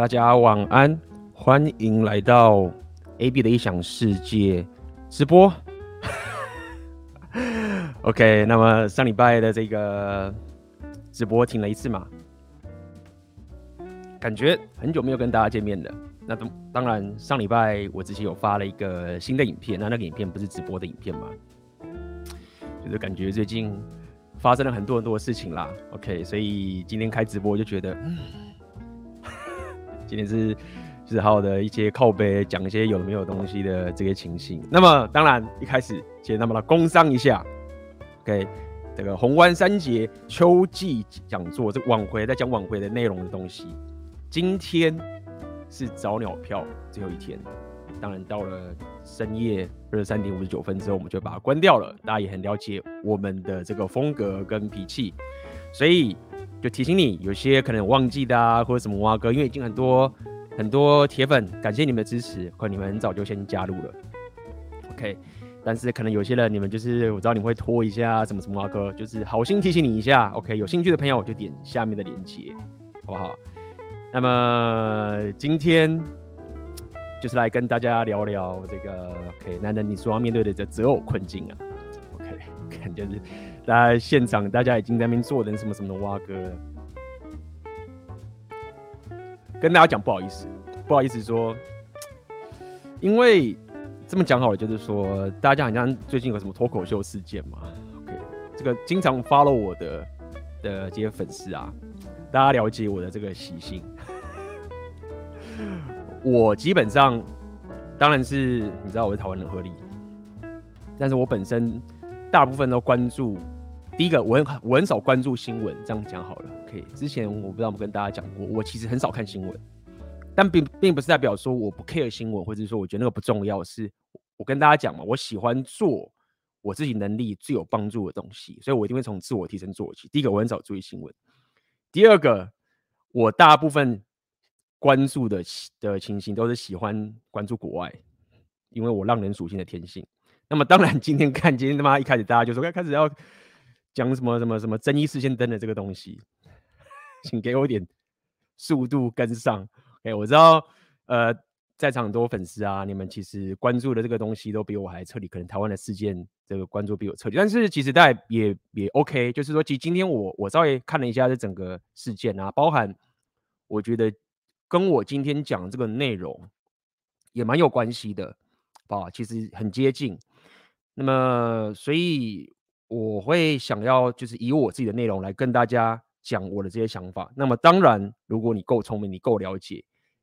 大家晚安，欢迎来到 AB 的异想世界直播。OK，那么上礼拜的这个直播停了一次嘛，感觉很久没有跟大家见面了。那当当然，上礼拜我之前有发了一个新的影片，那那个影片不是直播的影片嘛，就是感觉最近发生了很多很多的事情啦。OK，所以今天开直播就觉得。嗯今天是就是好好的一些靠背，讲一些有没有东西的这些情形。那么当然一开始先那么来工商一下，OK，这个宏观三节秋季讲座，这晚会在讲晚会的内容的东西。今天是早鸟票最后一天，当然到了深夜二十三点五十九分之后，我们就把它关掉了。大家也很了解我们的这个风格跟脾气，所以。就提醒你，有些可能忘记的啊，或者什么蛙哥，因为已经很多很多铁粉，感谢你们的支持，可能你们很早就先加入了，OK。但是可能有些人，你们就是我知道你们会拖一下什么什么蛙哥，就是好心提醒你一下，OK。有兴趣的朋友我就点下面的链接，好不好？那么今天就是来跟大家聊聊这个，OK。男人你所要面对的这择偶困境啊，OK，看就是。在现场，大家已经在那边做人什么什么的蛙哥。了，跟大家讲不好意思，不好意思说，因为这么讲好了，就是说大家好像最近有什么脱口秀事件嘛，OK，这个经常 follow 我的的这些粉丝啊，大家了解我的这个习性，我基本上当然是你知道我是台湾人合理，但是我本身大部分都关注。第一个，我很我很少关注新闻，这样讲好了。OK，之前我不知道我们跟大家讲过，我其实很少看新闻，但并并不是代表说我不 care 新闻，或者说我觉得那个不重要。是我跟大家讲嘛，我喜欢做我自己能力最有帮助的东西，所以我一定会从自我提升做起。第一个，我很少注意新闻；第二个，我大部分关注的的情形都是喜欢关注国外，因为我让人属性的天性。那么当然，今天看今天他妈一开始大家就说要开始要。讲什么什么什么争议事件灯的这个东西，请给我点速度跟上。哎，我知道，呃，在场很多粉丝啊，你们其实关注的这个东西都比我还彻底，可能台湾的事件这个关注比我彻底。但是其实大家也也 OK，就是说，其实今天我我稍微看了一下这整个事件啊，包含我觉得跟我今天讲这个内容也蛮有关系的，啊，其实很接近。那么，所以。我会想要就是以我自己的内容来跟大家讲我的这些想法。那么当然，如果你够聪明，你够了解，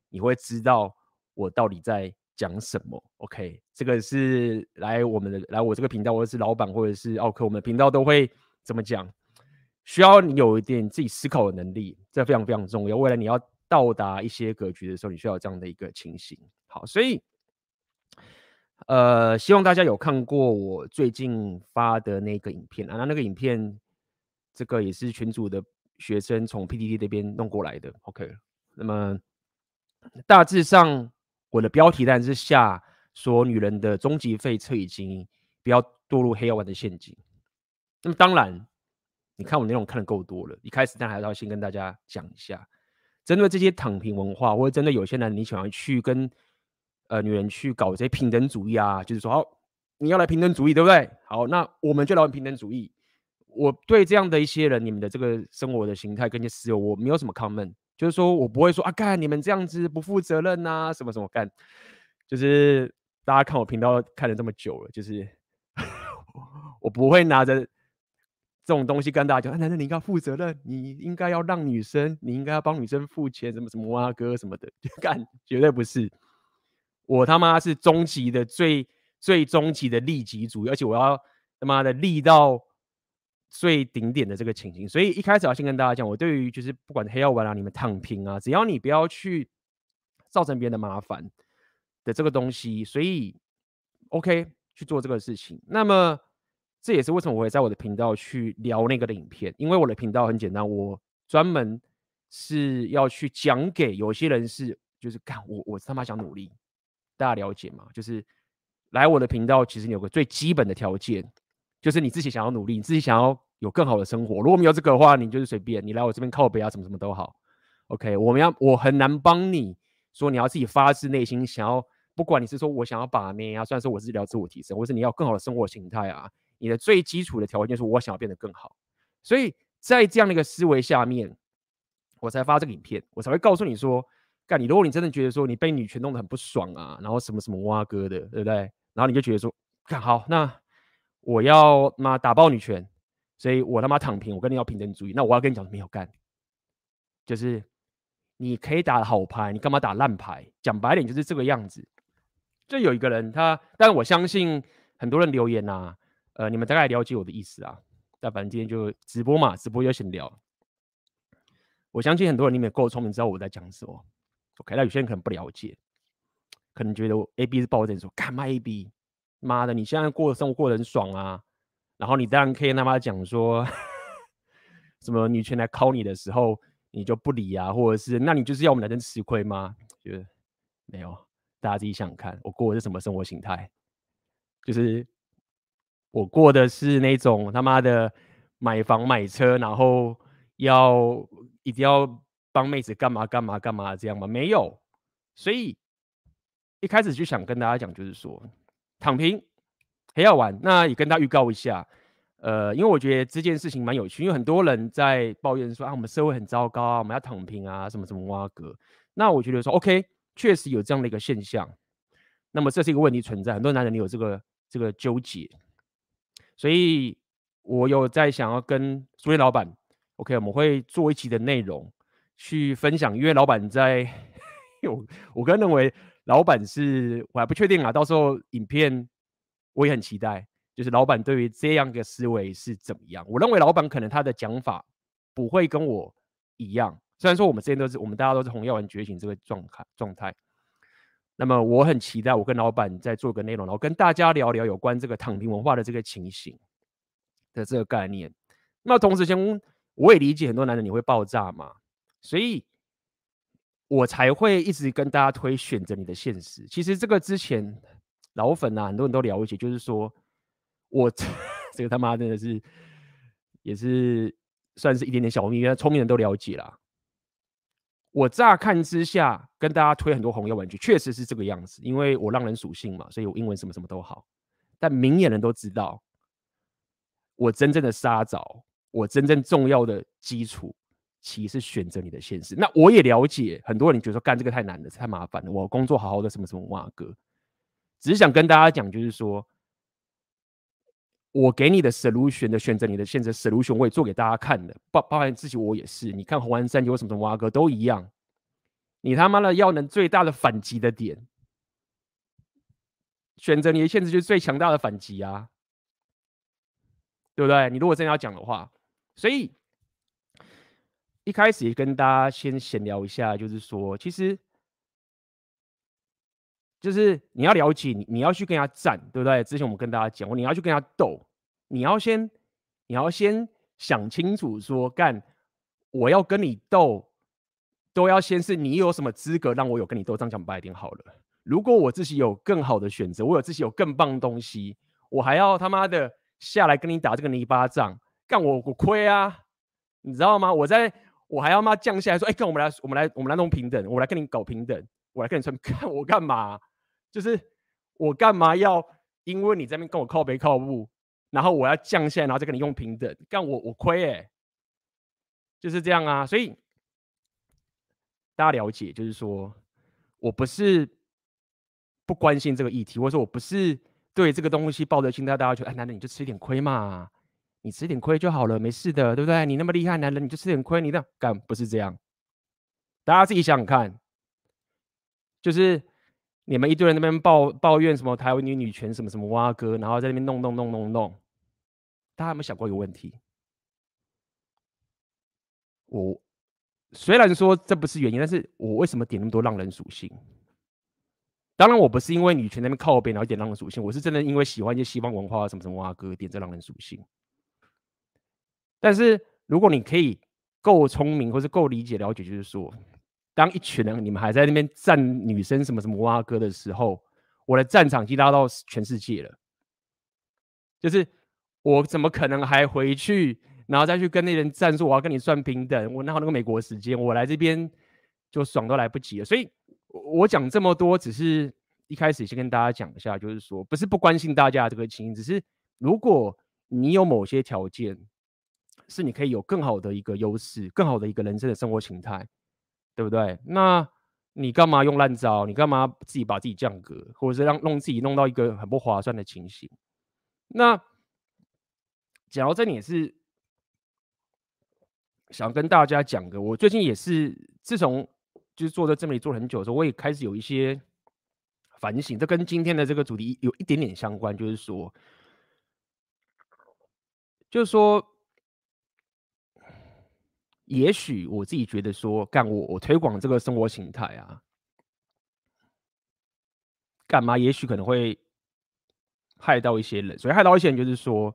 你会知道我到底在讲什么。OK，这个是来我们的来我这个频道，或者是老板，或者是奥克，我们的频道都会怎么讲？需要你有一点自己思考的能力，这非常非常重要。未来你要到达一些格局的时候，你需要有这样的一个情形。好，所以。呃，希望大家有看过我最近发的那个影片啊，那那个影片，这个也是群主的学生从 PDD 那边弄过来的。OK，那么大致上我的标题当然是下说女人的终极废车已经不要堕入黑药丸的陷阱。那么当然，你看我内容看的够多了，一开始但还是要先跟大家讲一下，针对这些躺平文化，或者针对有些人你想要去跟。呃，女人去搞这些平等主义啊，就是说，好，你要来平等主义，对不对？好，那我们就来玩平等主义。我对这样的一些人，你们的这个生活的形态跟一些思维，我没有什么 comment，就是说我不会说啊，干你们这样子不负责任呐，什么什么干。就是大家看我频道看了这么久了，就是 我不会拿着这种东西跟大家讲，啊，男人你应该负责任，你应该要让女生，你应该要帮女生付钱，什么什么啊哥什么的，就干绝对不是。我他妈是终极的最最终极的利己主义，而且我要他妈的利到最顶点的这个情形。所以一开始要先跟大家讲，我对于就是不管黑药丸啊，你们躺平啊，只要你不要去造成别人的麻烦的这个东西，所以 OK 去做这个事情。那么这也是为什么我会在我的频道去聊那个的影片，因为我的频道很简单，我专门是要去讲给有些人是就是干我我他妈想努力。大家了解吗？就是来我的频道，其实你有个最基本的条件，就是你自己想要努力，你自己想要有更好的生活。如果没有这个的话，你就是随便，你来我这边靠北啊，什么什么都好。OK，我们要我很难帮你说你要自己发自内心想要，不管你是说我想要把妹啊，虽然说我是聊自我提升，或是你要更好的生活形态啊，你的最基础的条件是我想要变得更好。所以在这样的一个思维下面，我才发这个影片，我才会告诉你说，干你如果你真的觉得说你被女权弄得很不爽啊，然后什么什么挖哥的，对不对？然后你就觉得说，干好那。我要妈打爆女权，所以我他妈躺平。我跟你要平等主义，那我要跟你讲没有干，就是你可以打好牌，你干嘛打烂牌？讲白点就是这个样子。就有一个人他，但我相信很多人留言呐、啊，呃，你们大概了解我的意思啊。但反正今天就直播嘛，直播就先聊。我相信很多人你们够聪明，知道我在讲什么。OK，那有些人可能不了解，可能觉得我 A B 是抱着说干嘛 A B。妈的，你现在过的生活过得很爽啊，然后你当然可以他妈讲说，什么女权来考你的时候，你就不理啊，或者是那你就是要我们男生吃亏吗？就是没有，大家自己想想看，我过的是什么生活形态？就是我过的是那种他妈的买房买车，然后要一定要帮妹子干嘛干嘛干嘛这样吗？没有，所以一开始就想跟大家讲，就是说。躺平很好玩，那也跟大家预告一下，呃，因为我觉得这件事情蛮有趣，因为很多人在抱怨说啊，我们社会很糟糕啊，我们要躺平啊，什么什么挖格。那我觉得说，OK，确实有这样的一个现象，那么这是一个问题存在，很多男人你有这个这个纠结，所以我有在想要跟书店老板，OK，我们会做一期的内容去分享，因为老板在，我我个人认为。老板是我还不确定啊，到时候影片我也很期待，就是老板对于这样的思维是怎么样？我认为老板可能他的讲法不会跟我一样，虽然说我们之间都是我们大家都是红药丸觉醒这个状态状态。那么我很期待我跟老板再做个内容，然后跟大家聊聊有关这个躺平文化的这个情形的这个概念。那同时间我也理解很多男人你会爆炸嘛，所以。我才会一直跟大家推选择你的现实。其实这个之前老粉啊，很多人都了解，就是说我 这个他妈真的是也是算是一点点小秘密，聪明人都了解啦。我乍看之下跟大家推很多红药玩具，确实是这个样子，因为我让人属性嘛，所以我英文什么什么都好。但明眼人都知道，我真正的沙枣，我真正重要的基础。其实选择你的现实，那我也了解很多人觉得说干这个太难了，太麻烦了。我工作好好的，什么什么哇哥，只是想跟大家讲，就是说我给你的 solution 的选择，你的现实 solution，我也做给大家看的，包包含自己我也是。你看红丸三级为什么什么哇哥都一样，你他妈的要能最大的反击的点，选择你的现实就是最强大的反击啊，对不对？你如果真的要讲的话，所以。一开始也跟大家先闲聊一下，就是说，其实就是你要了解，你你要去跟他战，对不对？之前我们跟大家讲过，你要去跟他斗，你要先你要先想清楚，说干我要跟你斗，都要先是你有什么资格让我有跟你斗？这样讲白一点好了。如果我自己有更好的选择，我有自己有更棒的东西，我还要他妈的下来跟你打这个泥巴仗，干我我亏啊，你知道吗？我在。我还要妈降下来说，哎、欸，跟我们来，我们来，我们来弄平等，我来跟你搞平等，我来跟你说，看 我干嘛？就是我干嘛要因为你这边跟我靠北靠母，然后我要降下来，然后再跟你用平等，干我我亏哎、就是这样啊。所以大家了解，就是说我不是不关心这个议题，或者说我不是对这个东西抱着心态，大家觉得，哎，男的你就吃一点亏嘛。你吃点亏就好了，没事的，对不对？你那么厉害，男人你就吃点亏，你这样干不是这样？大家自己想想看，就是你们一堆人那边抱抱怨什么台湾女女权什么什么挖哥，然后在那边弄弄弄弄弄，大家有没有想过一个问题？我虽然说这不是原因，但是我为什么点那么多浪人属性？当然，我不是因为女权那边靠边然后点浪人属性，我是真的因为喜欢一些西方文化什么什么挖哥点这浪人属性。但是，如果你可以够聪明，或是够理解、了解，就是说，当一群人你们还在那边战女生什么什么挖哥的时候，我的战场已经拉到全世界了。就是我怎么可能还回去然后再去跟那人战术，我要跟你算平等，我哪有那个美国时间？我来这边就爽都来不及了。所以，我讲这么多，只是一开始先跟大家讲一下，就是说，不是不关心大家这个情，只是如果你有某些条件，是你可以有更好的一个优势，更好的一个人生的生活形态，对不对？那你干嘛用烂招？你干嘛自己把自己降格，或者是让弄自己弄到一个很不划算的情形？那讲到这里也是想跟大家讲的，我最近也是自从就是做这这里做了很久的时候，我也开始有一些反省，这跟今天的这个主题有一点点相关，就是说，就是说。也许我自己觉得说，干我我推广这个生活形态啊，干嘛？也许可能会害到一些人，所以害到一些人就是说，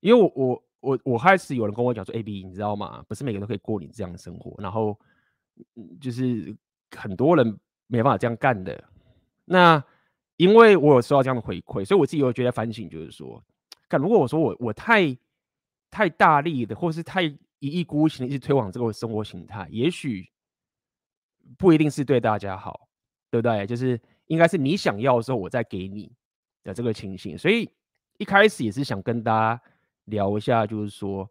因为我我我我开始有人跟我讲说，AB，你知道吗？不是每个人都可以过你这样的生活，然后就是很多人没办法这样干的。那因为我有收到这样的回馈，所以我自己有觉得反省，就是说，干如果我说我我太太大力的，或是太。一意孤行的一直推广这个生活形态，也许不一定是对大家好，对不对？就是应该是你想要的时候，我再给你的这个情形。所以一开始也是想跟大家聊一下，就是说，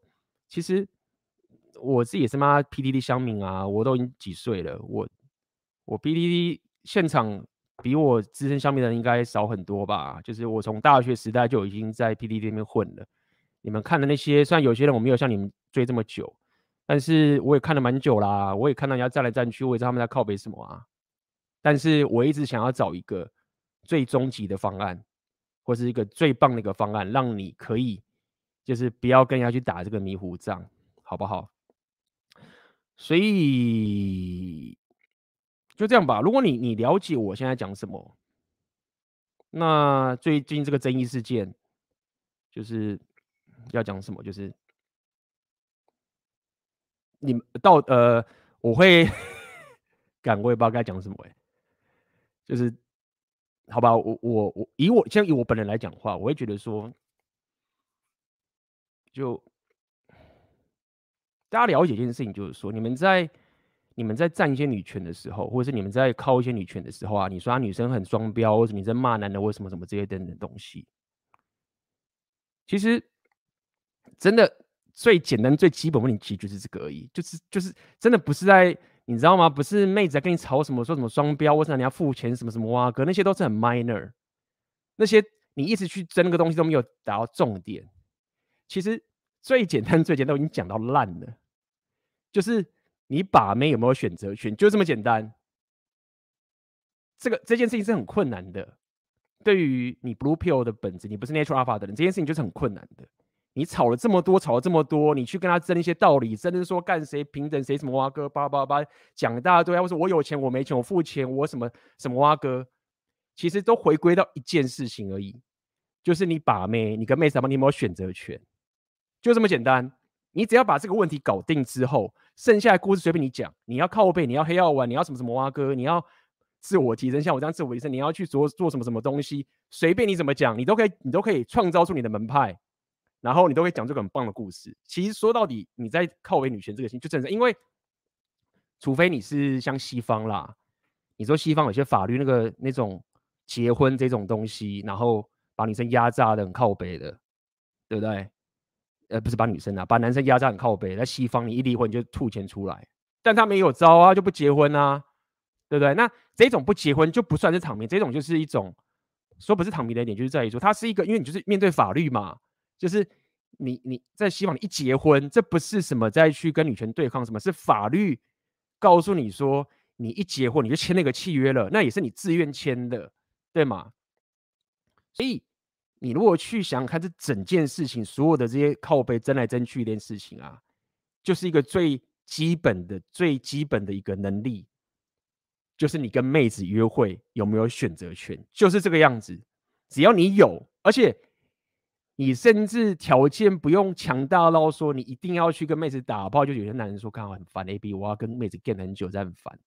其实我自己也是妈，PDD 乡民啊，我都已经几岁了，我我 PDD 现场比我资深乡民的人应该少很多吧？就是我从大学时代就已经在 PDD 那边混了。你们看的那些，虽然有些人我没有像你们追这么久，但是我也看了蛮久啦。我也看到人家站来站去，我也知道他们在靠北什么啊。但是我一直想要找一个最终极的方案，或是一个最棒的一个方案，让你可以就是不要跟人家去打这个迷糊仗，好不好？所以就这样吧。如果你你了解我现在讲什么，那最近这个争议事件就是。要讲什么？就是你们到呃，我会干，我也不知道该讲什么哎。就是好吧，我我我以我先以我本人来讲话，我会觉得说，就大家了解一件事情，就是说，你们在你们在战一些女权的时候，或者是你们在靠一些女权的时候啊，你说女生很双标，或者你在骂男的，或什么什么这些等等东西，其实。真的最简单、最基本问题其实就是这个而已，就是就是真的不是在你知道吗？不是妹子在跟你吵什么，说什么双标，为什么你要付钱什么什么哇哥，那些都是很 minor，那些你一直去争那个东西都没有达到重点。其实最简单、最简单都已经讲到烂了，就是你把妹有没有选择权，就这么简单。这个这件事情是很困难的，对于你 blue pill 的本质，你不是 natural alpha 的人，这件事情就是很困难的。你吵了这么多，吵了这么多，你去跟他争一些道理，争的是说干谁平等谁什么蛙哥，叭叭叭讲一大堆，或者我有钱我没钱我付钱我什么什么蛙哥，其实都回归到一件事情而已，就是你把妹，你跟妹子嘛，你有没有选择权？就这么简单。你只要把这个问题搞定之后，剩下的故事随便你讲。你要靠背，你要黑药丸，你要什么什么蛙哥，你要自我提升，像我这样自我提升，你要去做做什么什么东西，随便你怎么讲，你都可以，你都可以创造出你的门派。然后你都会讲这个很棒的故事。其实说到底，你在靠北女权这个心就真的，因为除非你是像西方啦，你说西方有些法律那个那种结婚这种东西，然后把女生压榨的很靠北的，对不对？呃，不是把女生啊，把男生压榨很靠北。在西方，你一离婚就吐钱出来，但他没有招啊，就不结婚啊，对不对？那这种不结婚就不算是躺平，这种就是一种说不是躺平的一点，就是在于说，它是一个，因为你就是面对法律嘛。就是你你在希望你一结婚，这不是什么再去跟女权对抗，什么是法律告诉你说，你一结婚你就签那个契约了，那也是你自愿签的，对吗？所以你如果去想看这整件事情，所有的这些靠背争来争去一件事情啊，就是一个最基本的、最基本的一个能力，就是你跟妹子约会有没有选择权，就是这个样子。只要你有，而且。你甚至条件不用强大到说你一定要去跟妹子打炮，就有些男人说看我很烦，A B 我要跟妹子 game 很久，再很烦，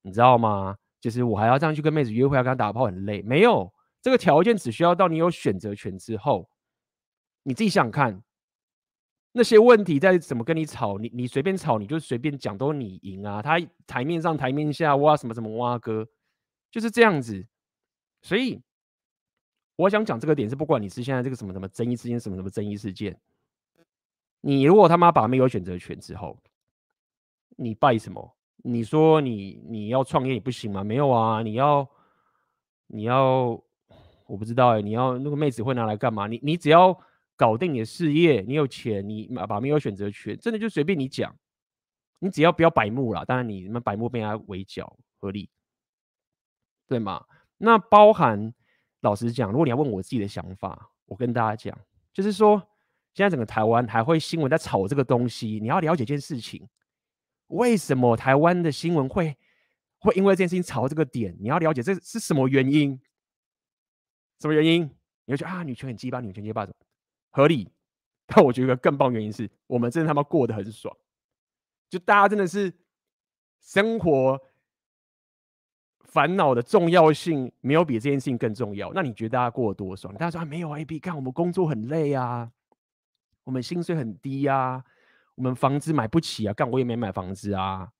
你知道吗？就是我还要这样去跟妹子约会，要跟她打炮很累。没有这个条件，只需要到你有选择权之后，你自己想看，那些问题在怎么跟你吵，你你随便吵，你就随便讲，都你赢啊。他台面上台面下挖什么什么挖哥，就是这样子。所以我想讲这个点是，不管你是现在这个什么什么争议事件，什么什么争议事件，你如果他妈把没有选择权之后，你拜什么？你说你你要创业也不行吗？没有啊，你要你要我不知道哎、你要那个妹子会拿来干嘛？你你只要。搞定你的事业，你有钱，你把没有选择权，真的就随便你讲，你只要不要白目啦。当然，你们白目被人家围剿合理，对吗？那包含老实讲，如果你要问我自己的想法，我跟大家讲，就是说，现在整个台湾还会新闻在炒这个东西，你要了解一件事情，为什么台湾的新闻会会因为这件事情炒这个点？你要了解这是什么原因？什么原因？你会觉得啊，女权很鸡巴，女权鸡巴合理，但我觉得更棒原因是我们真的他妈过得很爽，就大家真的是生活烦恼的重要性没有比这件事情更重要。那你觉得大家过得多爽？大家说啊，没有 A B 干，我们工作很累啊，我们薪水很低啊，我们房子买不起啊，干我也没买房子啊，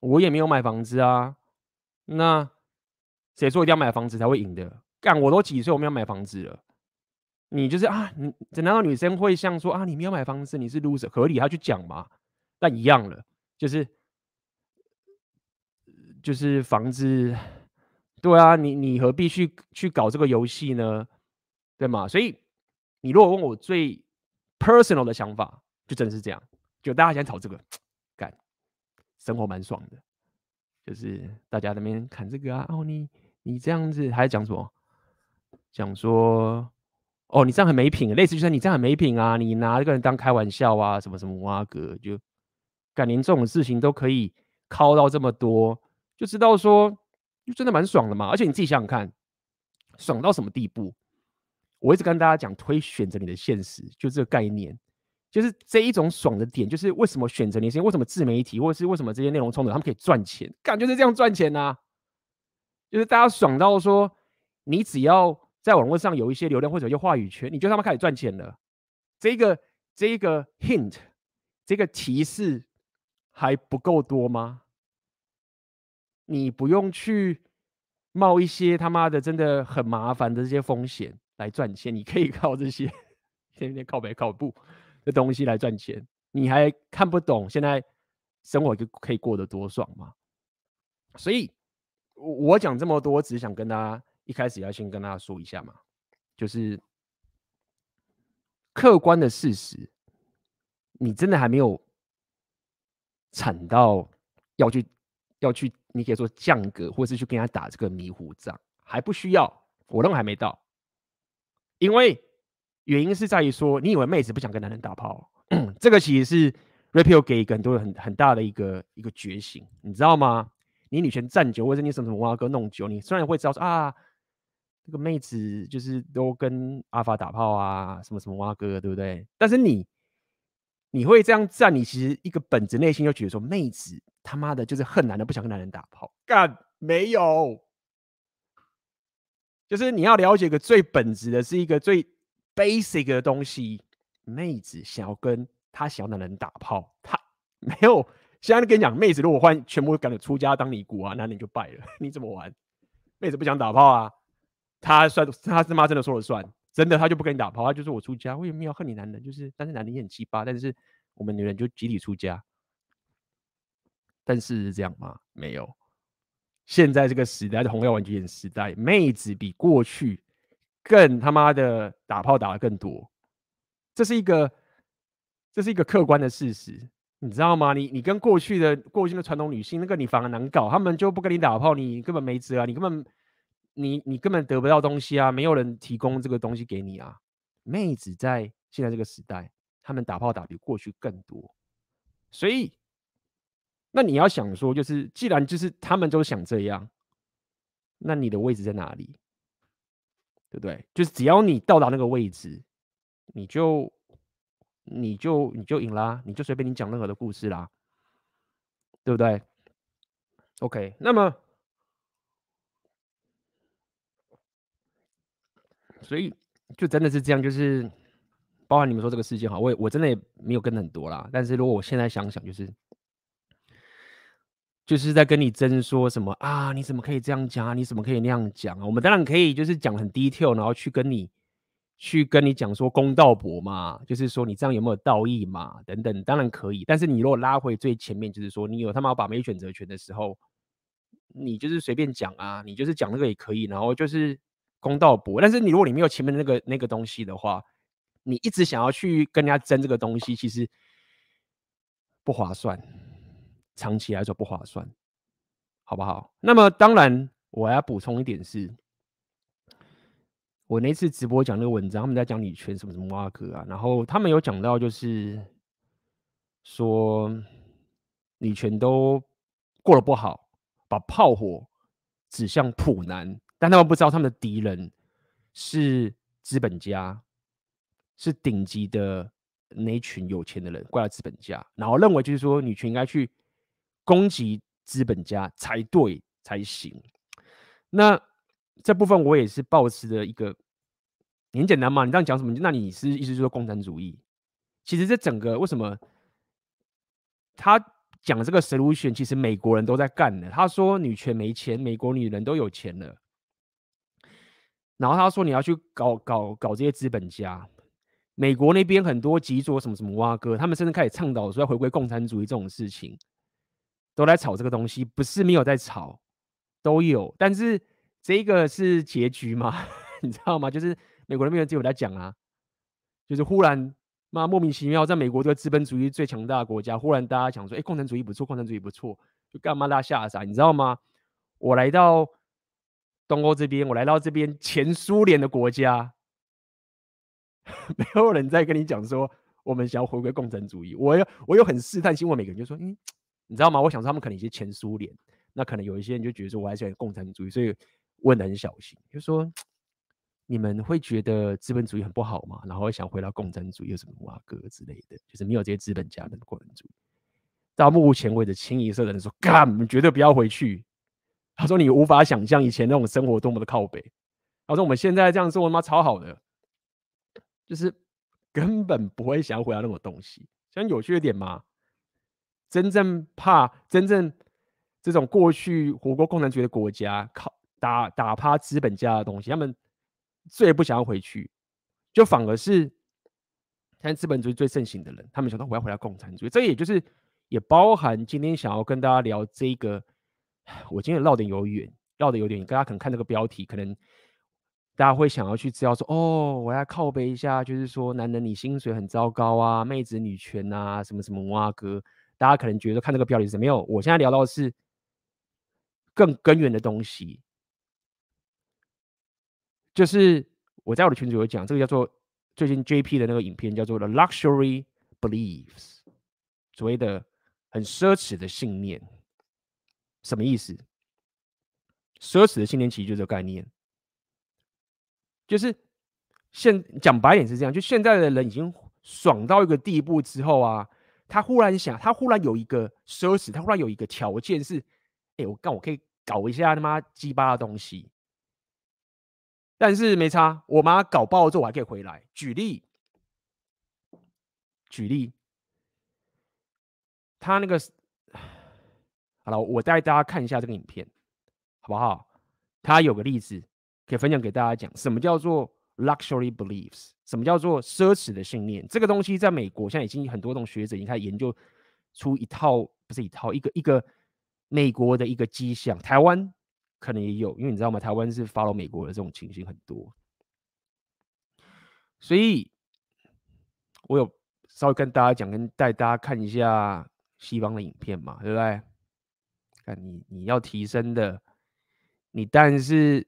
我也没有买房子啊。那谁说一定要买房子才会赢的？干我都几岁，我没有买房子了。你就是啊，你难道女生会像说啊，你没有买房子，你是 loser，合理，他去讲嘛？但一样了，就是就是房子，对啊，你你何必去去搞这个游戏呢？对吗？所以你如果问我最 personal 的想法，就真的是这样，就大家想炒这个，干，生活蛮爽的，就是大家那边看这个啊，哦，你你这样子还讲什么？讲说。哦，你这样很没品，类似就是你这样很没品啊！你拿这个人当开玩笑啊，什么什么哇哥，就感连这种事情都可以靠到这么多，就知道说就真的蛮爽的嘛。而且你自己想想看，爽到什么地步？我一直跟大家讲推选择你的现实，就这个概念，就是这一种爽的点，就是为什么选择你，是因为什么自媒体，或者是为什么这些内容创作他们可以赚钱，感觉是这样赚钱啊，就是大家爽到说你只要。在网络上有一些流量或者有话语权，你就他妈开始赚钱了。这个这个 hint，这个提示还不够多吗？你不用去冒一些他妈的真的很麻烦的这些风险来赚钱，你可以 靠这些天天靠北靠步的东西来赚钱。你还看不懂现在生活就可以过得多爽吗？所以，我讲这么多，只是想跟大家。一开始要先跟大家说一下嘛，就是客观的事实，你真的还没有惨到要去要去，你可以说降格，或是去跟他打这个迷糊仗，还不需要，我认为还没到，因为原因是在于说，你以为妹子不想跟男人打炮，这个其实是 Rapio 给一个很多很很大的一个一个觉醒，你知道吗？你女权站久，或者你什么什么挖哥弄久，你虽然会知道说啊。这个妹子就是都跟阿法打炮啊，什么什么蛙哥，对不对？但是你你会这样站，你其实一个本质内心就觉得说，妹子他妈的就是恨男人，不想跟男人打炮。干没有，就是你要了解个最本质的，是一个最 basic 的东西。妹子想要跟他想要的男人打炮，他没有。现在跟你讲，妹子如果换全部赶紧出家当尼姑啊，那你就败了。你怎么玩？妹子不想打炮啊？他算，他他妈真的说了算，真的他就不跟你打炮，他就说我出家，我也没有恨你男人，就是但是男人也很奇葩，但是我们女人就集体出家。但是是这样吗？没有。现在这个时代的红药丸经验时代，妹子比过去更他妈的打炮打得更多，这是一个这是一个客观的事实，你知道吗？你你跟过去的过去的传统女性，那个你反而难搞，他们就不跟你打炮，你根本没辙啊，你根本。你你根本得不到东西啊，没有人提供这个东西给你啊。妹子在现在这个时代，他们打炮打比过去更多，所以那你要想说，就是既然就是他们都想这样，那你的位置在哪里？对不对？就是只要你到达那个位置，你就你就你就赢啦，你就随便你讲任何的故事啦，对不对？OK，那么。所以，就真的是这样，就是包含你们说这个事件哈，我也我真的也没有跟很多啦。但是如果我现在想想，就是就是在跟你争说什么啊？你怎么可以这样讲啊？你怎么可以那样讲啊？我们当然可以，就是讲很 detail，然后去跟你去跟你讲说公道博嘛，就是说你这样有没有道义嘛？等等，当然可以。但是你如果拉回最前面，就是说你有他妈把妹选择权的时候，你就是随便讲啊，你就是讲那个也可以，然后就是公道伯。但是你如果你没有前面那个那个东西的话，你一直想要去跟人家争这个东西，其实不划算，长期来说不划算，好不好？那么当然，我要补充一点是，我那次直播讲那个文章，他们在讲女权什么什么挖哥啊，然后他们有讲到就是说女权都过得不好，把炮火指向普男，但他们不知道他们的敌人是资本家。是顶级的那群有钱的人，怪了资本家，然后认为就是说女权应该去攻击资本家才对才行。那这部分我也是抱持的一个，很简单嘛，你这样讲什么？那你是意思就是说共产主义？其实这整个为什么他讲这个 solution，其实美国人都在干的。他说女权没钱，美国女人都有钱了。然后他说你要去搞搞搞这些资本家。美国那边很多极左什么什么挖哥，他们甚至开始倡导说要回归共产主义这种事情，都来炒这个东西，不是没有在炒，都有。但是这个是结局吗？你知道吗？就是美国那边就有在讲啊，就是忽然妈莫名其妙，在美国这个资本主义最强大的国家，忽然大家讲说，哎，共产主义不错，共产主义不错，就干嘛大家吓傻？你知道吗？我来到东欧这边，我来到这边前苏联的国家。没有人在跟你讲说我们想要回归共产主义。我有我有很试探性问每个人，就说：“嗯，你知道吗？”我想说他们可能一些前苏联，那可能有一些人就觉得说我还是共产主义，所以问的很小心，就说：“你们会觉得资本主义很不好吗？然后想回到共产主义，有什么哇哥之类的，就是没有这些资本家的共产主义。”到目前为止，清一色的人说：“干，你绝对不要回去。”他说：“你无法想象以前那种生活多么的靠北。”他说：“我们现在这样生活，他妈超好的。”就是根本不会想要回到那种东西，想有趣的点嘛。真正怕真正这种过去活过共产主义的国家，靠打打趴资本家的东西，他们最不想要回去，就反而是看资本主义最盛行的人，他们想到我要回到共产主义。这也就是也包含今天想要跟大家聊这个，我今天绕的有点远，绕的有点，大家可能看这个标题可能。大家会想要去知道说，哦，我要靠背一下，就是说，男人你薪水很糟糕啊，妹子女权啊，什么什么哇哥，大家可能觉得看这个标题是没有。我现在聊到的是更根源的东西，就是我在我的群组有讲，这个叫做最近 JP 的那个影片叫做 The Luxury Beliefs，所谓的很奢侈的信念，什么意思？奢侈的信念其实就是这个概念。就是现讲白点是这样，就现在的人已经爽到一个地步之后啊，他忽然想，他忽然有一个奢侈，他忽然有一个条件是，哎、我干，我可以搞一下他妈鸡巴的东西，但是没差，我妈搞爆了之后我还可以回来。举例，举例，他那个好了，我带大家看一下这个影片，好不好？他有个例子。可以分享给大家讲，什么叫做 luxury beliefs？什么叫做奢侈的信念？这个东西在美国现在已经很多种学者已经开始研究出一套，不是一套，一个一个美国的一个迹象。台湾可能也有，因为你知道吗？台湾是 follow 美国的这种情形很多，所以我有稍微跟大家讲，跟带大家看一下西方的影片嘛，对不对？看你你要提升的，你但是。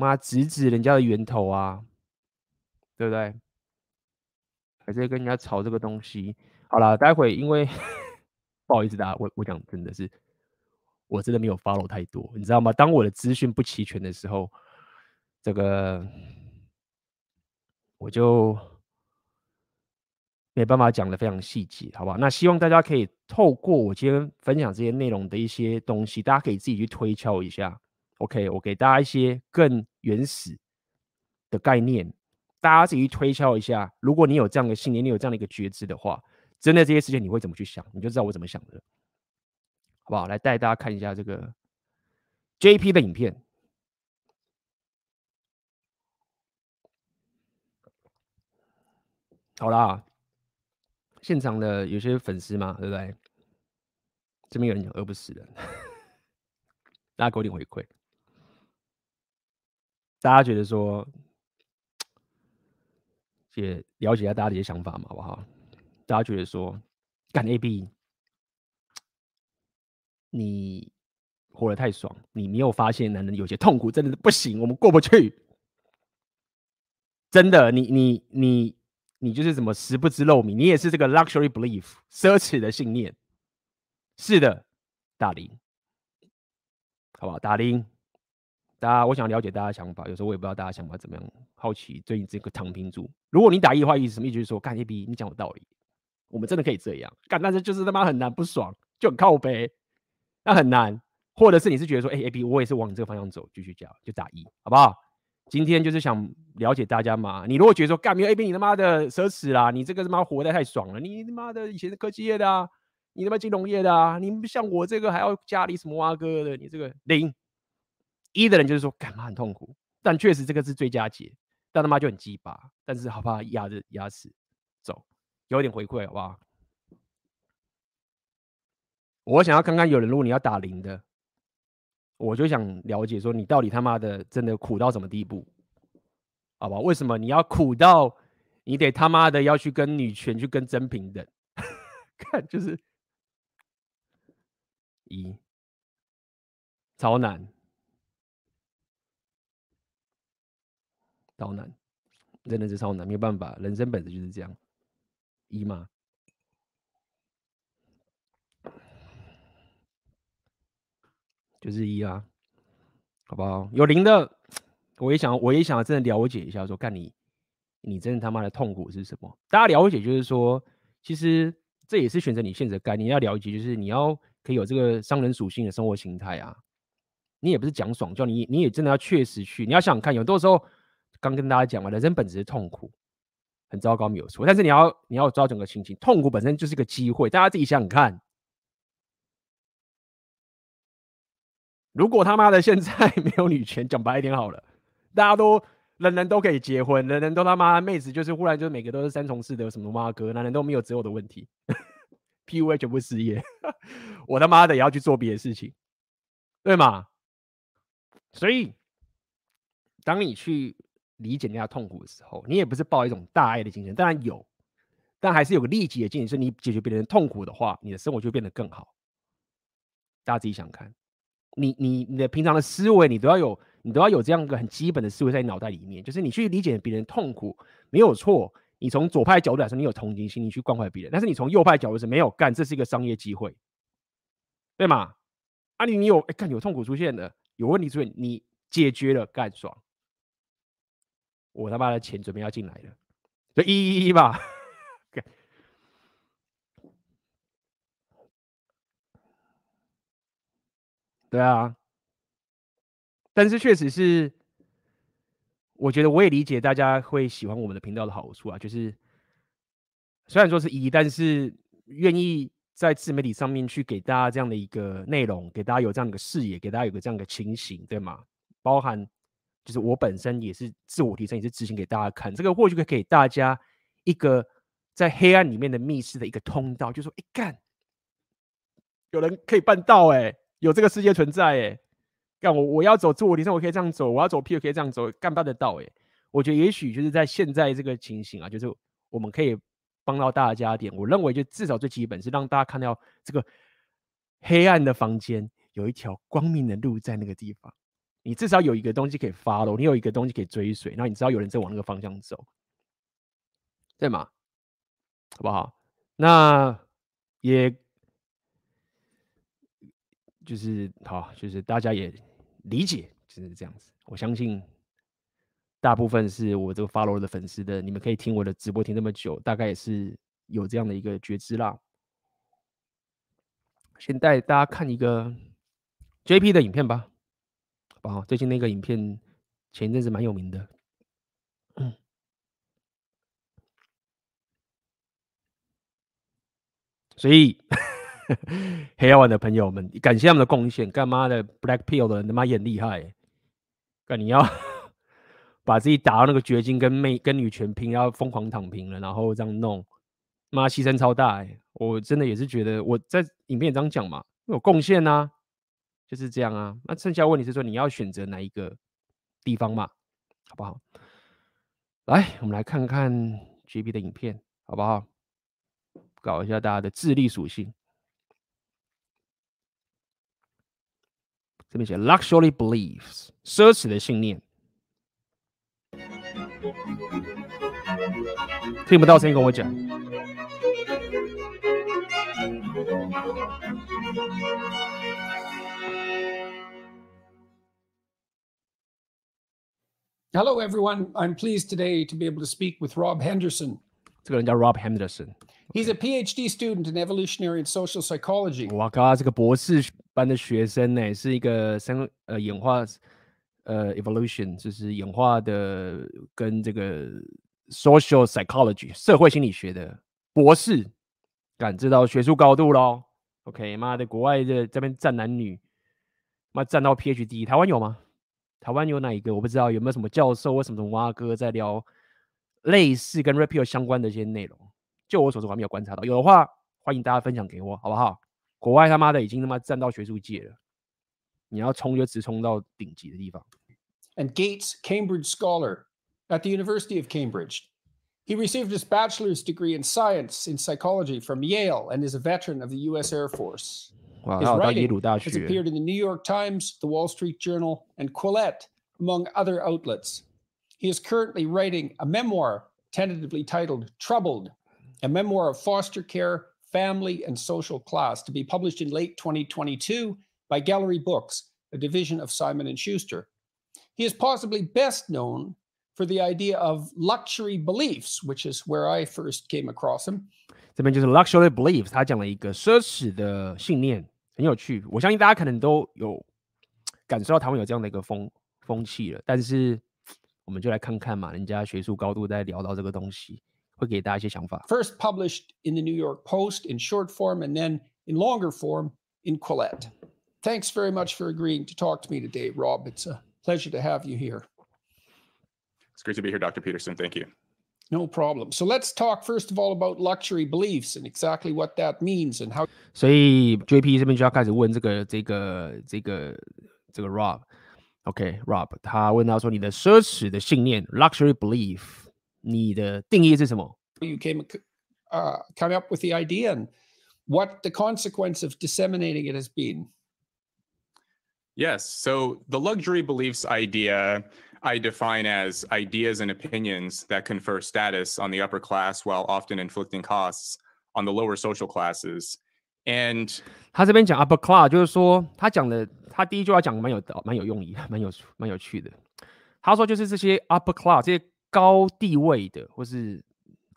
妈，直指人家的源头啊，对不对？还在跟人家吵这个东西。好了，待会因为 不好意思，大家，我我讲真的是，我真的没有 follow 太多，你知道吗？当我的资讯不齐全的时候，这个我就没办法讲的非常细节，好不好？那希望大家可以透过我今天分享这些内容的一些东西，大家可以自己去推敲一下。OK，我给大家一些更原始的概念，大家自己去推敲一下，如果你有这样的信念，你有这样的一个觉知的话，真的这些事情你会怎么去想，你就知道我怎么想的，好不好？来带大家看一下这个 JP 的影片。好啦，现场的有些粉丝嘛，对不对？这边有人讲饿不死人，大家给我点回馈。大家觉得说，也了解一下大家的一些想法嘛，好不好？大家觉得说，干 AB，你活得太爽，你没有发现男人有些痛苦真的是不行，我们过不去。真的，你你你。你就是什么食不知肉糜，你也是这个 luxury belief 奢侈的信念。是的，大林，好不好？大林，大家，我想了解大家想法。有时候我也不知道大家想法怎么样，好奇最近这个躺平族。如果你打一的话，意思什么意思？就是说，干 AB，你讲有道理，我们真的可以这样干，但是就是他妈很难，不爽，就很靠北，那很难。或者是你是觉得说，哎、，AB，我也是往你这个方向走，继续讲，就打一，好不好？今天就是想了解大家嘛，你如果觉得说干没有 AB，你他妈的奢侈啦，你这个他妈活得太爽了，你他妈的以前是科技业的啊，你他妈金融业的啊，你不像我这个还要家里什么挖哥的，你这个零一的人就是说干嘛很痛苦，但确实这个是最佳解，但他妈就很鸡巴，但是好怕压着压死走，有点回馈好不好？我想要看看有人，如果你要打零的。我就想了解，说你到底他妈的真的苦到什么地步，好吧？为什么你要苦到你得他妈的要去跟女权去跟真平等？看就是一超难，超难，真的是超难，没有办法，人生本质就是这样，一嘛。就是一啊，好不好？有零的，我也想，我也想真的了解一下，说看你，你真的他妈的痛苦是什么？大家了解，就是说，其实这也是选择你现在的概念。要了解，就是你要可以有这个商人属性的生活形态啊。你也不是讲爽，叫你，你也真的要确实去。你要想想看，有多时候刚跟大家讲嘛，人生本质是痛苦，很糟糕，没有错。但是你要，你要知道整个心情，痛苦本身就是个机会。大家自己想想看。如果他妈的现在没有女权，讲白一点好了，大家都人人都可以结婚，人人都他妈妹子就是忽然就是每个都是三从四德什么妈哥，男人都没有择偶的问题，PUA 全部失业，我他妈的也要去做别的事情，对吗？所以当你去理解人家痛苦的时候，你也不是抱一种大爱的精神，当然有，但还是有个利己的精神，是你解决别人痛苦的话，你的生活就变得更好。大家自己想看。你你你的平常的思维，你都要有，你都要有这样一个很基本的思维在你脑袋里面，就是你去理解别人痛苦没有错。你从左派角度来说，你有同情心，你去关怀别人；但是你从右派角度是没有干，这是一个商业机会，对吗？啊你，你有哎干有痛苦出现的，有问题出现，你解决了干爽，我他妈的钱准备要进来了，就一一一吧。对啊，但是确实是，我觉得我也理解大家会喜欢我们的频道的好处啊，就是虽然说是一，但是愿意在自媒体上面去给大家这样的一个内容，给大家有这样的一个视野，给大家有个这样的情形，对吗？包含就是我本身也是自我提升，也是执行给大家看，这个或许可以给大家一个在黑暗里面的密室的一个通道，就说哎干，有人可以办到哎、有这个世界存在哎，干我我要走自我提升，我可以这样走；我要走 P，我可以这样走，干办得到哎。我觉得也许就是在现在这个情形啊，就是我们可以帮到大家点。我认为就至少最基本是让大家看到这个黑暗的房间有一条光明的路在那个地方。你至少有一个东西可以 follow，你有一个东西可以追随，然后你知道有人在往那个方向走，对吗？好不好？那也。就是好，就是大家也理解，就是这样子。我相信大部分是我这个 follow 的粉丝的，你们可以听我的直播听那么久，大概也是有这样的一个觉知啦。先带大家看一个 JP 的影片吧，好，最近那个影片前一阵子蛮有名的，所以。黑曜丸的朋友们，感谢他们的贡献。干妈的 Black Pill 的人他妈也很厉害、欸，干你要 把自己打到那个绝境，跟妹跟女权拼，要疯狂躺平了，然后这样弄，妈牺牲超大、我真的也是觉得我在影片也这样讲嘛，有贡献呐，就是这样啊。那剩下问题是说你要选择哪一个地方嘛，好不好？来，我们来看看 GB 的影片，好不好？搞一下大家的智力属性。这边写 luxury beliefs，奢侈的信念。听不到声音，跟我讲。Hello, everyone. I'm pleased today to be able to speak with Rob Henderson. 这个人叫 Rob Henderson. He's a PhD student in evolutionary and social psychology. 哇靠，这个博士班的学生呢，是一个生呃演化呃 evolution，就是演化的跟这个 social psychology 社会心理学的博士，感知到学术高度喽。OK，妈的，国外的这边站男女，妈站到 PhD，台湾有吗？台湾有哪一个？我不知道有没有什么教授或什么什么蛙哥在聊类似跟 Pill 相关的一些内容。就我所知，我还没有观察到。有的话，欢迎大家分享给我，好不好？国外他妈的已经他妈站到学术界了，你要冲就直冲到顶级的地方。And Gates Cambridge Scholar at the University of Cambridge. He received his bachelor's degree in science in psychology from Yale and is a veteran of the U.S. Air Force. Wow, His writing has appeared in the New York Times, the Wall Street Journal, and Quillette, among other outlets. He is currently writing a memoir tentatively titled Troubled, a memoir of foster care, family, and social class to be published in late 2022 by Gallery Books, a division of Simon & Schuster. He is possibly best known for the idea of luxury beliefs, which is where I first came across him. 这边就是 luxury beliefs，他讲了一个奢侈的信念。很有趣，我相信大家可能都有感受到台湾有这样的一个风风气了。但是，我们就来看看嘛，人家学术高度在聊到这个东西， 会给大家一些想法。First published in the New York Post in short form, and then in longer form in Quillette. Thanks very much for agreeing to talk to me today, Rob. It's a pleasure to have you here. It's great to be here, Dr. Peterson. Thank you. No problem. So let's talk first of all about luxury beliefs and exactly what that means and how. 所以 JP 这边就要开始问这个这个这个这个 Rob。OK，Rob，他问到说你的奢侈的信念 luxury belief， 你的定义是什么？You came uh, come up with the idea and what the consequence of disseminating it has been. Yes. So the luxury beliefs idea I define as ideas and opinions that confer status on the upper class while often inflicting costs on the lower social classes. And 他这边讲 upper class，就是说他讲的，他第一句话讲蛮有蛮有用意，蛮有蛮有趣的。他说就是这些 upper class 这些 高地位的，或是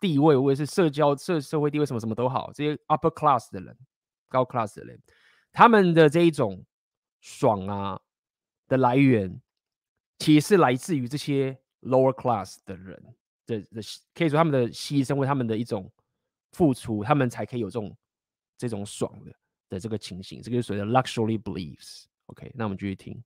地位或者是社交社社会地位什么什么都好，这些 upper class 的人，高 class 的人，他们的这一种爽啊的来源。其实是来自于这些 lower class 的人的的，可以说他们的牺牲为他们的一种付出，他们才可以有这种这种爽的的这个情形，这个是所谓的 luxury beliefs。OK，那我们继续听。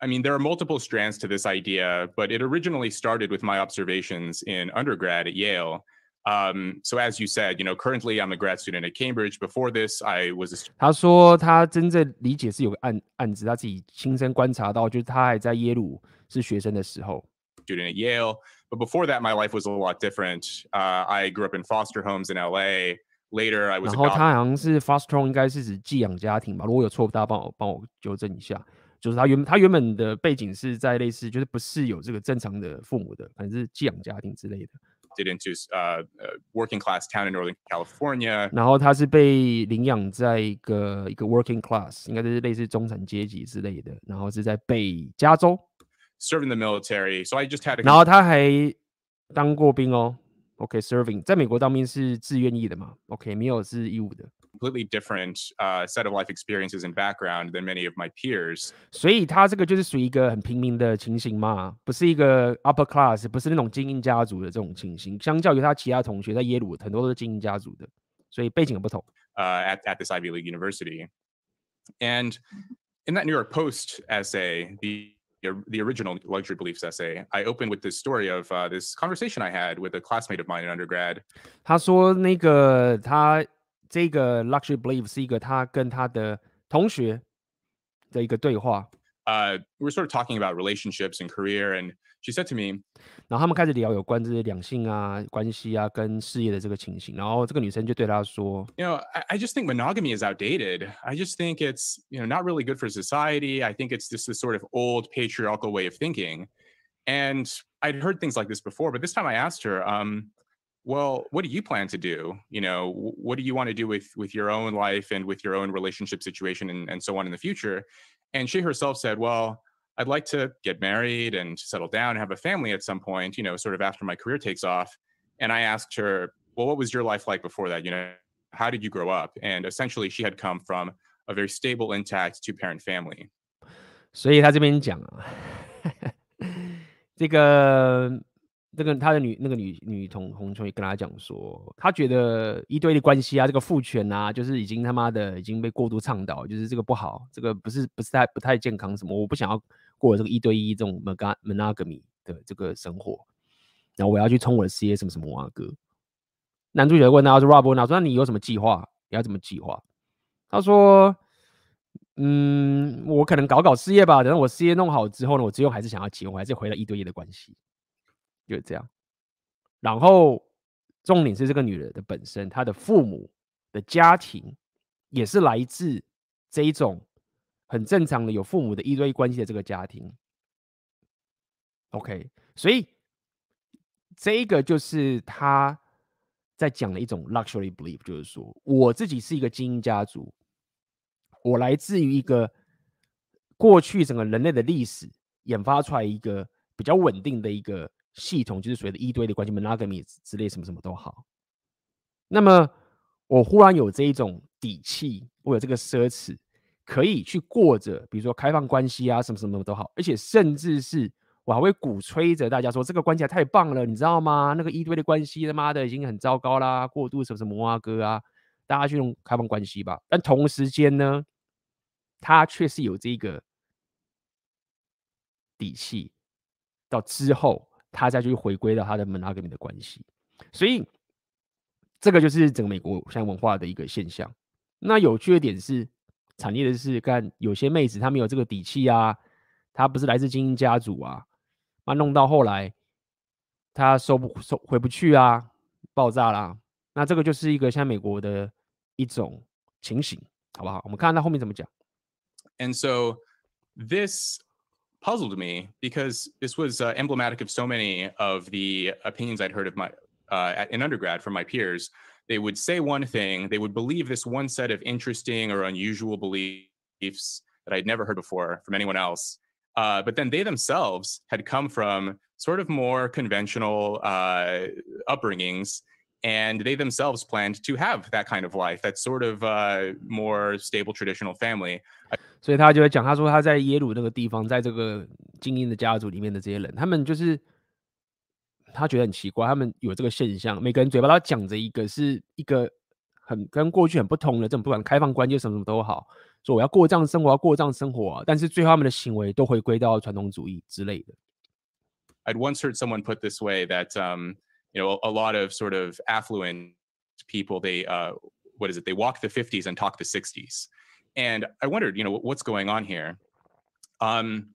I mean, there are multiple strands to this idea, but it originally started with my observations in undergrad at Yale. Um, so as you said, you know, currently I'm a grad student at Cambridge. Before this, I was a 他说他真正理解是有个案案子，他自己亲身观察到，就是他还在耶鲁是学生的时候。Student at Yale, but before that, my life was a lot different. Uh, I grew up in foster homes in LA. Later, I was. 然后他好像是 foster home，应该是指寄养家庭吧？如果有错误，大家帮我帮我纠正一下。 就是他原他原本的背景是在类似，就是不是有这个正常的父母的，反正是寄养家庭之类的。Did into uh, a working class town in Northern California，然后他是被领养在一个一个 working class，应该就是类似中产阶级之类的，然后是在北加州 serve in the military。So I just had，然后他还当过兵哦。OK，serving，okay，在美国当兵是自愿意的嘛？OK，没有是义务的。completely different uh, set of life experiences and background than many of my peers. 所以他这个就是属于一个很平民的情形嘛，不是一个 upper class，不是那种精英家族的这种情形。相较于他其他同学在耶鲁，很多都是精英家族的，所以背景很不同。 uh, at, at this Ivy League university. And in that New York Post essay, the the original luxury beliefs essay, I opened with this story of uh, this conversation I had with a classmate of mine in undergrad. 他说那个他 这个 luxury belief 是一个他跟他的同学的一个对话。Uh, we were sort of talking about relationships and career, and she said to me，然后他们开始聊有关这些两性啊、关系啊跟事业的这个情形。然后这个女生就对他说，You know, I, I just think monogamy is outdated. I just think it's you know not really good for society. I think it's just this sort of old patriarchal way of thinking. And I'd heard things like this before, but this time I asked her, um, well, what do you plan to do? You know, what do you want to do with with your own life and with your own relationship situation and, and so on in the future? And she herself said, well, I'd like to get married and settle down and have a family at some point, you know, sort of after my career takes off. And I asked her, well, what was your life like before that? You know, how did you grow up? And essentially, she had come from a very stable, intact two parent family. 所以他这边讲啊，这个 这个他的女那个女女同同学跟他讲说，他觉得一对一的关系啊，这个父权啊，就是已经他妈的已经被过度倡导，就是这个不好，这个不是不是太不太健康什么，我不想要过这个一对一这种 monogamy 的这个生活，然后我要去冲我的事业什么什么啊哥。男主角问他说，Rob 问他说，那你有什么计划？你要怎么计划？他说，嗯，我可能搞搞事业吧，等我事业弄好之后呢，我最后还是想要结婚，还是回到一对一的关系。就是这样，然后重点是这个女人的本身，她的父母的家庭也是来自这一种很正常的有父母的一对一关系的这个家庭。OK，所以这一个就是他在讲的一种 luxury belief，就是说我自己是一个精英家族，我来自于一个过去整个人类的历史研发出来一个比较稳定的一个。系统就是所谓的一堆的关系，monogamy 之类什么什么都好。那么我忽然有这一种底气，我有这个奢侈，可以去过着，比如说开放关系啊，什么什么都好，而且甚至是我还会鼓吹着大家说这个关系太棒了，你知道吗？那个一堆的关系他妈的已经很糟糕啦，过度什么什么啊哥啊，大家去用开放关系吧。但同时间呢，他却是有这个底气，到之后。他再去回归到他的 monogamy 的关系，所以这个就是整个美国现在文化的一个现象。那有趣的点是，惨烈的是，看有些妹子她没有这个底气啊，她不是来自精英家族啊，那弄到后来她收不收回不去啊，爆炸啦。那这个就是一个现在美国的一种情形，好不好？我们看看他后面怎么讲。And so this. Puzzled me because this was uh, emblematic of so many of the opinions I'd heard of my uh, in undergrad from my peers. They would say one thing, they would believe this one set of interesting or unusual beliefs that I'd never heard before from anyone else. Uh, but then they themselves had come from sort of more conventional uh, upbringings and they themselves planned to have that kind of life, that sort of uh, more stable traditional family. 所以他就会讲，他说他在耶鲁那个地方，在这个精英的家族里面的这些人，他们就是他觉得很奇怪，他们有这个现象，每个人嘴巴都讲着一个是一个很跟过去很不同的这种，不管开放关系什么什么都好，说我要过这样生活，要过这样生活啊，但是最后他们的行为都回归到传统主义之类的。I'd once heard someone put this way that um, you know a lot of sort of affluent people they uh, what is it they walk the 50s and talk the 60s. And I wondered, you know, what's going on here? Um,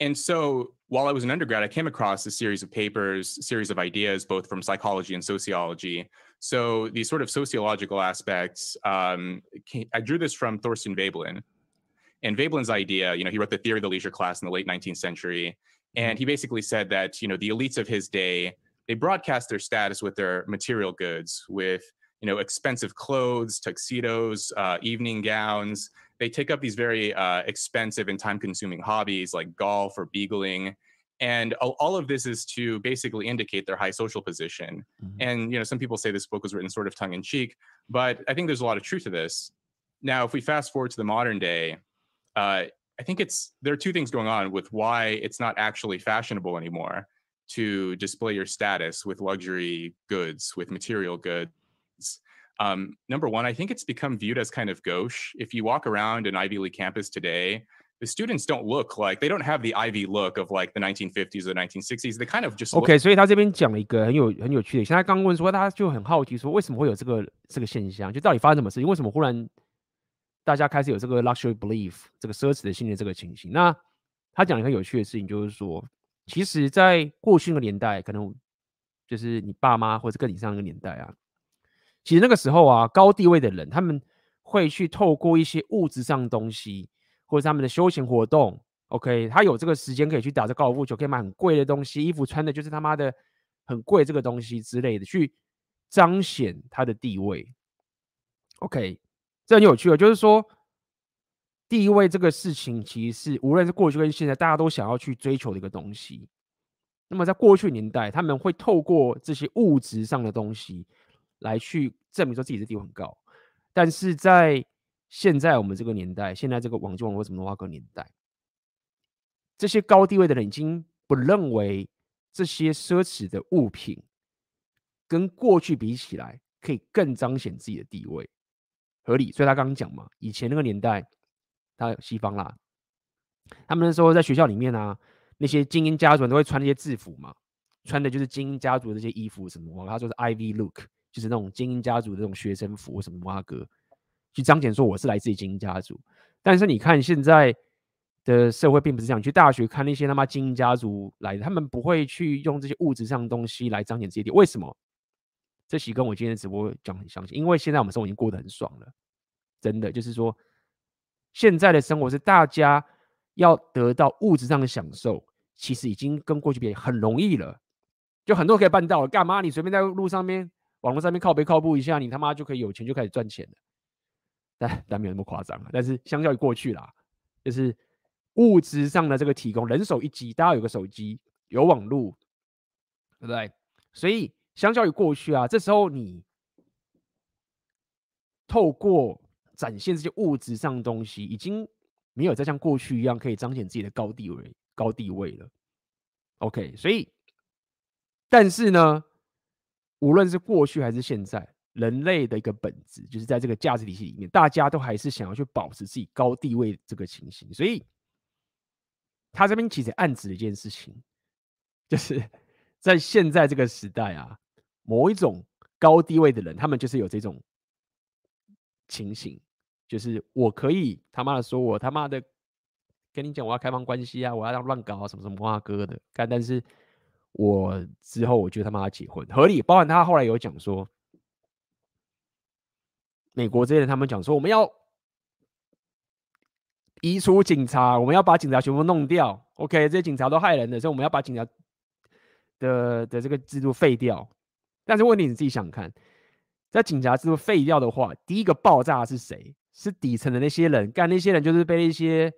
and so while I was an undergrad, I came across a series of papers, a series of ideas, both from psychology and sociology. So these sort of sociological aspects, um, I drew this from Thorstein Veblen. And Veblen's idea, you know, he wrote the Theory of the Leisure Class in the late 19th century. And he basically said that, you know, the elites of his day, they broadcast their status with their material goods, with you know, expensive clothes, tuxedos, uh, evening gowns. They take up these very uh, expensive and time-consuming hobbies like golf or beagling, and all of this is to basically indicate their high social position. Mm-hmm. And you know, some people say this book was written sort of tongue-in-cheek, but I think there's a lot of truth to this. Now, if we fast forward to the modern day, uh, I think it's there are two things going on with why it's not actually fashionable anymore to display your status with luxury goods, with material goods Um, number one, I think it's become viewed as kind of gauche. If you walk around an Ivy League campus today, the students don't look like they don't have the Ivy look of like the 1950s or 1960s. They kind of just OK。所以他这边讲了一个很有很有趣的，现在刚问说，大家就很好奇说，为什么会有这个这个现象？就到底发生什么事情？为什么忽然大家开始有这个 luxury belief 这个奢侈的信念这个情形？那他讲了一个很有趣的事情，就是说， 其实，在过去那个年代，可能就是你爸妈或者更以上那个年代啊。其实那个时候啊，高地位的人他们会去透过一些物质上的东西，或者他们的休闲活动，OK，他有这个时间可以去打这高尔夫球，可以买很贵的东西，衣服穿的就是他妈的很贵这个东西之类的，去彰显他的地位。OK，这很有趣哦，就是说地位这个事情，其实是无论是过去跟现在，大家都想要去追求的一个东西。那么在过去年代，他们会透过这些物质上的东西。来去证明说自己的地位很高，但是在现在我们这个年代，现在这个网际网络什么的话，个年代，这些高地位的人已经不认为这些奢侈的物品跟过去比起来可以更彰显自己的地位，合理。所以他刚刚讲嘛，以前那个年代，他西方啦，他们那时候在学校里面啊，那些精英家族都会穿那些制服嘛，穿的就是精英家族的这些衣服什么，他说是 Ivy look。就是那种精英家族的这种学生服什么哇哥，去彰显说我是来自于精英家族。但是你看现在的社会并不是这样，去大学看那些他妈精英家族来的，他们不会去用这些物质上的东西来彰显自己的。为什么？这期跟我今天的直播讲很相信，因为现在我们生活已经过得很爽了，真的就是说，现在的生活是大家要得到物质上的享受，其实已经跟过去比很容易了，就很多可以办到。干嘛？你随便在路上面。网络上面靠背靠步一下，你他妈就可以有钱，就开始赚钱了。但但没有那么夸张啊。但是相较于过去啦，就是物质上的这个提供，人手一机，大家有个手机，有网络，对不对？所以相较于过去啊，这时候你透过展现这些物质上的东西，已经没有再像过去一样可以彰显自己的高地位、高地位了。OK，所以但是呢？无论是过去还是现在，人类的一个本质就是在这个价值体系里面，大家都还是想要去保持自己高地位这个情形。所以，他这边其实暗指了一件事情，就是在现在这个时代啊，某一种高地位的人，他们就是有这种情形，就是我可以他妈的说我他妈的跟你讲，我要开放关系啊，我要让乱搞啊，什么什么哇哥哥的干，但是。我之后我就他妈要结婚，合理。包含他后来有讲说，美国这些人他们讲说，我们要移除警察，我们要把警察全部弄掉。OK，这些警察都害人的，所以我们要把警察的的这个制度废掉。但是问题你自己想看，在警察制度废掉的话，第一个爆炸是谁？是底层的那些人，干那些人就是被那些。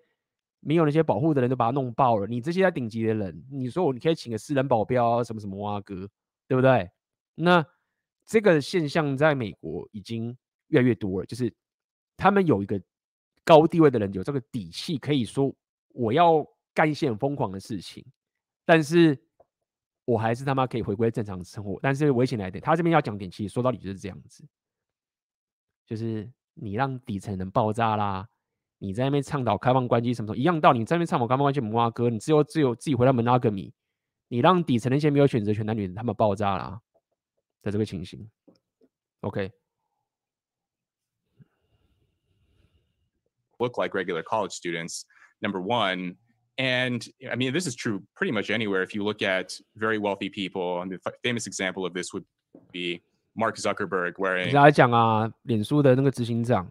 没有那些保护的人都把他弄爆了。你这些在顶级的人，你说我你可以请个私人保镖什么什么哇哥，对不对？那这个现象在美国已经越来越多了，就是他们有一个高地位的人有这个底气，可以说我要干一些疯狂的事情，但是我还是他妈可以回归正常生活。但是危险来点，他这边要讲点，其实说到底就是这样子，就是你让底层人爆炸啦。你在那边倡导开放关机什么什么一样道理，你在那边倡导开放关系，母哥，你只有只有自己回到 monogamy，你让底层那些没有选择权男女人他们爆炸了，啊，在这个情形。OK。Look like regular college students, number one. And I mean, this is true pretty much anywhere. If you look at very wealthy people, and the famous example of this would be Mark Zuckerberg wearing。来讲啊，脸书的那个执行长。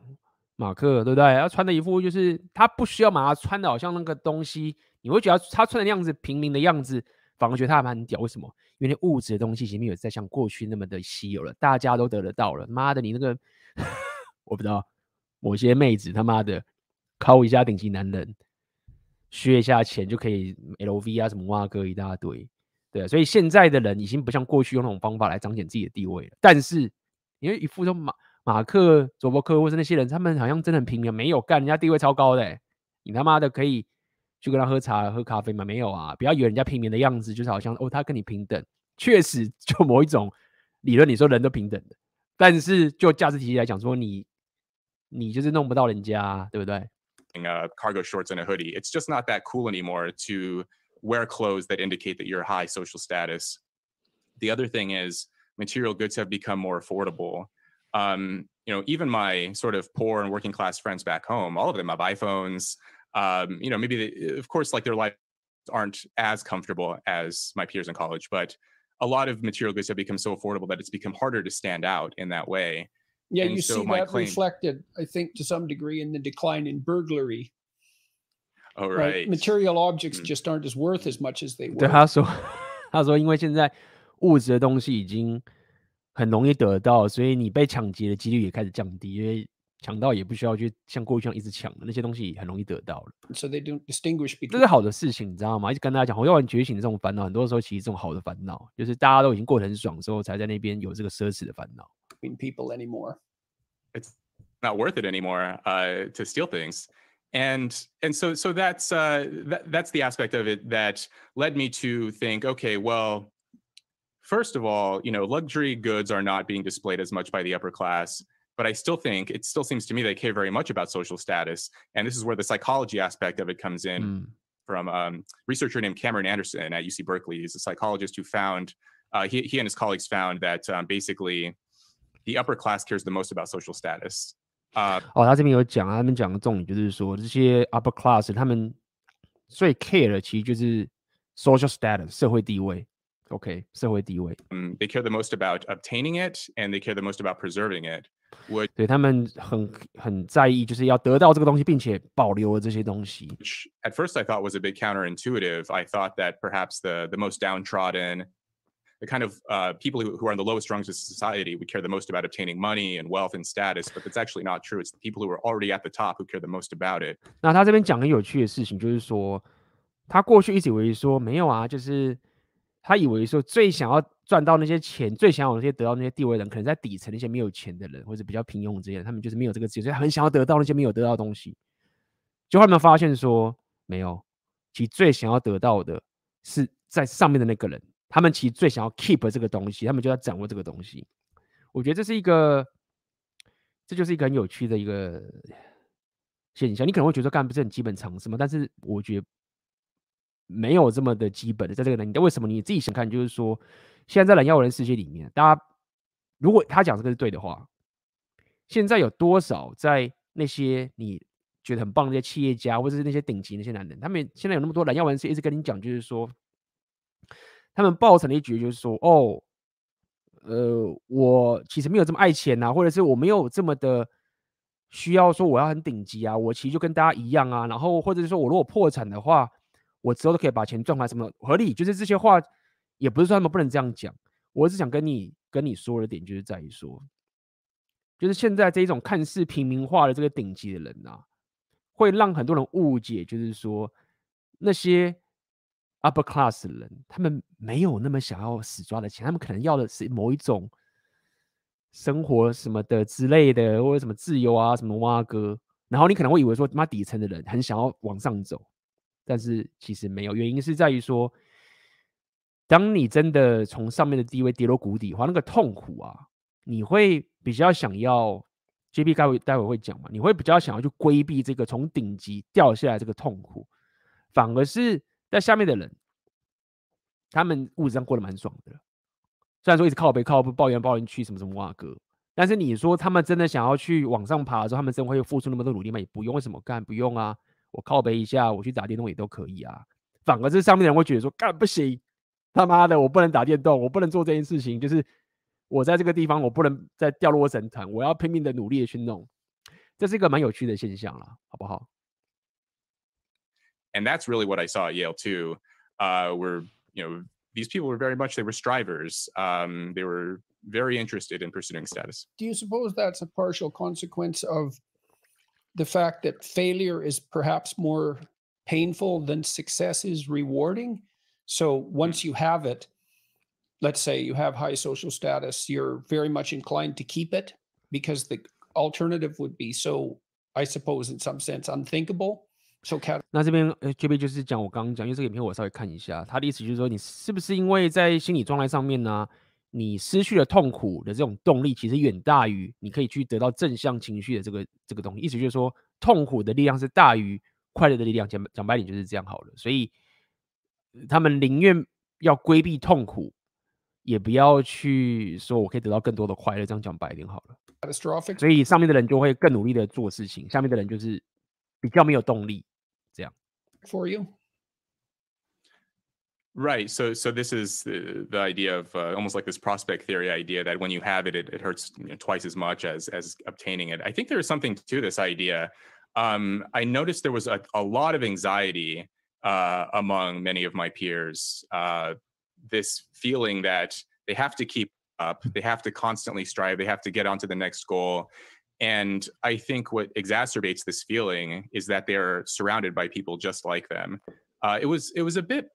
马克对不对？他穿的一副就是他不需要嘛他穿的好像那个东西，你会觉得他穿的样子平民的样子，反而觉得他还蛮屌。为什么？因为那物质的东西其实没有再像过去那么的稀有了，大家都得得到了。妈的，你那个 我不知道，某些妹子他妈的靠一下顶级男人，削一下钱就可以 LV 啊什么哇哥一大堆，对。所以现在的人已经不像过去用那种方法来彰显自己的地位了。但是因为一副都马。马克、佐伯克或是那些人，他们好像真的很平民，没有干，人家地位超高的、欸。你他妈的可以去跟他喝茶、喝咖啡吗？没有啊！不要以为人家平民的样子就是好像哦，他跟你平等。确实，就某一种理论，你说人都平等的，但是就价值体系来讲，说你你就是弄不到人家、对不对？Uh, cargo shorts and a hoodie. It's just not that cool anymore to wear clothes that indicate that you're high social status. The other thing is material goods have become more affordable. Um, you know, even my sort of poor and working class friends back home, all of them have iPhones. Um, you know, maybe they, of course, like their lives aren't as comfortable as my peers in college, but a lot of material goods have become so affordable that it's become harder to stand out in that way. Yeah, and you so see that claim, reflected, I think, to some degree in the decline in burglary. Oh, right. right? Material objects mm. just aren't as worth as much as they were. 对他说，他说，因为现在物质的东西已经很容易得到，所以你被抢劫的几率也开始降低，因为抢到也不需要去像过去一样一直抢，那些东西很容易得到了。So they don't distinguish between. 这是好的事情，你知道吗？一直跟大家讲，红药丸觉醒的这种烦恼，很多时候其实这种好的烦恼，就是大家都已经过得很爽的时候，才在那边有这个奢侈的烦恼。People anymore. It's not worth it anymore uh, to steal things. And and so so that's uh, that, that's the aspect of it that led me to think, okay, well, first of all, you know, luxury goods are not being displayed as much by the upper class but I still think it still seems to me they care very much about social status. And this is where the psychology aspect of it comes in mm. from um, researcher named Cameron Anderson at UC Berkeley. He's a psychologist who found, uh, he, he and his colleagues found that um, basically the upper class cares the most about social status. Uh, 哦，他这边有讲啊，他们讲的重点就是说，这些 upper class 他们最 care 的其实就是 social status 社会地位。OK，社会地位。Um, they care the most about obtaining it, and they care the most about preserving it. 对他们很很在意，就是要得到这个东西，并且保留这些东西。Which at first I thought was a bit counterintuitive. I thought that perhaps the the most downtrodden, the kind of uh, people who, who are in the lowest rungs of society would care the most about obtaining money and wealth and status, but it's actually not true. It's the people who are already at the top who care the most about it. 那他这边讲很有趣的事情，就是说他过去一直以为说没有啊，就是。他以为说最想要赚到那些钱，最想要那些得到那些地位的人，可能在底层那些没有钱的人，或者比较平庸这些人，他们就是没有这个资源，所以很想要得到那些没有得到的东西。结果他们发现说，没有，其实最想要得到的是在上面的那个人， 他们其实最想要 keep 这个东西，他们就要掌握这个东西。我觉得这是一个，这就是一个很有趣的一个现象。你可能会觉得干不是很基本常识吗？但是我觉得。没有这么的基本的，在这个年代，为什么你自己想看？就是说，现在在蓝药丸世界里面，大家如果他讲这个是对的话，现在有多少在那些你觉得很棒的那些企业家，或者是那些顶级那些男人，他们现在有那么多蓝药丸世界一直跟你讲，就是说，他们抱成的一局，就是说，哦，呃，我其实没有这么爱钱啊，或者是我没有这么的需要说我要很顶级啊，我其实就跟大家一样啊，然后或者是说我如果破产的话。我之后都可以把钱赚回来，什么合理？就是这些话，也不是说他们不能这样讲。我只想跟你跟你说的点，就是在于说，就是现在这一种看似平民化的这个顶级的人啊，会让很多人误解，就是说那些 upper class 的人，他们没有那么想要死抓的钱，他们可能要的是某一种生活什么的之类的，或者什么自由啊，什么挖哥。然后你可能会以为说，他妈底层的人很想要往上走。但是其实没有，原因是在于说，当你真的从上面的地位跌落谷底的话，那个痛苦啊，你会比较想要，JP 待会待会会讲嘛，你会比较想要去规避这个从顶级掉下来这个痛苦，反而是在下面的人，他们物质上过得蛮爽的，虽然说一直靠北靠抱怨抱怨去什么什么哇哥，但是你说他们真的想要去往上爬的时候，他们真的会付出那么多努力吗？也不用，为什么干？不用啊。我靠北一下，我去打电动也都可以啊。反而是上面的人会觉得说，干不行，他妈的，我不能打电动，我不能做这件事情。就是我在这个地方，我不能再掉落神坛，我要拼命的努力的去弄。这是一个蛮有趣的现象啦，好不好？And that's really what I saw at Yale too. Uh, where you know these people were very much they were strivers. Um, they were very interested in pursuing status. Do you suppose that's a partial consequence of the fact that failure is perhaps more painful than success is rewarding. So once you have it, let's say you have high social status, you're very much inclined to keep it because the alternative would be so, I suppose, in some sense, unthinkable. So, 那这边呃，这边就是讲我刚刚讲，因为这个影片我稍微看一下，他的意思就是说，你是不是因为在心理状态上面呢，你失去了痛苦的这种动力，其实远大于你可以去得到正向情绪的这个这个东西。意思就是说，痛苦的力量是大于快乐的力量。讲讲白点就是这样好了。所以他们宁愿要规避痛苦，也不要去说我可以得到更多的快乐。这样讲白点好了。所以上面的人就会更努力的做事情，下面的人就是比较没有动力。For you. Right. So, so this is the, the idea of uh, almost like this prospect theory idea that when you have it, it, it hurts you know, twice as much as as obtaining it. I think there is something to this idea. Um, I noticed there was a, a lot of anxiety uh, among many of my peers. Uh, this feeling that they have to keep up, they have to constantly strive, they have to get on to the next goal. And I think what exacerbates this feeling is that they're surrounded by people just like them. Uh, it was it was a bit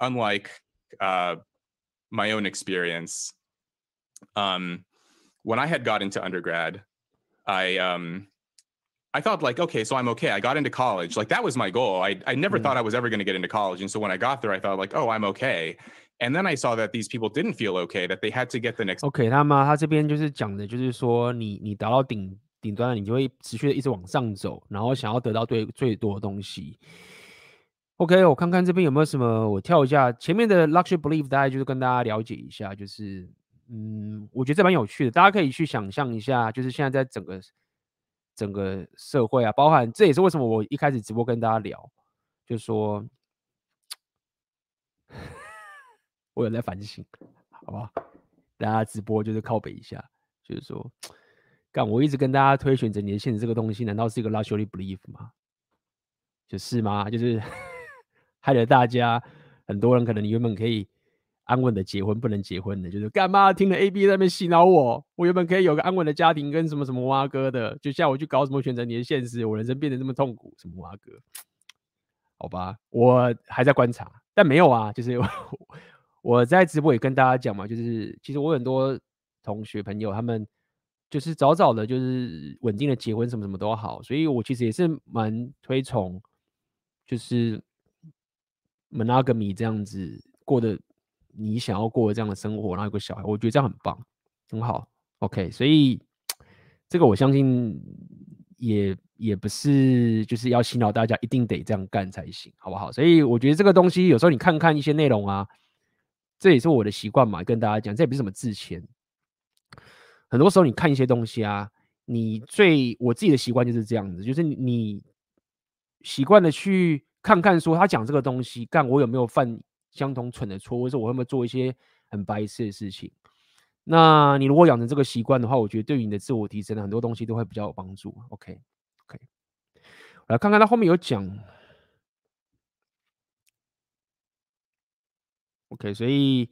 unlike uh, my own experience, um, when I had got into undergrad, I um, I thought like, okay, so I'm okay. I got into college. Like that was my goal. I I never mm. thought I was ever going to get into college, and so when I got there, I thought like, oh, I'm okay. And then I saw that these people didn't feel okay, that they had to get the next. Okay，那么，他这边就是讲的，就是说你你达到顶顶端了，你就会持续的一直往上走，然后想要得到最最多的东西。OK，我看看这边有没有什么，我跳一下前面的 luxury belief，大概就是跟大家了解一下，就是嗯，我觉得这蛮有趣的，大家可以去想象一下，就是现在在整个整个社会啊，包含这也是为什么我一开始直播跟大家聊，就是说我有在反省，好不好？大家直播就是靠北一下，就是说，干我一直跟大家推选择你的这个东西，难道是一个 luxury belief 吗？就是吗？就是。害得大家很多人可能你原本可以安稳的结婚，不能结婚的，就是干嘛听了 A B 在那边洗脑我？我原本可以有个安稳的家庭，跟什么什么蛙哥的，就像我去搞什么选择你的现实，我人生变得这么痛苦，什么蛙哥？好吧，我还在观察，但没有啊，就是 我，在直播也跟大家讲嘛，就是其实我很多同学朋友他们就是早早的，就是稳定的结婚，什么什么都好，所以我其实也是蛮推崇，就是。monogamy 这样子过的，你想要过的这样的生活，然后有个小孩，我觉得这样很棒，很好。OK，所以这个我相信也也不是就是要洗脑大家一定得这样干才行，好不好？所以我觉得这个东西有时候你看看一些内容啊，这也是我的习惯嘛，跟大家讲，这也不是什么自谦。很多时候你看一些东西啊，你最我自己的习惯就是这样子，就是你习惯的去。看看说他讲这个东西，干我有没有犯相同蠢的错，或者我有没有做一些很白痴的事情？那你如果养成这个习惯的话，我觉得对于你的自我提升很多东西都会比较有帮助。OK，OK，、我来看看他后面有讲。OK，所以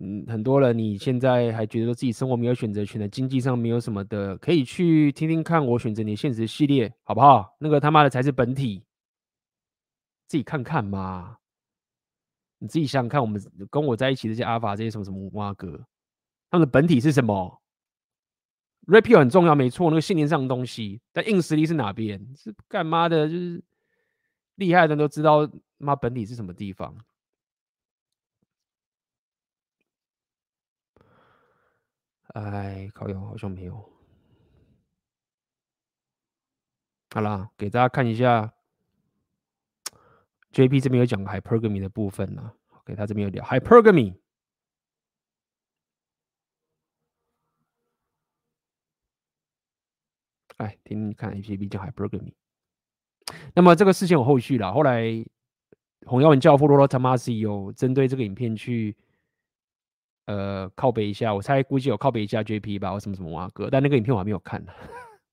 嗯，很多人你现在还觉得自己生活没有选择权的，经济上没有什么的，可以去听听看我选择你现实系列，好不好？那个他妈的才是本体。自己看看嘛，你自己想想看，我们跟我在一起这些阿法这些什么什么蛙哥，他们的本体是什么？Rapio 很重要，没错，那个信念上的东西，但硬实力是哪边？是干嘛的？就是厉害的人都知道，妈本体是什么地方？哎，靠腰好像没有。好啦，给大家看一下。JP 这边有讲 hypergamy 的部分呢，OK，他这边有聊 hypergamy。哎，听你看 JP 讲 hypergamy。那么这个事情有后续了，后来洪耀文教父罗罗塔马斯有针对这个影片去呃靠背一下，我猜估计有靠背一下 JP 吧，或什么什么哇哥，但那个影片我还没有看呢，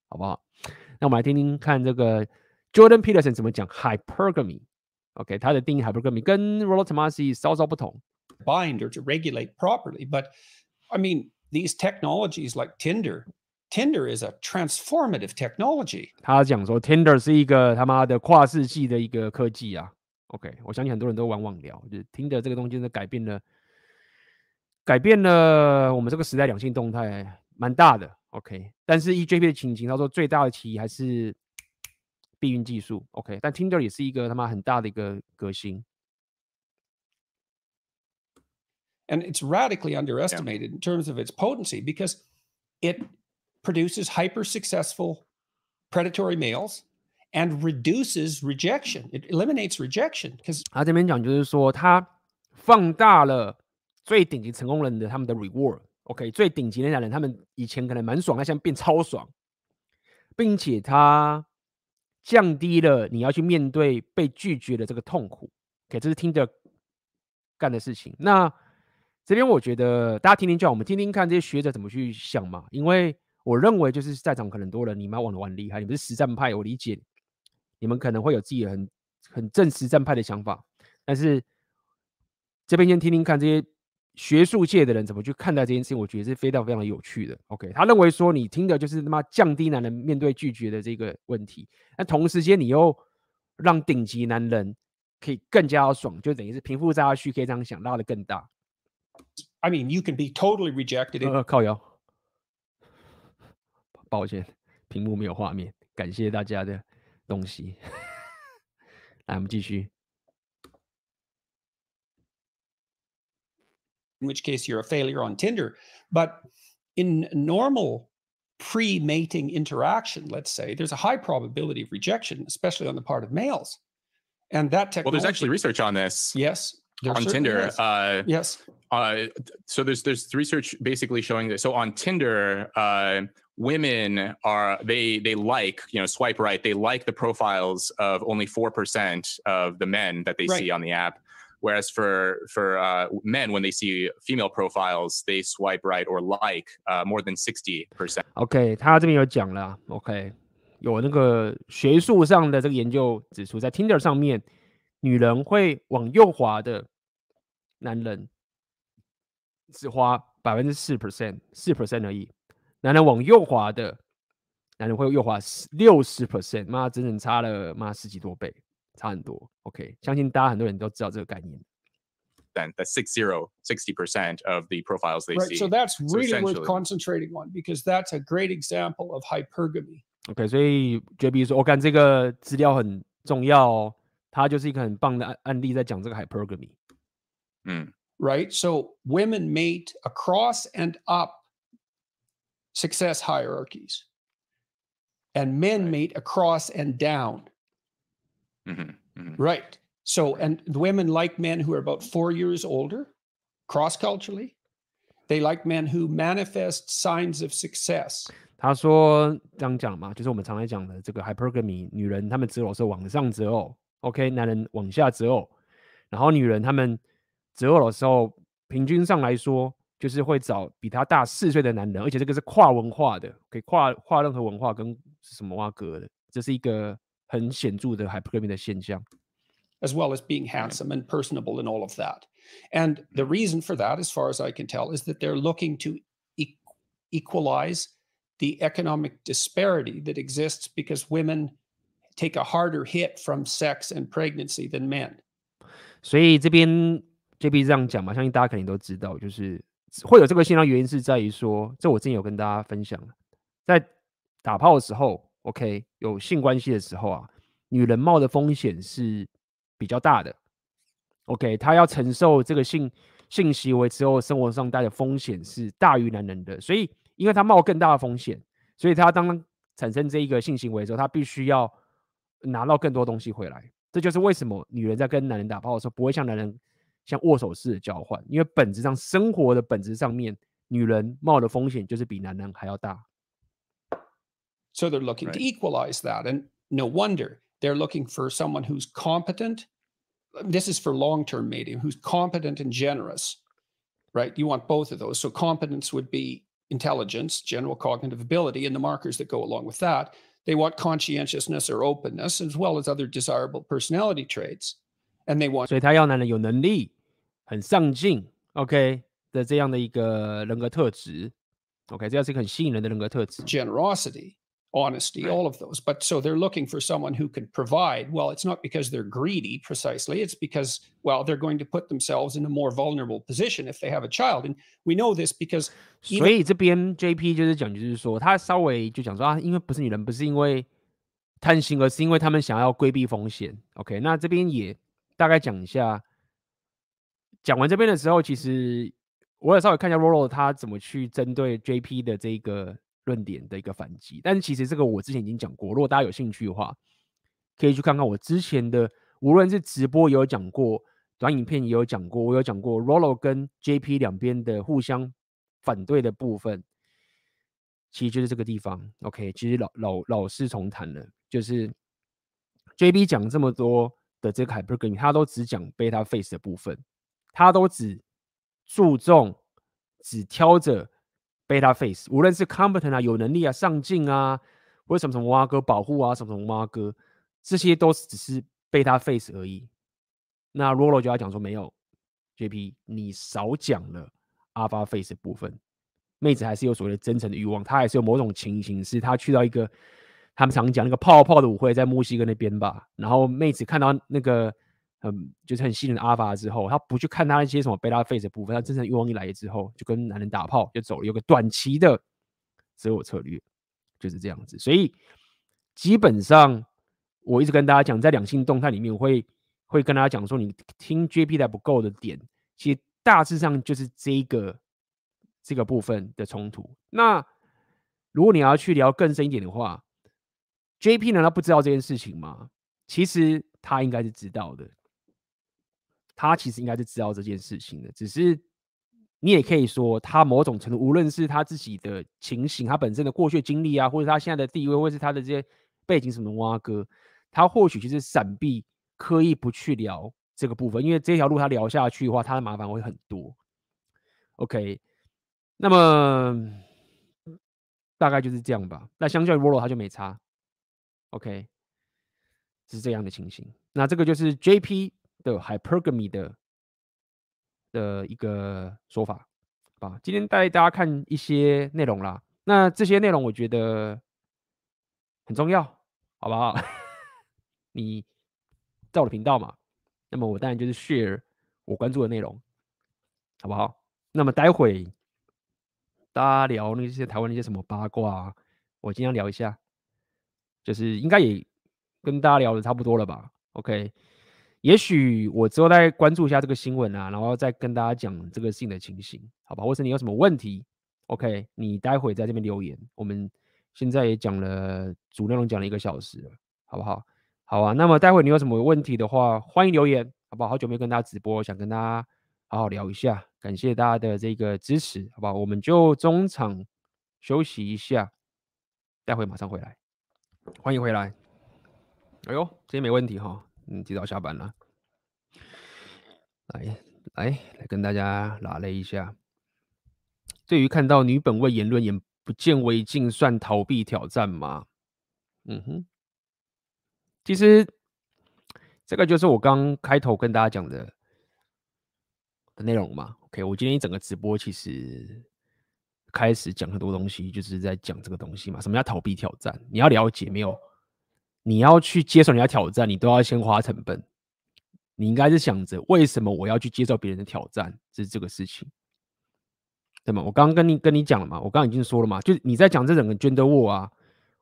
好不好？那我们来听听看这个 Jordan Peterson 怎么讲 hypergamy。OK，他的定义 hypergamy 跟 Rollo Tomassi 稍稍不同。Binder to regulate properly, but I mean these technologies like Tinder, Tinder is a transformative technology. 他讲说 Tinder 是一个他妈的跨世纪的一个科技啊。OK，我相信很多人都玩网聊，就是 Tinder 这个东西真的改变了，改变了我们这个时代两性动态，蛮大的。OK，但是 EJP 的情形，他说最大的歧义还是。避孕技术，OK，但 Tinder 也是一个他妈很大的一个革新。And it's radically underestimated in terms of its potency because it produces hyper successful predatory males and reduces rejection. It eliminates rejection because 他这边讲就是说，他放大了最顶级成功人的他们的 reward。OK，最顶级的那人，他们以前可能蛮爽，他现在变超爽，并且他降低了你要去面对被拒绝的这个痛苦。OK，这是听着干的事情。那这边我觉得大家听听就好，我们听听看这些学者怎么去想嘛。因为我认为就是在场可能多人，你们玩的玩厉害，你们是实战派，我理解，你们可能会有自己很很正实战派的想法。但是这边先听听看这些学术界的人怎么去看待这件事情，我觉得是非常非常有趣的。OK，他认为说你听的就是他妈降低男人面对拒绝的这个问题，那同时间你又让顶级男人可以更加爽，就等于是贫富差距可以这样想拉的更大。I mean, you can be totally rejected. 呃，靠摇，抱歉，屏幕没有画面，感谢大家的东西。来，我们继续。In which case you're a failure on Tinder. But in normal pre-mating interaction, let's say, there's a high probability of rejection, especially on the part of males. And that technology. Well, there's actually research on this. Yes. On Tinder. Uh, yes. Uh, so there's there's research basically showing that. So on Tinder, uh, women are they they like you know swipe right. They like the profiles of only four percent of the men that they right. see on the app. Whereas for for uh, men, when they see female profiles, they swipe right or like uh, more than sixty percent. OK，他这边有讲了。OK，有那个学术上的这个研究指出，在 Tinder 上面，女人会往右滑的男人。只花百分之四 percent，四 percent 而已。男人往右滑的，男人会右滑六十 percent，妈，整整差了妈十几多倍，差很多。OK，相信大家很多人都知道这个概念。Then that's six zero, sixty percent of the profiles they right, see. So that's really so worth concentrating on because that's a great example of hypergamy. OK，所以 JB 说，我看这个资料很重要哦，它就是一个很棒的案案例，在讲这个 hypergamy。嗯。right? So women mate across and up success hierarchies, and men right. mate across and down. Mm-hmm. Mm-hmm. Right. So, and women like men who are about four years older, cross culturally. They like men who manifest signs of success. 他说这样讲嘛，就是我们常来讲的这个 hypergamy，女人她们择偶是往上择偶，OK，男人往下择偶，然后女人她们。择偶的时候，平均上来说，就是会找比她大四岁的男人，而且这个是跨文化的，可以跨跨任何文化跟什么挖格的，这是一个很显着的 hypergamy 的现象。As well as being handsome and personable and all of that. And the reason for that, as far as I can tell, is that they're looking to e equalize the economic disparity that exists because women take a harder hit from sex and pregnancy than men. 所以这边。JB 这样讲嘛，相信大家肯定都知道，就是会有这个现象，原因是在于说，这我之前有跟大家分享，在打炮的时候 ，OK，有性关系的时候啊，女人冒的风险是比较大的，OK，她要承受这个性性行为之后生活上带的风险是大于男人的，所以因为她冒更大的风险，所以她当产生这一个性行为之后，她必须要拿到更多东西回来，这就是为什么女人在跟男人打炮的时候不会像男人。像握手式的交换，因为本质上生活的本质上面，女人冒的风险就是比男人还要大。So they're looking to equalize that, and no wonder they're looking for someone who's competent. This is for long-term mating, who's competent and generous, right? You want both of those. So competence would be intelligence, general cognitive ability, and the markers that go along with that. They want conscientiousness or openness, as well as other desirable personality traits. And they want，所以他要男人有能力、很上进，OK 的这样的一个人格特质，OK，这样是一个很吸引人的人格特质。Generosity, honesty, all of those. But so they're looking for someone who can provide. Well, it's not because they're greedy precisely. It's because, well, they're going to put themselves in a more vulnerable position if they have a child. And we know this because. 所以这边 JP 就是讲，就是说他稍微就讲说啊，因为不是女人，不是因为贪心，而是因为他们想要规避风险。OK，那这边也。大概讲一下 讲完这边的时候，其实我也稍微看一下 Rolo 他怎么去针对 JP 的这个 论点的一个反击。但是其实这个我之前已经讲过，如果大家有兴趣的话，可以去看看我之前的，无论是直播也有讲过，短影片也有讲过，我有讲过 Rolo 跟 JP 两边的互相反对的部分。其实就是这个地方，OK，其实老老老是重谈了，就是 JP 讲这么多的这个 Hypergamy，他都只讲 Beta Face 的部分，他都只注重只挑着 Beta Face，无论是 Competent 啊、有能力啊、上进啊，或者什么什么挖哥保护啊、什么什么挖哥，这些都只是 Beta Face 而已。那 Rolo 就要讲说，没有 JP，你少讲了 Alpha Face 的部分。妹子还是有所谓的真诚的欲望，她还是有某种情形，是她去到一个他们常讲那个泡泡的舞会，在墨西哥那边吧。然后妹子看到那个嗯，就是很信任阿法之后，他不去看他那些什么贝拉 face 的部分，他真正欲望一来之后，就跟男人打炮就走了，有个短期的择偶策略就是这样子。所以基本上我一直跟大家讲，在两性动态里面，我会会跟大家讲说，你听 JP 的不够的点，其实大致上就是这个。这个部分的冲突，那如果你要去聊更深一点的话，JP 难道不知道这件事情吗？其实他应该是知道的，他其实应该是知道这件事情的，只是你也可以说，他某种程度，无论是他自己的情形，他本身的过去经历啊，或者他现在的地位，或者是他的这些背景什么挖哥，他或许就是闪避，刻意不去聊这个部分，因为这条路他聊下去的话，他的麻烦会很多。OK。那么大概就是这样吧。那相较于 Rolo 他就没差，OK，是这样的情形。那这个就是 JP 的 Hypergamy 的的一个说法，啊？今天带大家看一些内容啦。那这些内容我觉得很重要，好不好？你在我的频道嘛，那么我当然就是 share 我关注的内容，好不好？那么待会。大家聊那些台湾那些什么八卦啊，我今天聊一下，就是应该也跟大家聊的差不多了吧？OK，也许我之后再关注一下这个新闻啊，然后再跟大家讲这个事情的情形，好吧？或是你有什么问题，OK，你待会在这边留言。我们现在也讲了主内容讲了一个小时了，好不好？好啊，那么待会你有什么问题的话，欢迎留言，好不好？好久没跟大家直播，想跟大家好好聊一下。感谢大家的这个支持，好吧，我们就中场休息一下，待会马上回来。欢迎回来。哎呦，今天没问题哈，嗯，提早下班了。来来来，跟大家拉了一下。对于看到女本位言论眼不见为净，算逃避挑战吗？嗯哼，其实这个就是我刚开头跟大家讲的的内容嘛。OK，我今天一整个直播其实开始讲很多东西，就是在讲这个东西嘛。什么叫逃避挑战？你要了解没有？你要去接受人家挑战，你都要先花成本。你应该是想着为什么我要去接受别人的挑战，这是这个事情，对吗？我刚刚跟你跟你讲了嘛，我刚刚已经说了嘛，就你在讲这整个 gender war 啊，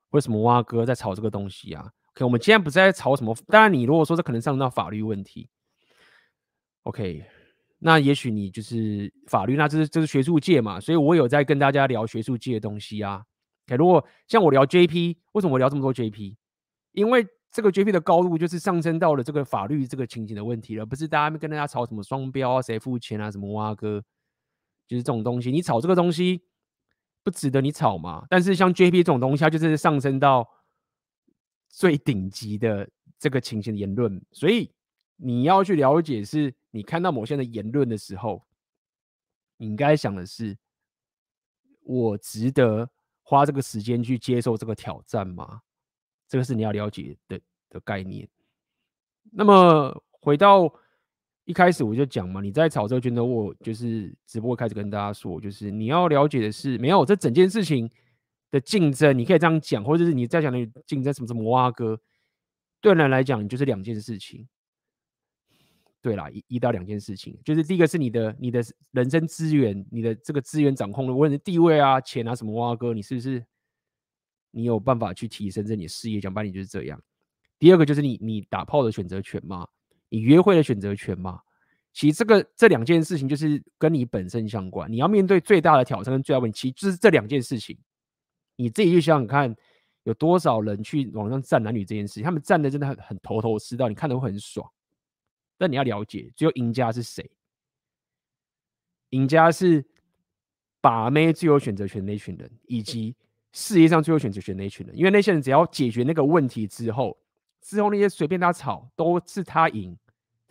为什么挖哥在吵这个东西啊？OK，我们今天不是在吵什么？当然，你如果说这可能上到法律问题，OK。那也许你就是法律，那这是这是学术界嘛，所以我有在跟大家聊学术界的东西啊。OK，如果像我聊 JP，为什么我聊这么多 JP？因为这个 JP 的高度就是上升到了这个法律这个情形的问题了，不是大家跟大家吵什么双标啊，谁付钱啊，什么挖哥，就是这种东西，你吵这个东西不值得你吵嘛。但是像 JP 这种东西，它就是上升到最顶级的这个情形的言论，所以。你要去了解，是你看到某些人的言论的时候，你应该想的是：我值得花这个时间去接受这个挑战吗？这个是你要了解的的概念。那么回到一开始我就讲嘛，你在炒这个圈的，我就是直播开始跟大家说，就是你要了解的是，没有这整件事情的竞争，你可以这样讲，或者是你在讲的竞争什么什么挖哥，对人来讲，就是两件事情。对啦，一一到两件事情，就是第一个是你的你的人生资源，你的这个资源掌控的，无论是地位啊、钱啊什么挖哥，你是不是你有办法去提升这你的事业？讲白点就是这样。第二个就是你你打炮的选择权嘛，你约会的选择权嘛，其实这个这两件事情就是跟你本身相关。你要面对最大的挑战跟最大问题，其实就是这两件事情。你自己去想想看，有多少人去网上站男女这件事情，他们站的真的很很头头是道，你看的会很爽。但你要了解，最后赢家是谁？赢家是把妹最有选择权的那群人，以及事业上最有选择权的那群人。因为那些人只要解决那个问题之后，之后那些随便他吵都是他赢。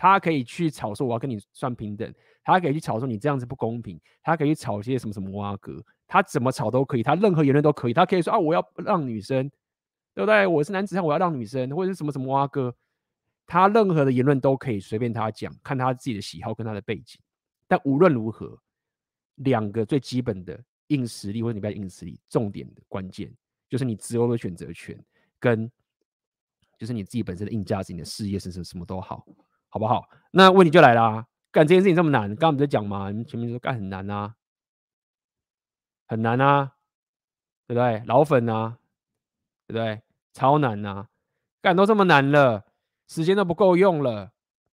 他可以去吵说我要跟你算平等，他可以去吵说你这样子不公平，他可以去吵些什么什么挖哥，他怎么吵都可以，他任何言论都可以。他可以说啊，我要让女生，对不对？我是男子汉，我要让女生，或者是什么什么挖哥，他任何的言论都可以随便他讲，看他自己的喜好跟他的背景。但无论如何，两个最基本的硬实力或者你不要硬实力，重点的关键就是你择偶的选择权，跟就是你自己本身的硬价值，你的事业是什么什么都好，好不好？那问题就来了，干这件事情这么难，刚刚我们在讲嘛，你们前面说干很难啊，很难啊，对不对？老粉啊，对不对？超难啊，干都这么难了，时间都不够用了，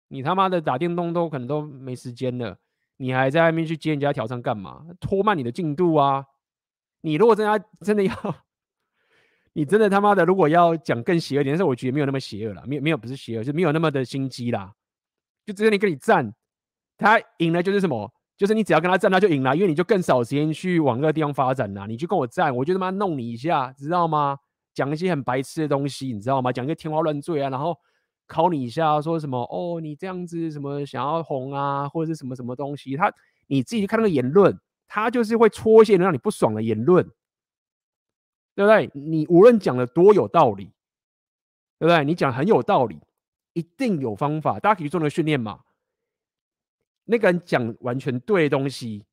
你他妈的打电动都可能都没时间了。你还在外面去接人家挑战干嘛？拖慢你的进度啊！你如果真的 真的要，你真的他妈的如果要讲更邪恶点，但是我觉得没有那么邪恶了，没有没有不是邪恶，就没有那么的心机啦。就只有你跟你战，他赢了就是什么？就是你只要跟他战，他就赢了，因为你就更少时间去往那个地方发展啦。你去跟我战，我就他妈弄你一下，知道吗？讲一些很白痴的东西，你知道吗？讲一些天花乱坠啊，然后。考你一下，说什么？哦，你这样子什么想要红啊，或者是什么什么东西？他你自己去看那个言论，他就是会戳一些让你不爽的言论，对不对？你无论讲的多有道理，对不对？你讲很有道理，一定有方法。大家可以做那个训练嘛。那个人讲完全对的东西，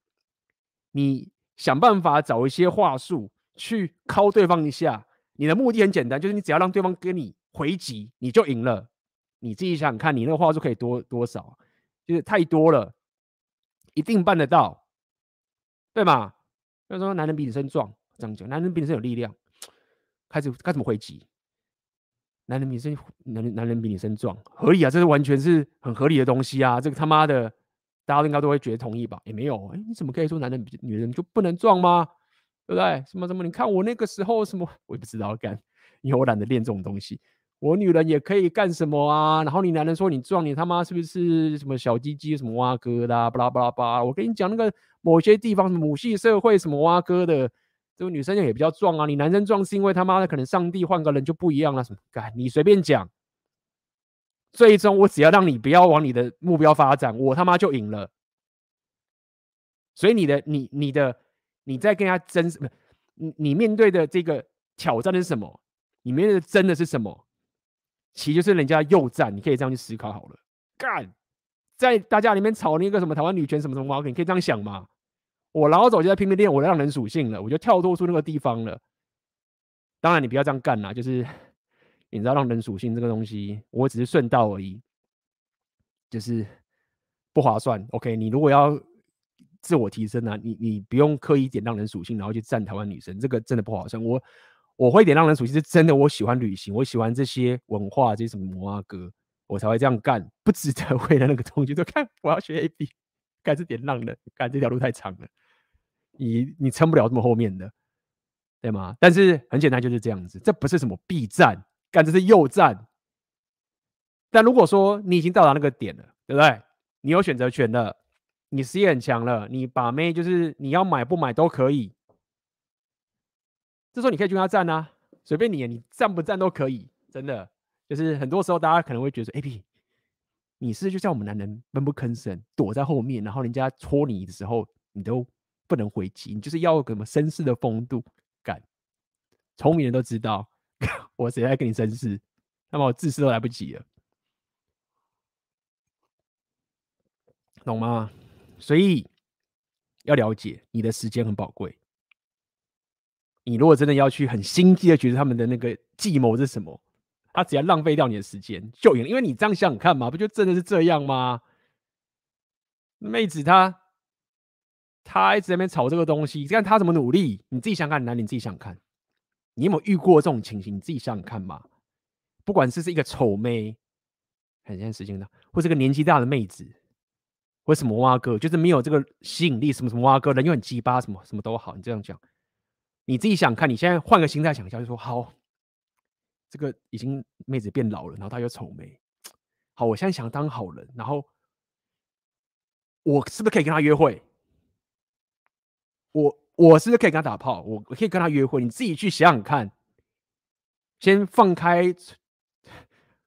你想办法找一些话术去敲对方一下。你的目的很简单，就是你只要让对方跟你回击，你就赢了。你自己想想看，你那个话术可以多多少？就是太多了，一定办得到，对吗？就说男人比女生壮，这样讲，男人比女生有力量，开始该怎么回击？男人比女生，男人男人比女生壮，合理啊，这是完全是很合理的东西啊！这个他妈的，大家应该都会觉得同意吧？也没有，哎，你怎么可以说男人比女人就不能壮吗？对不对？什么什么？你看我那个时候什么，我也不知道干，因为我懒得练这种东西。我女人也可以干什么啊？然后你男人说你壮，你他妈是不是什么小鸡鸡什么挖哥的？巴拉巴拉巴拉！我跟你讲，那个某些地方母系社会什么挖哥的，这个女生也比较壮啊。你男生壮是因为他妈的可能上帝换个人就不一样了。什么干？你随便讲，最终我只要让你不要往你的目标发展，我他妈就赢了。所以你的你你的你在跟他争什么？你你面对的这个挑战是什么？你面对的争的是什么？其实就是人家诱战，你可以这样去思考好了。干，在大家里面吵那个什么台湾女权什么什么话，你可以这样想嘛。我老早就在拼命练我的让人属性了，我就跳脱出那个地方了。当然，你不要这样干啦，就是 你知道让人属性这个东西，我只是顺道而已，就是不划算。OK，你如果要自我提升、啊，你你不用刻意点让人属性，然后去战台湾女生，这个真的不划算。我。我会点让人熟悉，是真的。我喜欢旅行，我喜欢这些文化，这些什么摩阿哥，我才会这样干。不值得 为了那个东西，就看我要学 A B，干是点浪人干这条路太长了，你你撑不了这么后面的，对吗？但是很简单，就是这样子，这不是什么 B 站，干这是右站。但如果说你已经到达那个点了，对不对？你有选择权了，你事业很强了，你把妹就是你要买不买都可以。这时候你可以去跟他站啊，随便你，你站不站都可以，真的。就是很多时候大家可能会觉得说，哎，P，你是就像我们男人闷不吭声，躲在后面，然后人家戳你的时候，你都不能回击，你就是要有什么绅士的风度感。聪明人都知道，我谁来跟你绅士？那么我自私都来不及了，懂吗？所以要了解，你的时间很宝贵。你如果真的要去很心机的觉得他们的那个计谋是什么，他只要浪费掉你的时间就赢，因为你这样想想看嘛，不就真的是这样吗？妹子她她一直在那边吵这个东西，你看她怎么努力，你自己想想看，男，你自己想看，你有没有遇过这种情形？你自己想想看嘛。不管是是一个丑妹，很现在时间的，或是个年纪大的妹子，或什么蛙哥，就是没有这个吸引力，什么什么蛙哥，人又很鸡巴，什么什么都好，你这样讲，你自己想看，你现在换个心态想一下，就说好，这个已经妹子变老了，然后她又丑眉，好，我现在想当好人，然后我是不是可以跟她约会？我我是不是可以跟她打炮？我我可以跟她约会？你自己去想想看，先放开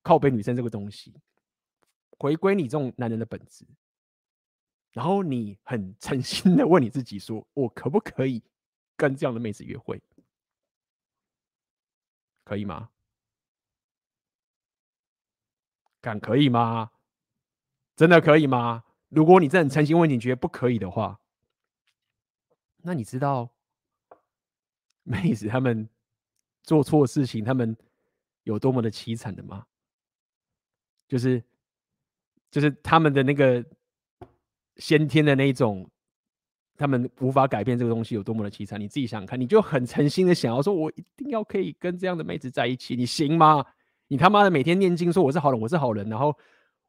靠背女生这个东西，回归你这种男人的本质。然后你很诚心的问你自己说：“我可不可以跟这样的妹子约会？可以吗？敢可以吗？真的可以吗？如果你真的诚心问你觉得不可以的话，那你知道妹子他们做错事情，他们有多么的凄惨的吗？就是就是他们的那个。”先天的那一种，他们无法改变这个东西有多么的凄惨，你自己想想看，你就很诚心的想要说，我一定要可以跟这样的妹子在一起，你行吗？你他妈的每天念经说我是好人，我是好人，然后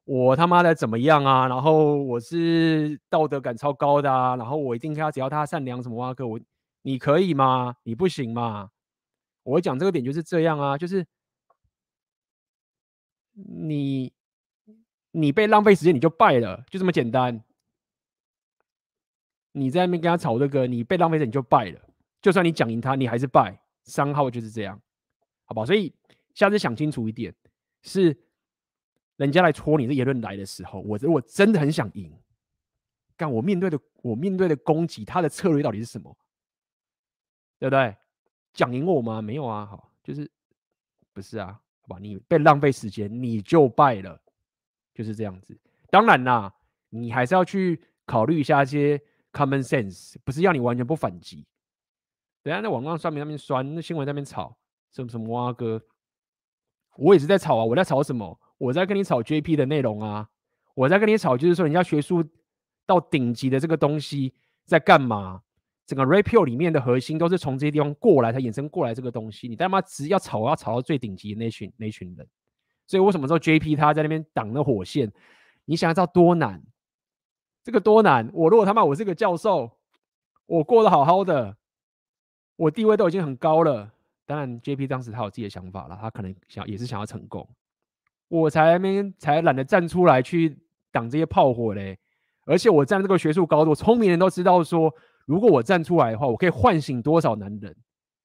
我他妈的怎么样啊？然后我是道德感超高的啊，然后我一定要只要他善良什么哇哥，我你可以吗？你不行吗？我讲这个点就是这样啊，就是你你被浪费时间你就败了，就这么简单。你在那边跟他吵这个，你被浪费了，你就败了。就算你讲赢他，你还是败。三号就是这样，好不好？所以下次想清楚一点，是人家来戳你的言论来的时候，我如果真的很想赢。但我面对的我面对的攻击，他的策略到底是什么？对不对？讲赢我吗？没有啊，好，就是不是啊？好吧，你被浪费时间，你就败了，就是这样子。当然啦，你还是要去考虑一下一些。Common sense 不是要你完全不反击。等下在网络上面那边酸，那新闻那边吵什么什么蛙哥，我也是在吵啊！我在吵什么？我在跟你吵 JP 的内容啊！我在跟你吵，就是说人家学术到顶级的这个东西在干嘛？整个 Rapio 里面的核心都是从这些地方过来才衍生过来这个东西。你他妈只要吵，要吵到最顶级的那群那群人。所以为什么说 JP 他在那边挡那火线？你想要知道多难？这个多难！我如果他妈我是个教授，我过得好好的，我地位都已经很高了。当然，JP 当时他有自己的想法了，他可能想也是想要成功，我才没才懒得站出来去挡这些炮火嘞。而且我站这个学术高度，聪明人都知道说，如果我站出来的话，我可以唤醒多少男人，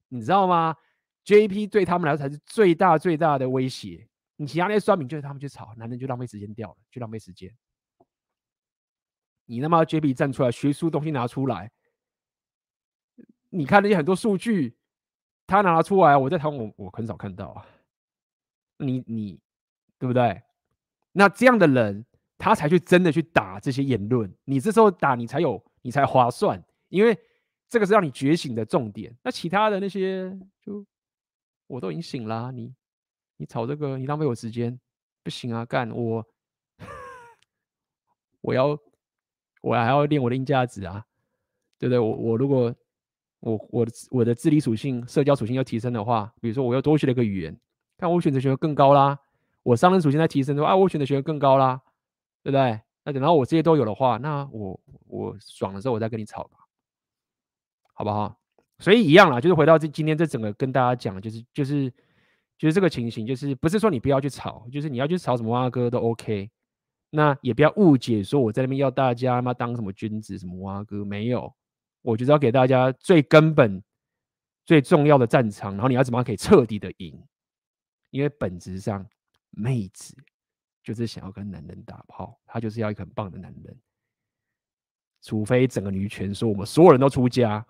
你知道吗？JP 对他们来说才是最大最大的威胁。你其他那些酸民就是他们去吵，男人就浪费时间掉了，就浪费时间。你他妈 JP 站出来，学术东西拿出来，你看那些很多数据，他拿出来，我在台湾我我很少看到啊。你你对不对？那这样的人，他才去真的去打这些言论。你这时候打，你才有你才划算，因为这个是让你觉醒的重点。那其他的那些，就我都已经醒了，你你吵这个，你浪费我时间，不行啊，干我 我要。我还要练我的硬价值啊，对不对？我我如果我我的我的智力属性、社交属性要提升的话，比如说我又多学了一个语言，看我选择学的更高啦。我商人属性在提升的话，啊，我选择学的更高啦，对不对？那等到我这些都有的话，那我我爽的时候我再跟你吵吧，好不好？所以一样啦，就是回到这今天这整个跟大家讲，就是就是就是这个情形，就是不是说你不要去吵，就是你要去吵什么蛙哥都 OK。那也不要误解，说我在那边要大家嘛当什么君子什么蛙哥，没有，我就是要给大家最根本、最重要的战场，然后你要怎么样可以彻底的赢？因为本质上，妹子就是想要跟男人打炮，她就是要一个很棒的男人，除非整个女权说我们所有人都出家，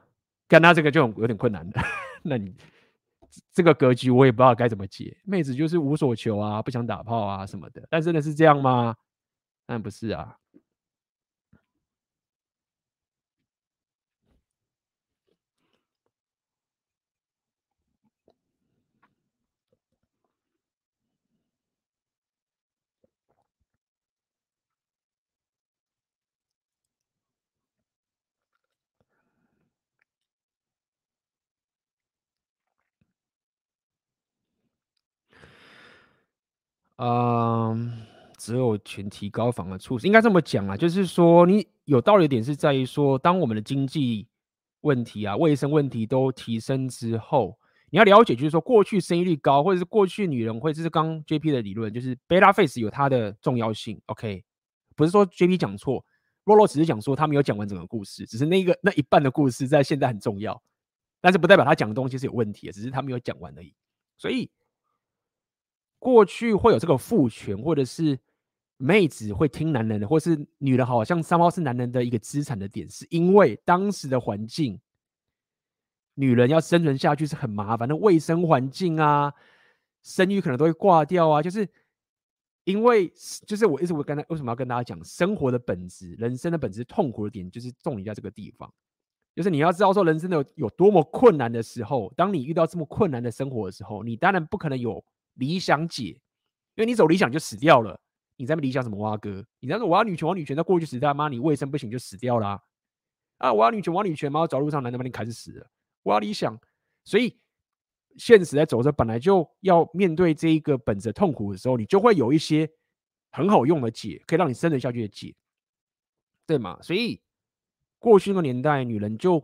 干他这个就有点困难的，那你这个格局我也不知道该怎么解。妹子就是无所求啊，不想打炮啊什么的，但真的是这样吗？但不是啊。嗯。择偶权提高反而促使，应该这么讲啊，就是说你有道理的点是在于说，当我们的经济问题啊、卫生问题都提升之后，你要了解，就是说过去生育率高，或者是过去女人会，这是刚 JP 的理论，就是 beta face 有它的重要性。OK，不是说 JP 讲错洛洛只是讲说他没有讲完整个故事，只是那个那一半的故事在现在很重要，但是不代表他讲的东西是有问题的，只是他没有讲完而已。所以过去会有这个父权，或者是妹子会听男人的，或是女人好像三猫是男人的一个资产的点，是因为当时的环境，女人要生存下去是很麻烦的，卫生环境啊，生育可能都会挂掉啊，就是因为就是我一直会跟他为什么要跟大家讲生活的本质，人生的本质痛苦的点就是重点在这个地方，就是你要知道说人生的有多么困难的时候，当你遇到这么困难的生活的时候，你当然不可能有理想解，因为你走理想就死掉了。你在那理想什么挖哥？你在说我要女权，我要女权，在过去时代妈，你卫生不行就死掉啦。啊！我要女权，我要女权，妈，走路上男的把你砍死了。我要理想，所以现实在走着，本来就要面对这一个本质痛苦的时候，你就会有一些很好用的解，可以让你生存下去的解，对吗？所以过去那个年代，女人就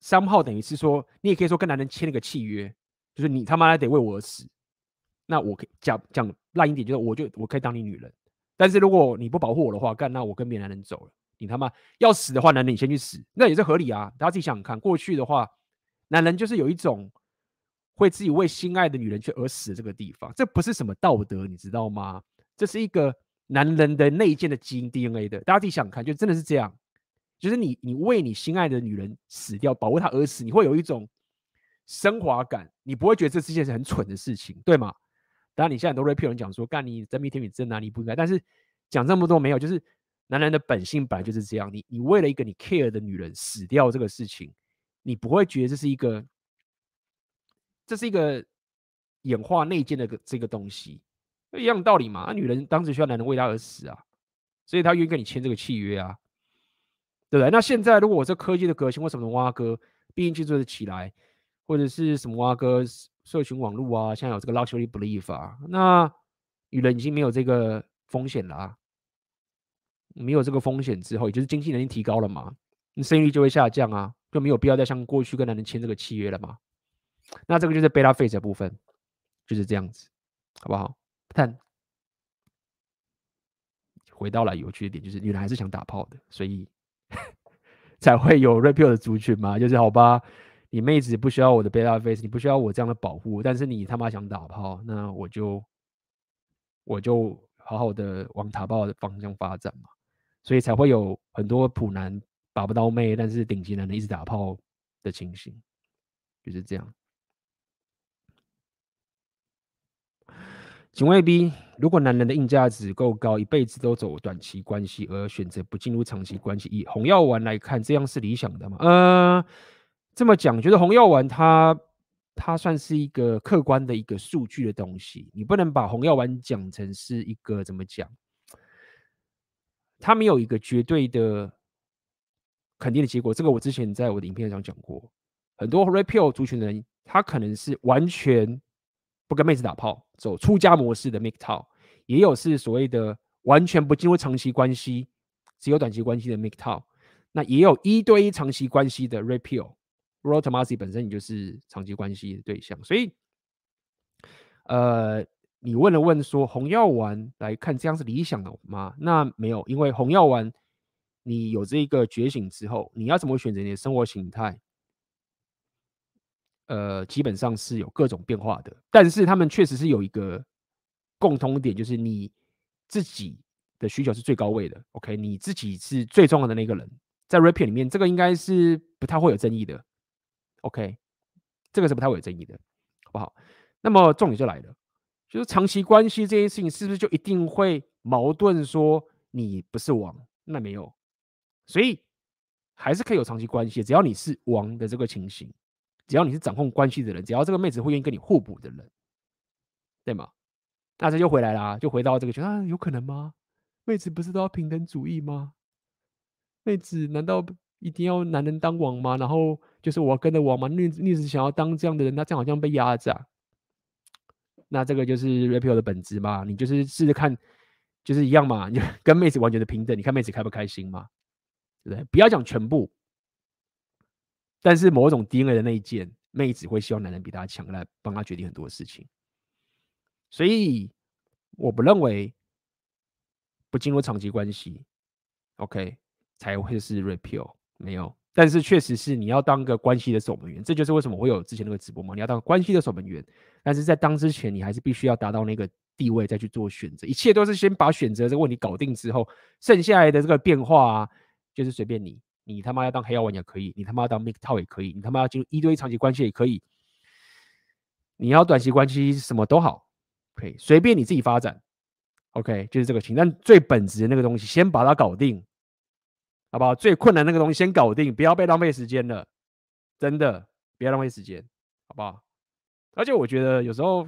三号等于是说，你也可以说跟男人签了个契约，就是你他妈得为我而死。那我可以讲讲烂一点，就是我就我可以当你女人。但是如果你不保护我的话，干，那我跟别的男人走了。你他妈要死的话，男人你先去死，那也是合理啊。大家自己想想看，过去的话，男人就是有一种会自己为心爱的女人去而死的这个地方，这不是什么道德，你知道吗？这是一个男人的内建的基因 DNA 的。大家自己想想看，就真的是这样，就是你你为你心爱的女人死掉，保护她而死，你会有一种升华感，你不会觉得这是件很蠢的事情，对吗？当然，你现在很多 rapper 人讲说，干你真命天女真哪里不应该？但是讲这么多没有，就是男人的本性本来就是这样。你你为了一个你 care 的女人死掉这个事情，你不会觉得这是一个，这是一个演化内建的个这个东西，一样道理嘛。那女人当时需要男人为她而死啊，所以她愿意跟你签这个契约啊，对不对？那现在如果我这科技的革新，为什么挖哥毕竟就做的起来，或者是什么挖哥？社群网络啊，现在有这个 luxury belief 啊，那女人已经没有这个风险了啊，没有这个风险之后，也就是经济能力提高了嘛，你生育率就会下降啊，就没有必要再像过去跟男人签这个契约了嘛。那这个就是 beta phase 的部分，就是这样子，好不好？但回到了有趣的点，就是女人还是想打炮的，所以 才会有 rapio 的族群嘛，就是好吧。你妹子不需要我的 beta face，你不需要我这样的保护，但是你他妈想打炮，那我就我就好好的往打炮的方向发展嘛，所以才会有很多普男把不到妹，但是顶级男的一直打炮的情形，就是这样。请问 B，如果男人的硬价值够高，一辈子都走短期关系，而选择不进入长期关系，以红药丸来看，这样是理想的吗？呃。这么讲，觉得红药丸它它算是一个客观的一个数据的东西，你不能把红药丸讲成是一个怎么讲？它没有一个绝对的肯定的结果。这个我之前在我的影片上讲过，很多 rapio 族群的人，他可能是完全不跟妹子打炮，走出家模式的 MGTOW，也有是所谓的完全不进入长期关系，只有短期关系的 MGTOW，那也有一对一长期关系的 repeal Roy Tomasi 本身你就是长期关系的对象，所以，呃，你问了问说红药丸来看这样是理想的吗？那没有，因为红药丸你有这一个觉醒之后，你要怎么选择你的生活形态？呃，基本上是有各种变化的，但是他们确实是有一个共通点，就是你自己的需求是最高位的。OK，你自己是最重要的那个人，在 rapio 里面，这个应该是不太会有争议的。OK，这个是不太会有争议的，好不好？那么重点就来了，就是长期关系这件事情是不是就一定会矛盾？说你不是王，那没有，所以还是可以有长期关系，只要你是王的这个情形，只要你是掌控关系的人，只要这个妹子会愿意跟你互补的人，对吗？那这就回来啦，就回到这个，啊，有可能吗？妹子不是都要平等主义吗？妹子难道一定要男人当王吗？然后。就是我跟着王吗，你你是想要当这样的人，那这样好像被压榨。那这个就是 rapio 的本质嘛，你就是试着看就是一样嘛，你 跟妹子完全的平等，你看妹子开不开心嘛？对不对？不要讲全部，但是某种 DNA 的那一件，妹子会希望男人比她强，来帮她决定很多事情。所以我不认为不进入长期关系，OK 才会是 repeal 没有。但是确实是你要当个关系的守门员，这就是为什么会有之前那个直播嘛。你要当关系的守门员，但是在当之前，你还是必须要达到那个地位再去做选择。一切都是先把选择这个问题搞定之后，剩下来的这个变化啊，就是随便你。你他妈要当黑药丸也可以，你他妈要当 m i k t o w 也可以，你他妈要进入一堆长期关系也可以，你要短期关系什么都好，可以随便你自己发展。OK，就是这个情。但最本质的那个东西，先把它搞定。好不好？最困难那个东西先搞定，不要被浪费时间了，真的，不要浪费时间，好不好？而且我觉得有时候，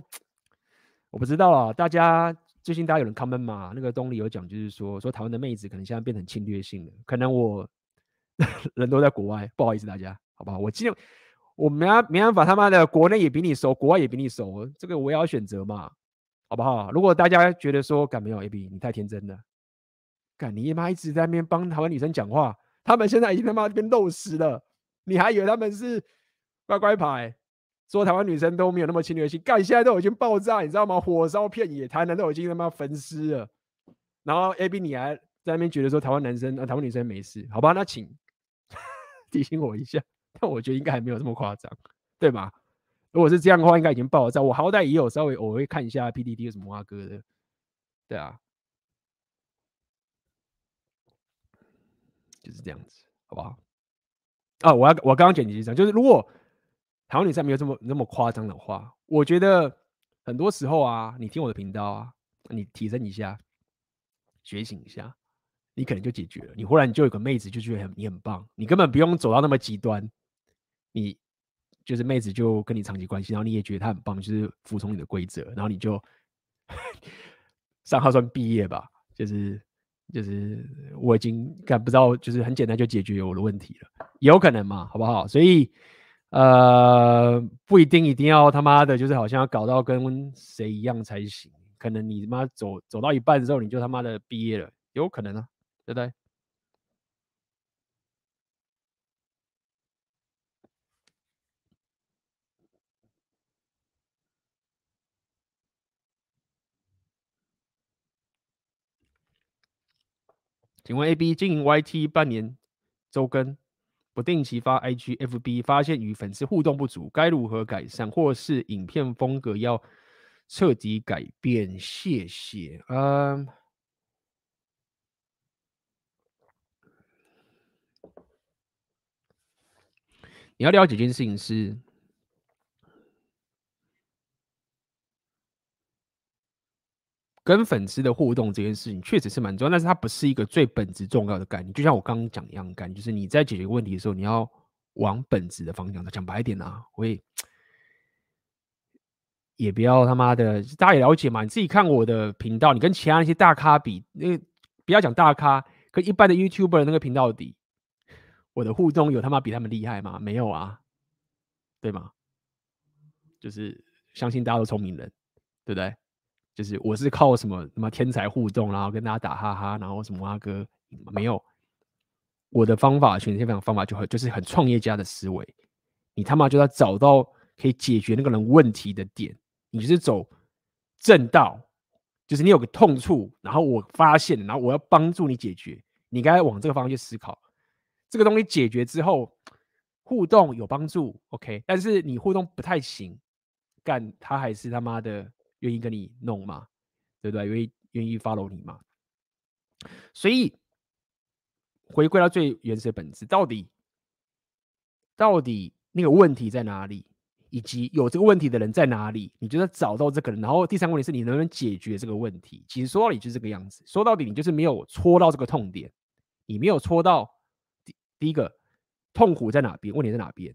我不知道啊，大家最近大家有人 comment 嘛？那个东里有讲，就是说说台湾的妹子可能现在变成侵略性的，可能我 人都在国外，不好意思大家，好不好？我今天我没没办法，他妈的国内也比你熟，国外也比你熟，这个我也要选择嘛，好不好？如果大家觉得说，敢没有 AB，你太天真了。干你妈！一直在那边帮台湾女生讲话，他们现在已经他妈变肉食了，你还以为他们是乖乖牌？说台湾女生都没有那么侵略性，干现在都已经爆炸，你知道吗？火烧遍野，台南都已经他妈焚尸了。然后 AB 你还在那边觉得说台湾男生、啊、台湾女生没事？好吧，那请 提醒我一下。但我觉得应该还没有这么夸张，对吧？如果是这样的话，应该已经爆炸。我好歹也有稍微我会看一下 PDD 有什么挖哥的，对啊。就是这样子，好不好？啊，我要我刚刚剪辑上，就是如果台湾女生没有这么那么夸张的话，我觉得很多时候啊，你听我的频道啊，你提升一下，觉醒一下，你可能就解决了。你忽然就有个妹子就觉得很你很棒，你根本不用走到那么极端，你就是妹子就跟你长期关系，然后你也觉得她很棒，就是服从你的规则，然后你就 上号算毕业吧，就是。就是我已经干不到，就是很简单就解决我的问题了，有可能嘛，好不好？所以呃，不一定一定要他妈的，就是好像要搞到跟谁一样才行。可能你他妈走走到一半之后，你就他妈的毕业了，有可能啊，对不对？请问 AB 经营 YT 半年周更，不定期发 IG、FB，发现与粉丝互动不足，该如何改善？或是影片风格要彻底改变？谢谢。嗯，你要了解一件事情是。跟粉丝的互动这件事情确实是蛮重要，但是它不是一个最本质重要的概念。就像我刚刚讲一样概念，就是你在解决问题的时候，你要往本质的方向。讲白一点啊，我也也不要他妈的，大家也了解嘛。你自己看我的频道，你跟其他那些大咖比，那个不要讲大咖，跟一般的 YouTuber 那个频道比，我的互动有他妈比他们厉害吗？没有啊，对吗？就是相信大家都聪明人，对不对？就是我是靠什么什么天才互动，然后跟大家打哈哈，然后什么阿哥没有，我的方法，全天分享方法就很就是很创业家的思维，你他妈就要找到可以解决那个人问题的点，你就是走正道，就是你有个痛处，然后我发现，然后我要帮助你解决，你该往这个方向去思考，这个东西解决之后，互动有帮助，OK，但是你互动不太行，干他还是他妈的。愿意跟你弄嘛，对不对？愿意愿意 follow 你嘛？所以回归到最原始的本质，到底到底那个问题在哪里，以及有这个问题的人在哪里？你就要找到这个人。然后第三个问题是你能不能解决这个问题？其实说到底就是这个样子。说到底，你就是没有戳到这个痛点，你没有戳到第第一个痛苦在哪边，问题在哪边？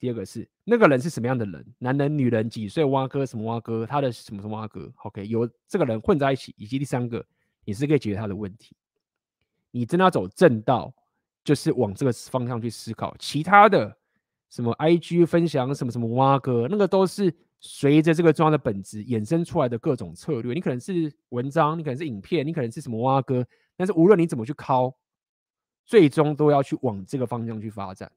第二个是那个人是什么样的人？男人、女人，几岁？挖哥什么挖哥？他的什么什么挖哥？OK，有这个人混在一起，以及第三个，你是可以解决他的问题。你真的要走正道，就是往这个方向去思考。其他的什么 IG 分享什么什么蛙哥，那个都是随着这个重要的本质衍生出来的各种策略。你可能是文章，你可能是影片，你可能是什么蛙哥，但是无论你怎么去敲，最终都要去往这个方向去发展，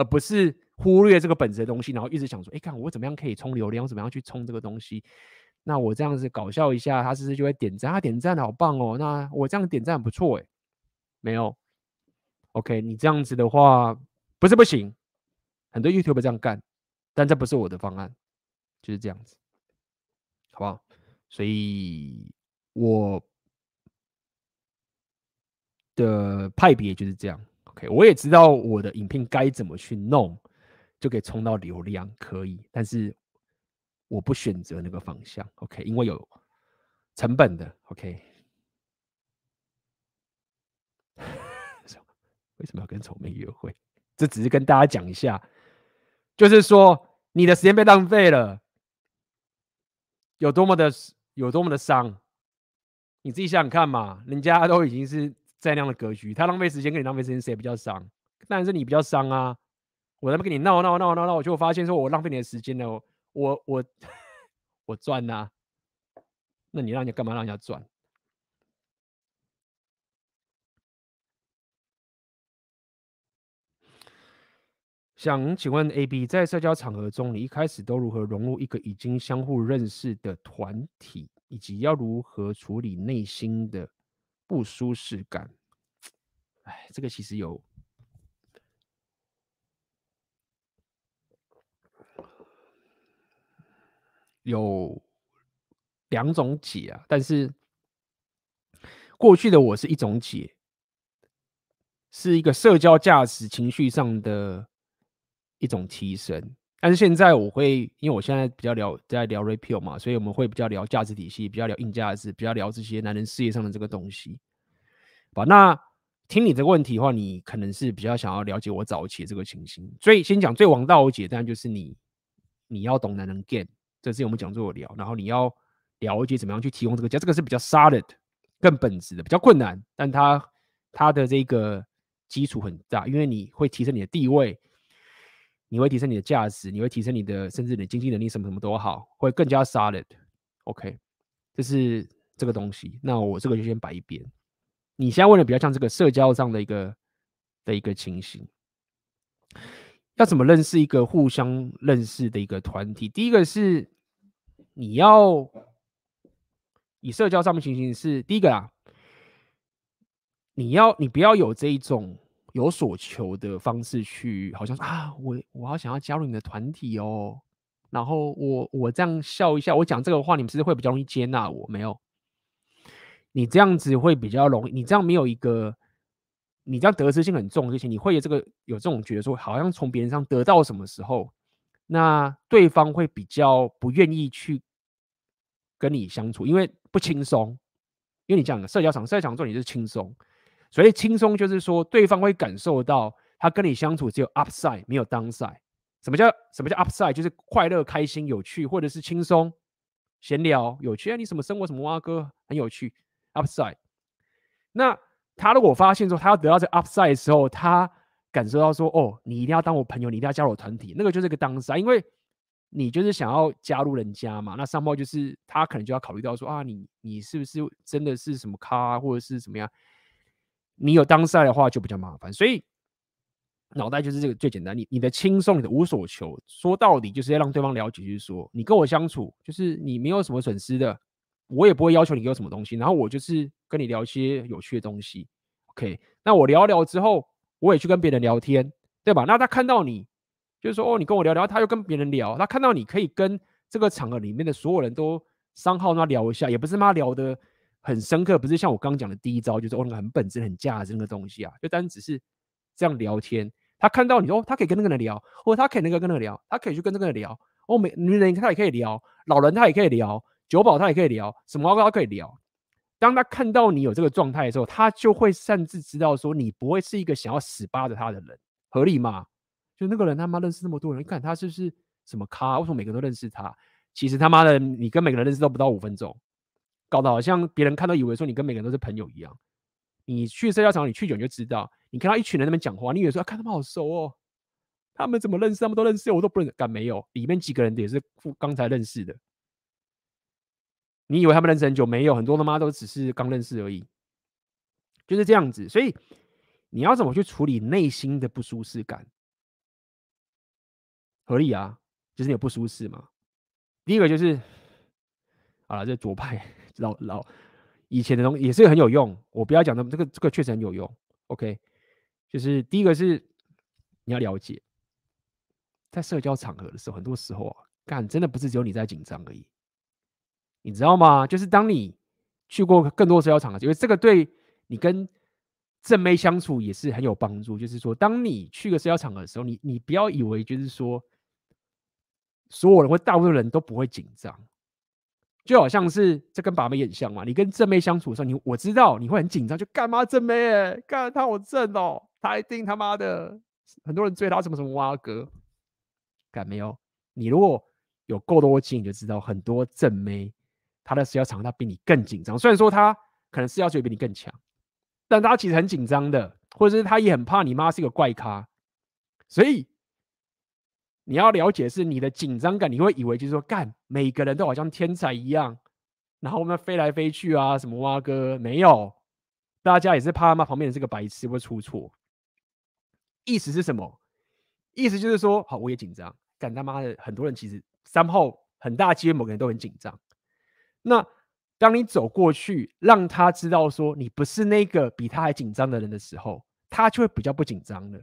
而不是忽略这个本质的东西，然后一直想说，哎，看我怎么样可以充流量，我怎么样去充这个东西。那我这样子搞笑一下，他是不是就会点赞？他点赞好棒哦。那我这样点赞不错哎。没有，OK，你这样子的话不是不行，很多 YouTube 这样干，但这不是我的方案，就是这样子，好不好？所以我的派别就是这样。OK，我也知道我的影片该怎么去弄，就可以冲到流量，可以，但是。我不选择那个方向，OK，因为有成本的，OK。为什么要跟丑妹约会？这只是跟大家讲一下，就是说你的时间被浪费了，有多么的有多么的伤，你自己想想看嘛。人家都已经是在那样的格局，他浪费时间跟你浪费时间，谁比较伤？当然是你比较伤啊！我在那边跟你闹闹闹闹闹，我就发现说我浪费你的时间了。我我 我赚呐、那你让人家干嘛让人家赚？想请问 AB，在社交场合中，你一开始都如何融入一个已经相互认识的团体，以及要如何处理内心的不舒适感？哎，这个其实有。有两种解啊，但是过去的我是一种解，是一个社交价值情绪上的一种提升。但是现在我会，因为我现在比较聊在聊 Rapio 嘛，所以我们会比较聊价值体系，比较聊硬价值，比较聊这些男人事业上的这个东西。好，那听你这个问题的话，你可能是比较想要了解我早期的这个情形。所以先讲最王道解，当然就是你你要懂男人 game。这是我们讲座聊，然后你要了解怎么样去提供这个价，这个是比较 solid、更本质的，比较困难，但它它的这个基础很大，因为你会提升你的地位，你会提升你的价值，你会提升你的甚至你的经济能力，什么什么都好，会更加 solid。OK，这是这个东西。那我这个就先摆一边。你现在问的比较像这个社交上的一个的一个情形。要怎么认识一个互相认识的一个团体？第一个是你要以社交上面情形是第一个啊，你要你不要有这一种有所求的方式去，好像啊，我我好想要加入你的团体哦，然后我我这样笑一下，我讲这个话，你们是不是会比较容易接纳我？没有，你这样子会比较容易，你这样没有一个。你这样得失心很重，而且你会有这个有这种觉得说，好像从别人上得到什么时候，那对方会比较不愿意去跟你相处，因为不轻松。因为你讲的社交场，社交场做你就是轻松，所以轻松就是说，对方会感受到他跟你相处只有 upside 没有 downside。什么叫什么叫 upside？就是快乐、开心、有趣，或者是轻松、闲聊、有趣。啊，你什么生活什么蛙哥很有趣，upside。那。他如果发现说他要得到这 upside 的时候，他感受到说，哦，你一定要当我朋友，你一定要加入我团体，那个就是个 downside，因为你就是想要加入人家嘛。那上报就是他可能就要考虑到说啊，你你是不是真的是什么咖，或者是怎么样？你有当赛的话就比较麻烦。所以脑袋就是这个最简单，你你的轻松，你的无所求，说到底就是要让对方了解，就是说你跟我相处，就是你没有什么损失的。我也不会要求你给我什么东西，然后我就是跟你聊一些有趣的东西，OK？那我聊聊之后，我也去跟别人聊天，对吧？那他看到你，就是说哦，你跟我聊聊，他又跟别人聊，他看到你可以跟这个场合里面的所有人都商号那聊一下，也不是他聊的很深刻，不是像我刚刚讲的第一招，就是哦那个很本质、很价值那个东西啊，就单只是这样聊天。他看到你哦，他可以跟那个人聊，或者他可以那个跟那个聊，他可以去跟这个人聊。哦，美女人他也可以聊，老人他也可以聊。酒保他也可以聊，什么都可以聊。当他看到你有这个状态的时候，他就会擅自知道说你不会是一个想要死扒着他的人，合理吗？就那个人他妈认识那么多人，你看他是不是什么咖？为什么每个人都认识他？其实他妈的，你跟每个人认识都不到五分钟，搞得好像别人看到以为说你跟每个人都是朋友一样。你去社交场，你去久你就知道，你看到一群人那边讲话，你以为说啊，看他们好熟哦，他们怎么认识？他们都认识，我都不认识。干没有？里面几个人也是刚才认识的。你以为他们认识很久？没有，很多他妈都只是刚认识而已。就是这样子。所以你要怎么去处理内心的不舒适感？合理啊，就是你有不舒适嘛。第一个就是，好了，这左派老老以前的东西也是很有用。我不要讲的，这个这个确实很有用。OK，就是第一个是你要了解，在社交场合的时候，很多时候啊，干真的不是只有你在紧张而已，你知道吗？就是当你去过更多社交场合，因为这个对你跟正妹相处也是很有帮助。就是说，当你去个社交场合的时候，你你不要以为就是说。所有人或大部分人都不会紧张，就好像是这跟把妹也像嘛。你跟正妹相处的时候，你我知道你会很紧张，就干嘛正妹哎，干他好正哦，他一定他妈的很多人追他什么什么蛙哥，干没有？你如果有够多经验，你就知道很多正妹他的社交场合他比你更紧张。虽然说他可能社交水平比你更强，但他其实很紧张的，或者是他也很怕你妈是一个怪咖，所以。你要了解是你的紧张感，你会以为就是说，干每个人都好像天才一样，然后我们飞来飞去啊，什么蛙哥没有，大家也是怕他妈旁边的这个白痴会出错。意思是什么？意思就是说，好，我也紧张，干他妈的，很多人其实三号很大机会某个人都很紧张。那当你走过去，让他知道说你不是那个比他还紧张的人的时候，他就会比较不紧张了。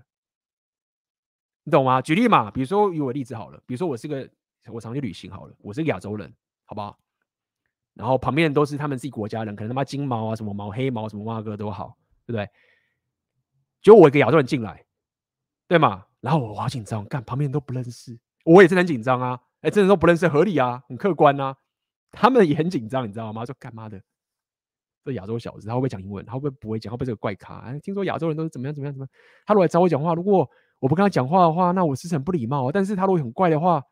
你懂吗？举例嘛，比如说以我例子好了，比如说我是个我常去旅行好了，我是个亚洲人，好不好？然后旁边都是他们自己国家人，可能他妈金毛啊、什么毛、黑毛、什么蛙哥都好，对不对？就我一个亚洲人进来，对吗？然后我好紧张，干旁边都不认识，我也是很紧张啊。哎，这人都不认识，合理啊，很客观啊。他们也很紧张，你知道吗？说干嘛的？这亚洲小子，他会不会讲英文？他会不会不会讲？会不会这个怪咖？哎，听说亚洲人都是怎么样怎么样怎么样？他如果来找我讲话，如果我不跟他讲话的话，那我是很不礼貌。但是他如果很怪的话，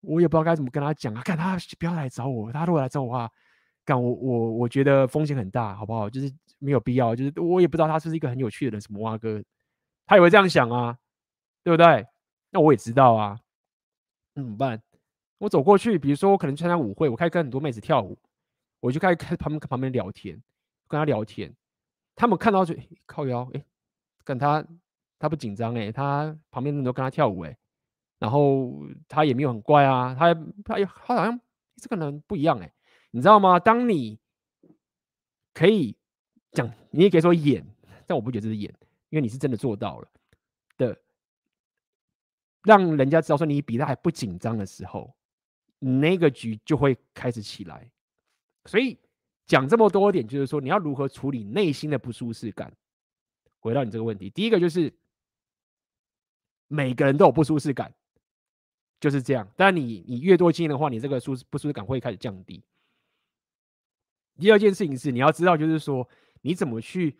我也不知道该怎么跟他讲啊。看他不要来找我，他如果来找我的话，干我我我觉得风险很大，好不好？就是没有必要。就是我也不知道他是不是一个很有趣的人，什么蛙哥，他也会这样想啊，对不对？那我也知道啊，那怎么办？我走过去，比如说我可能参加舞会，我开始跟很多妹子跳舞，我就开始跟旁边旁边聊天，跟他聊天，他们看到就靠腰，哎，跟他。他不紧张哎，他旁边人都跟他跳舞哎，然后他也没有很怪啊，他他他好像这个人不一样哎，你知道吗？当你可以讲，你也可以说演，但我不觉得这是演，因为你是真的做到了的，让人家知道说你比他还不紧张的时候，那个局就会开始起来。所以讲这么多点，就是说你要如何处理内心的不舒适感。回到你这个问题，第一个就是。每个人都有不舒适感，就是这样。但你你越多经验的话，你这个舒不舒适感会开始降低。第二件事情是，你要知道，就是说你怎么去，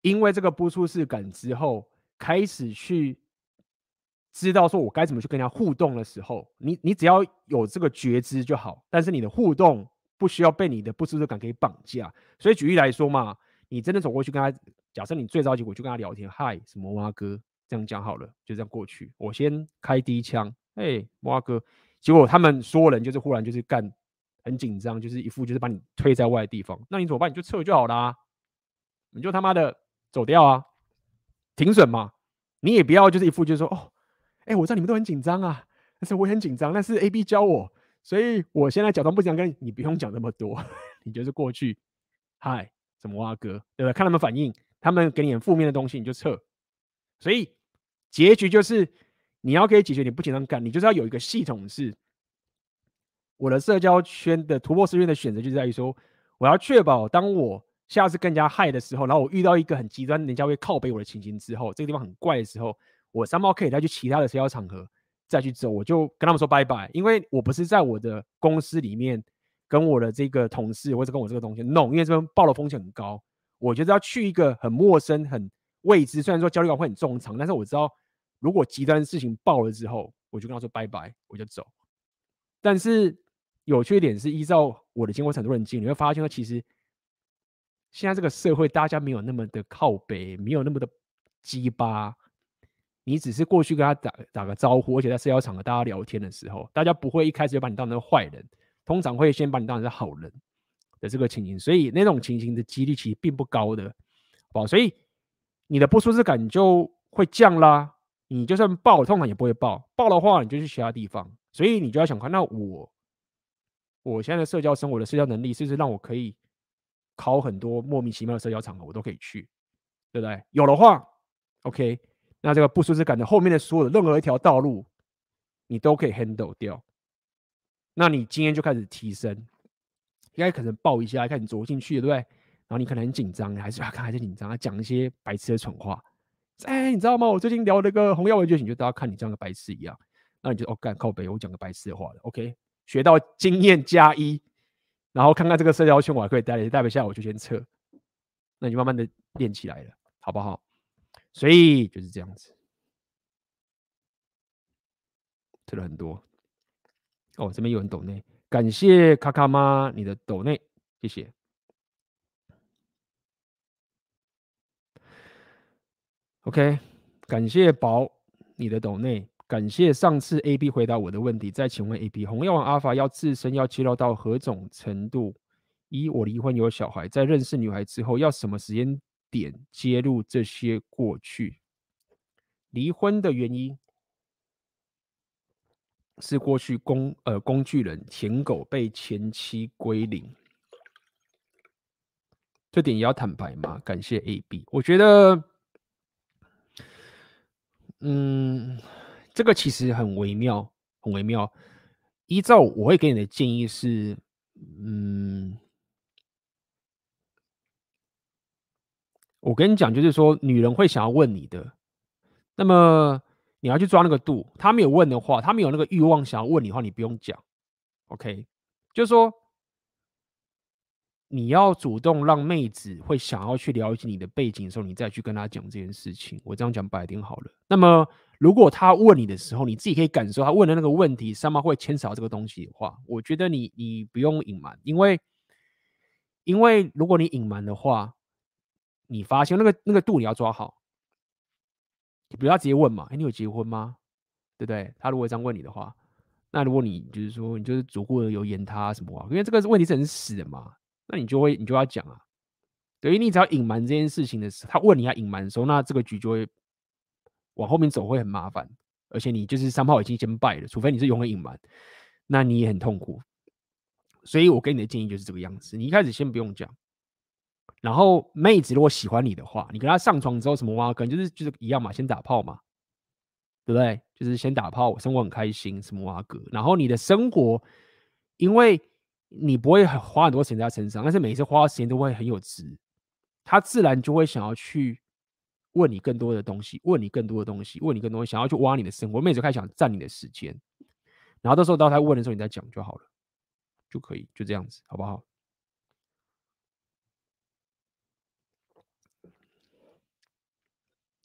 因为这个不舒适感之后，开始去知道说我该怎么去跟人家互动的时候，你你只要有这个觉知就好。但是你的互动不需要被你的不舒适感给绑架。所以举例来说嘛，你真的走过去跟他，假设你最着急，我就跟他聊天，嗨，什么蛙哥。这样讲好了，就这样过去。我先开第一枪，哎、摩阿哥。结果他们所有人就是忽然就是干，很紧张，就是一副就是把你推在外的地方。那你怎么办？你就撤就好啦，你就他妈的走掉啊，停损嘛。你也不要就是一副就是说哦，哎、我知道你们都很紧张啊，但是我也很紧张，但是 A B 教我，所以我现在假装不想跟你，你不用讲那么多，你就是过去，嗨，什么蛙哥，对不对？看他们反应，他们给你很负面的东西，你就撤。所以。结局就是，你要可以解决你不紧张感，你就是要有一个系统。是我的社交圈的突破式圈的选择，就在于说，我要确保当我下次更加嗨的时候，然后我遇到一个很极端，人家会靠背我的情形之后，这个地方很怪的时候，我三毛可以再去其他的社交场合再去走，我就跟他们说拜拜，因为我不是在我的公司里面跟我的这个同事或者跟我这个东西弄，因为这边报的风险很高，我觉得要去一个很陌生、很未知，虽然说焦虑感会很重常，但是我知道。如果极端事情爆了之后，我就跟他说拜拜，我就走。但是有缺点是，依照我的经过很多人经，你会发现说，其实现在这个社会大家没有那么的靠北，没有那么的鸡巴。你只是过去跟他打打个招呼，而且在社交场合大家聊天的时候，大家不会一开始就把你当成坏人，通常会先把你当成是好人的这个情形，所以那种情形的几率其实并不高的，好不好？所以你的不舒适感就会降啦。你就算报，通常也不会爆。爆的话你就去其他地方，所以你就要想看，那我我现在的社交生活的社交能力，是不是让我可以考很多莫名其妙的社交场合，我都可以去，对不对？有的话，OK。那这个不舒适感的后面的所有的任何一条道路，你都可以 handle 掉。那你今天就开始提升，应该可能爆一下，看你走进去，对不对？然后你可能很紧张，还是啊，看还是紧张，讲一些白痴的蠢话。哎，你知道吗？我最近聊那个红药丸觉醒，就大家看你这样的白痴一样。那你就哦，干靠北，我讲个白痴的话了。OK，学到经验加一，然后看看这个社交圈我还可以待，待不下我就先撤。那你慢慢的练起来了，好不好？所以就是这样子，吃了很多哦。这边有人抖内，感谢卡卡妈你的抖内，谢谢。OK，感谢宝你的抖内，感谢上次 AB 回答我的问题。再请问 AB，红药丸阿法要自身要揭露到何种程度？一，我离婚有小孩，在认识女孩之后，要什么时间？点揭露这些过去，离婚的原因是过去工呃工具人舔狗被前妻归零，这点也要坦白吗？感谢 AB，我觉得，嗯，这个其实很微妙，很微妙。依照我会给你的建议是，嗯。我跟你讲，就是说，女人会想要问你的，那么你要去抓那个度。她没有问的话，她没有那个欲望想要问你的话，你不用讲。OK，就是说，你要主动让妹子会想要去了解你的背景的时候，你再去跟她讲这件事情。我这样讲白点好了。那么，如果她问你的时候，你自己可以感受她问的那个问题，上面会牵扯到这个东西的话，我觉得你你不用隐瞒，因为因为如果你隐瞒的话。你发现那个那个度你要抓好，你不要直接问嘛，哎，你有结婚吗？对不对？他如果这样问你的话，那如果你就是说你就是足够的有演他什么话，因为这个问题是很死的嘛，那你就会你就要讲啊。等于你只要隐瞒这件事情的时候，他问你要隐瞒的时候，那这个局就会往后面走会很麻烦，而且你就是三炮已经先败了，除非你是永远隐瞒，那你也很痛苦。所以我给你的建议就是这个样子，你一开始先不用讲。然后妹子如果喜欢你的话，你跟她上床之后什么挖根，就是就是一样嘛，先打炮嘛，对不对？就是先打炮，生活很开心，什么挖哥。然后你的生活，因为你不会很花很多时间在他身上，但是每一次花的时间都会很有值，他自然就会想要去问你更多的东西，问你更多的东西，问你更多，想要去挖你的生活。妹子开始想占你的时间，然后到时候到他问的时候，你再讲就好了，就可以就这样子，好不好？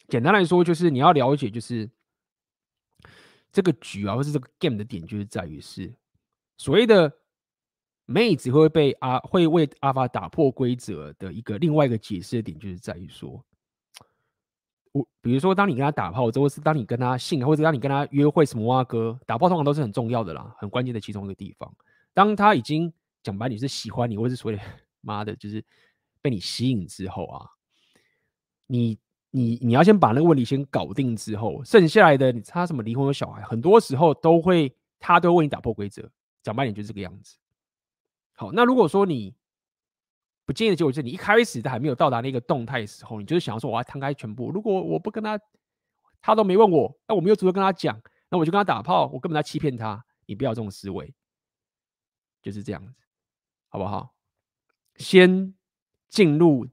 简单来说，就是你要了解，就是这个局啊，或是这个 game 的点，就是在于是所谓的妹子会被阿会为阿法打破规则的一个另外一个解释的点，就是在于说，我比如说，当你跟他打炮之后，是当你跟他性，或者当你跟他约会什么哇哥，打炮通常都是很重要的啦，很关键的其中一个地方。当他已经讲白，你是喜欢你，或者是所谓 妈的，就是被你吸引之后啊，你。你你要先把那个问题先搞定之后，剩下来的你他什么离婚有小孩，很多时候都会他都会为你打破规则。讲白点就是这个样子。好，那如果说你不建议的结果是你一开始都还没有到达那个动态的时候，你就是想要说我要摊开全部。如果我不跟他，他都没问我，那我没有主动跟他讲，那我就跟他打炮，我根本在欺骗他。你不要这种思维，就是这样子，好不好？先进入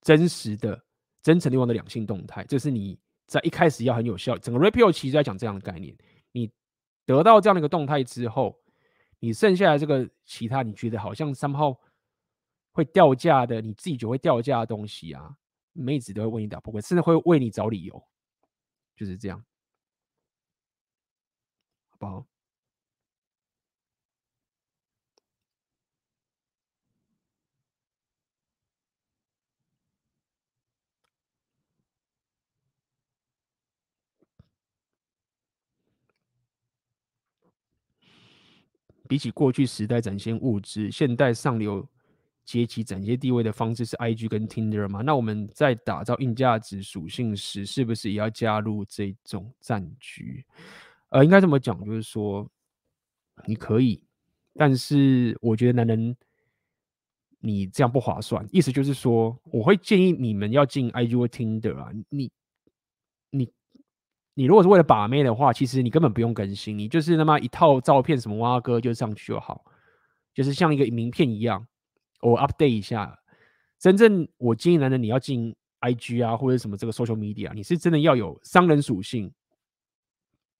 真实的。真诚欲望的两性动态，这是你在一开始要很有效。整个 rapio 其实在讲这样的概念。你得到这样的一个动态之后，你剩下的这个其他你觉得好像三号会掉价的，你自己就会掉价的东西啊，妹子都会为你打破柜，甚至会为你找理由，就是这样，好不好？比起过去时代展现物质，现代上流阶级展现地位的方式是 IG 跟 Tinder 吗？那我们在打造硬价值属性时，是不是也要加入这种战局？呃，应该这么讲，就是说你可以，但是我觉得男人你这样不划算。意思就是说，我会建议你们要进 IG 或 Tinder 啊，你你你如果是为了把妹的话，其实你根本不用更新，你就是那么一套照片，什么挖哥就上去就好，就是像一个名片一样。我 update 一下，真正我建议男人你要进 IG 啊，或者什么这个 social media，你是真的要有商人属性，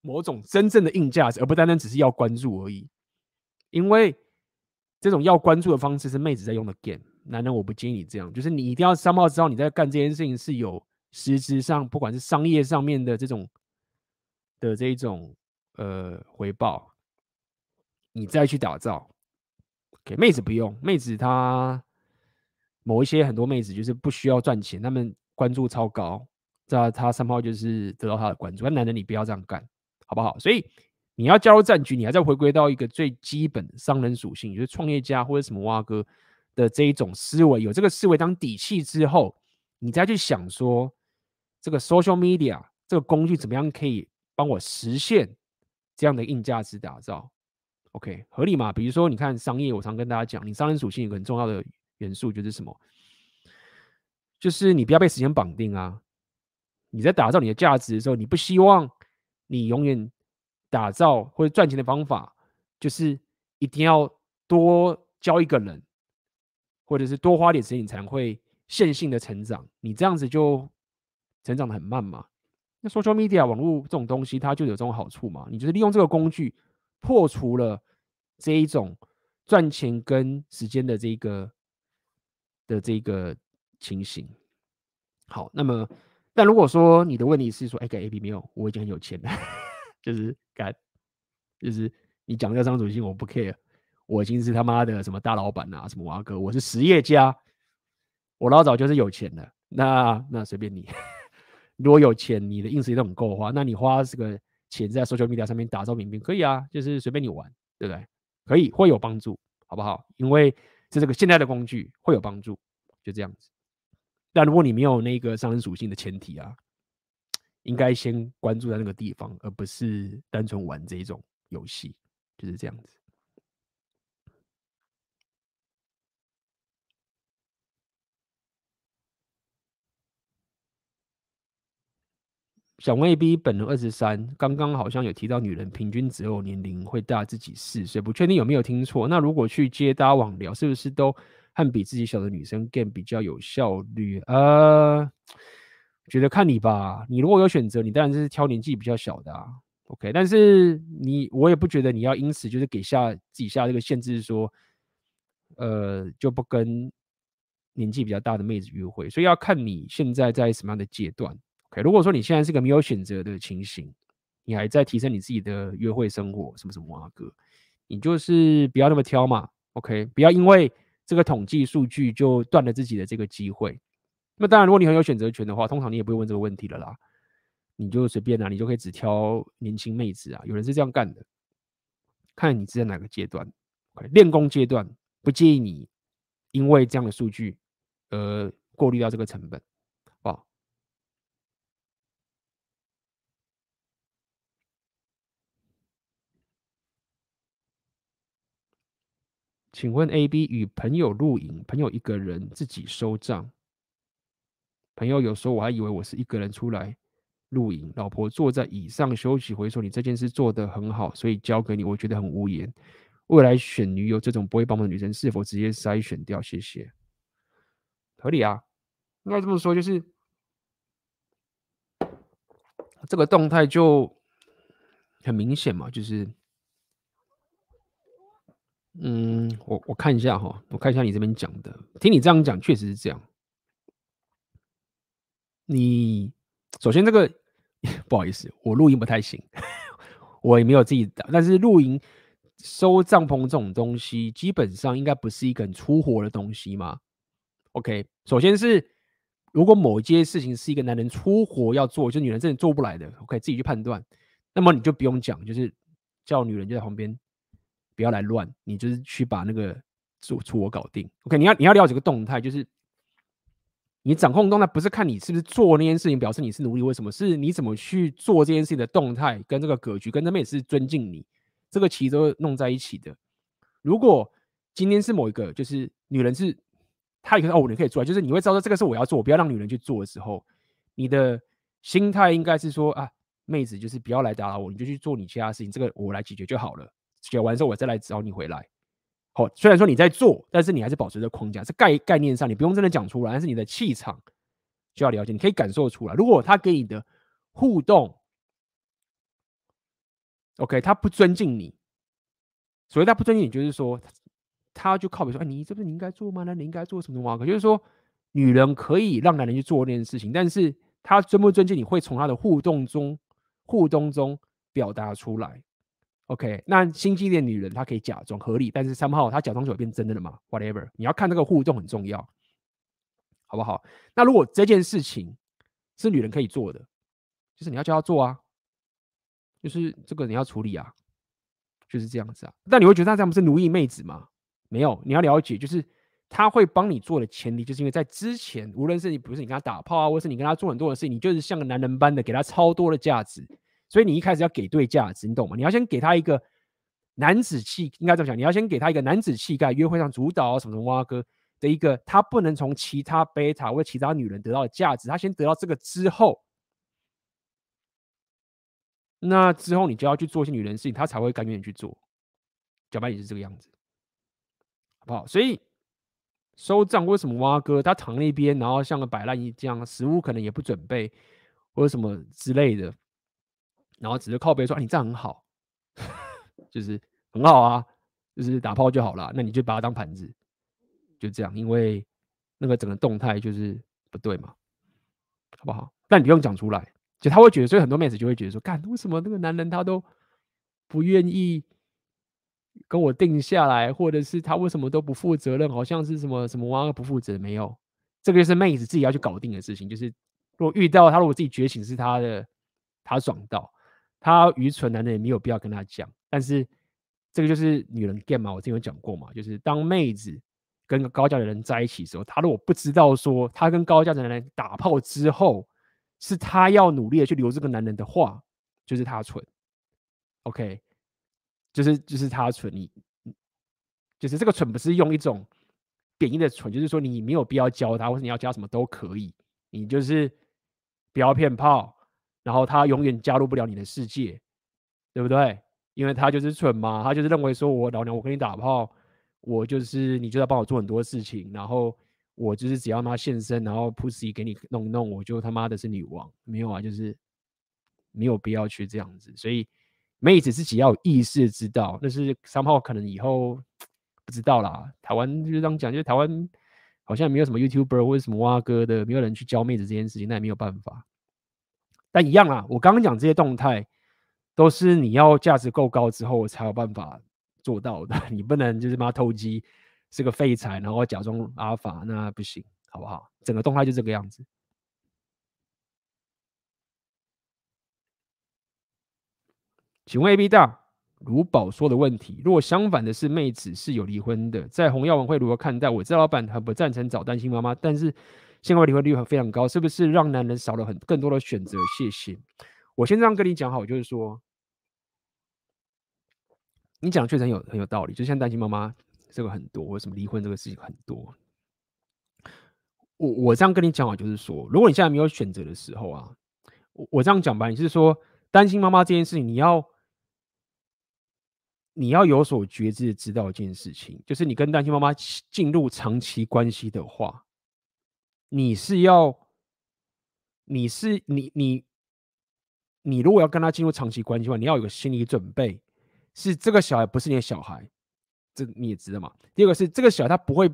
某种真正的硬价值，而不单单只是要关注而已。因为这种要关注的方式是妹子在用的 game，男人我不建议你这样，就是你一定要商报知道你在干这件事情是有实质上，不管是商业上面的这种的这一种呃回报，你再去打造。给、okay, 妹子不用，妹子她某一些很多妹子就是不需要赚钱，她们关注超高，这她三炮就是得到她的关注。但男人你不要这样干，好不好？所以你要加入战局，你还在回归到一个最基本商人属性，就是创业家或者什么挖哥的这一种思维，有这个思维当底气之后，你再去想说这个 social media 这个工具怎么样可以帮我实现这样的硬价值打造。OK，合理嘛？比如说，你看商业，我常跟大家讲，你商人属性有个很重要的元素就是什么？就是你不要被时间绑定啊！你在打造你的价值的时候，你不希望你永远打造或者赚钱的方法，就是一定要多教一个人，或者是多花点时间，你才会线性的成长。你这样子就成长的很慢嘛。那 social media 网络这种东西，它就有这种好处嘛？你就是利用这个工具。破除了这一种赚钱跟时间的这个的这个情形。好，那么，但如果说你的问题是说，哎，给 A B 没有，我已经很有钱了，就是干，就是你讲这个商属性，我不 care，我已经是他妈的什么大老板啊，什么挖哥，我是实业家，我老早就是有钱了。那那随便你，如果有钱，你的硬实力都很够的话，那你花这个。钱在 social media 上面打造名片可以啊，就是随便你玩，对不对？可以，会有帮助，好不好？因为是这个现在的工具会有帮助，就这样子。但如果你没有那个商人属性的前提啊，应该先关注在那个地方，而不是单纯玩这种游戏，就是这样子。想问 AB 本人二十三，刚刚好像有提到女人平均择偶年龄会大自己四岁，不确定有没有听错。那如果去接搭网聊，是不是都和比自己小的女生 g 比较有效率？呃，觉得看你吧。你如果有选择，你当然是挑年纪比较小的啊。OK，但是你我也不觉得你要因此就是给下自己下这个限制，说呃就不跟年纪比较大的妹子约会。所以要看你现在在什么样的阶段。OK，如果说你现在是个没有选择的情形，你还在提升你自己的约会生活，什么什么啊哥，你就是不要那么挑嘛。OK，不要因为这个统计数据就断了自己的这个机会。那当然，如果你很有选择权的话，通常你也不会问这个问题了啦。你就随便啊，你就可以只挑年轻妹子啊。有人是这样干的，看你是在哪个阶段。练功阶段不建议你因为这样的数据而过滤掉这个成本。请问 AB 与朋友露营，朋友一个人自己收账。朋友有时候我还以为我是一个人出来露营，老婆坐在椅上休息，回说你这件事做得很好，所以交给你，我觉得很无言。未来选女友这种不会帮忙的女生，是否直接筛选掉？谢谢。合理啊，应该这么说，就是这个动态就很明显嘛，就是。嗯，我我看一下哈，我看一下你这边讲的，听你这样讲，确实是这样。你首先这个 不好意思，我录音不太行，我也没有自己打，但是露营收帐篷这种东西，基本上应该不是一个很粗活的东西嘛。OK，首先是如果某一件事情是一个男人粗活要做，就女人真的做不来的，OK，自己去判断，那么你就不用讲，就是叫女人就在旁边。不要来乱，你就是去把那个做出我搞定。OK，你要你要了解个动态，就是你掌控动态不是看你是不是做那件事情表示你是奴隶，为什么？是你怎么去做这件事情的动态跟这个格局，跟他们也是尊敬你，这个其实都弄在一起的。如果今天是某一个，就是女人是她一个哦，你可以做，就是你会知道说这个是我要做，我不要让女人去做的时候，你的心态应该是说啊。妹子就是不要来打扰我，你就去做你其他事情，这个我来解决就好了。写完之后，我再来找你回来。好，虽然说你在做，但是你还是保持着框架。这概概念上，你不用真的讲出来，但是你的气场就要了解，你可以感受出来。如果他给你的互动，OK，他不尊敬你，所谓他不尊敬你，就是说他就靠北说，哎，你这不是你应该做吗？那你应该做什么什么？可就是说，女人可以让男人去做那件事情，但是他尊不尊敬你会从他的互动中。互动中表达出来，OK。那心机的女人她可以假装合理，但是三号她假装就会变真的了嘛？Whatever，你要看那个互动很重要，好不好？那如果这件事情是女人可以做的，就是你要教她做啊，就是这个你要处理啊，就是这样子啊。但你会觉得她这样不是奴役妹子吗？没有，你要了解，就是她会帮你做的前提，就是因为在之前，无论是你不是你跟她打炮啊，或是你跟她做很多的事情，你就是像个男人般的给她超多的价值。所以你一开始要给对价值，你懂吗？你要先给他一个男子气，应该这么讲，你要先给他一个男子气概，约会上主导什么什么哇哥的一个，他不能从其他贝塔或其他女人得到的价值，他先得到这个之后，那之后你就要去做一些女人的事情，他才会甘愿去做。讲白也是这个样子，好不好？所以收账为什么哇哥他躺那边，然后像个摆烂一样，食物可能也不准备或者什么之类的。然后只是靠背说，啊，你这样很好，就是很好啊，就是打炮就好了，那你就把它当盘子，就这样，因为那个整个动态就是不对嘛，好不好？但你不用讲出来，就他会觉得，所以很多妹子就会觉得说，干为什么那个男人他都不愿意跟我定下来，或者是他为什么都不负责任，好像是什么什么玩意不负责，没有，这个就是妹子自己要去搞定的事情，就是如果遇到他，如果自己觉醒是他的，他爽到。他愚蠢，男人也没有必要跟他讲。但是这个就是女人 game 嘛，我之前有讲过嘛，就是当妹子跟个高价的人在一起的时候，他如果不知道说他跟高价的男人打炮之后，是他要努力的去留这个男人的话，就是他蠢。OK，就是就是他蠢，你就是这个蠢不是用一种贬义的蠢，就是说你没有必要教他，或者你要教什么都可以，你就是不要骗炮。然后他永远加入不了你的世界，对不对？因为他就是蠢嘛，他就是认为说，我老娘我跟你打炮，我就是你就要帮我做很多事情，然后我就是只要他现身，然后 pussy 给你弄弄，我就他妈的是女王，没有啊，就是没有必要去这样子。所以妹子自己要有意识知道，那是三号可能以后不知道啦。台湾就是这样讲，就是台湾好像没有什么 YouTuber 或者什么蛙哥的，没有人去教妹子这件事情，那也没有办法。但一样啊，我刚刚讲这些动态，都是你要价值够高之后才有办法做到的。你不能就是妈偷鸡，是个废柴，然后假装阿法，那不行，好不好？整个动态就这个样子。请问 AB 大，如宝说的问题，如果相反的是妹子是有离婚的，在红药文会如何看待？我知道老板很不赞成找单亲妈妈，但是。现在离婚率很非常高，是不是让男人少了很更多的选择？谢谢。我先这样跟你讲好，就是说，你讲确实很有很有道理。就像单亲妈妈这个很多，为什么离婚这个事情很多？我我这样跟你讲好，就是说，如果你现在没有选择的时候啊，我我这样讲吧，你是说单亲妈妈这件事情，你要你要有所觉知，知道一件事情，就是你跟单亲妈妈进入长期关系的话。你是要，你是你你你如果要跟他进入长期关系的话，你要有个心理准备，是这个小孩不是你的小孩，这你也知道嘛。第二个是这个小孩他不会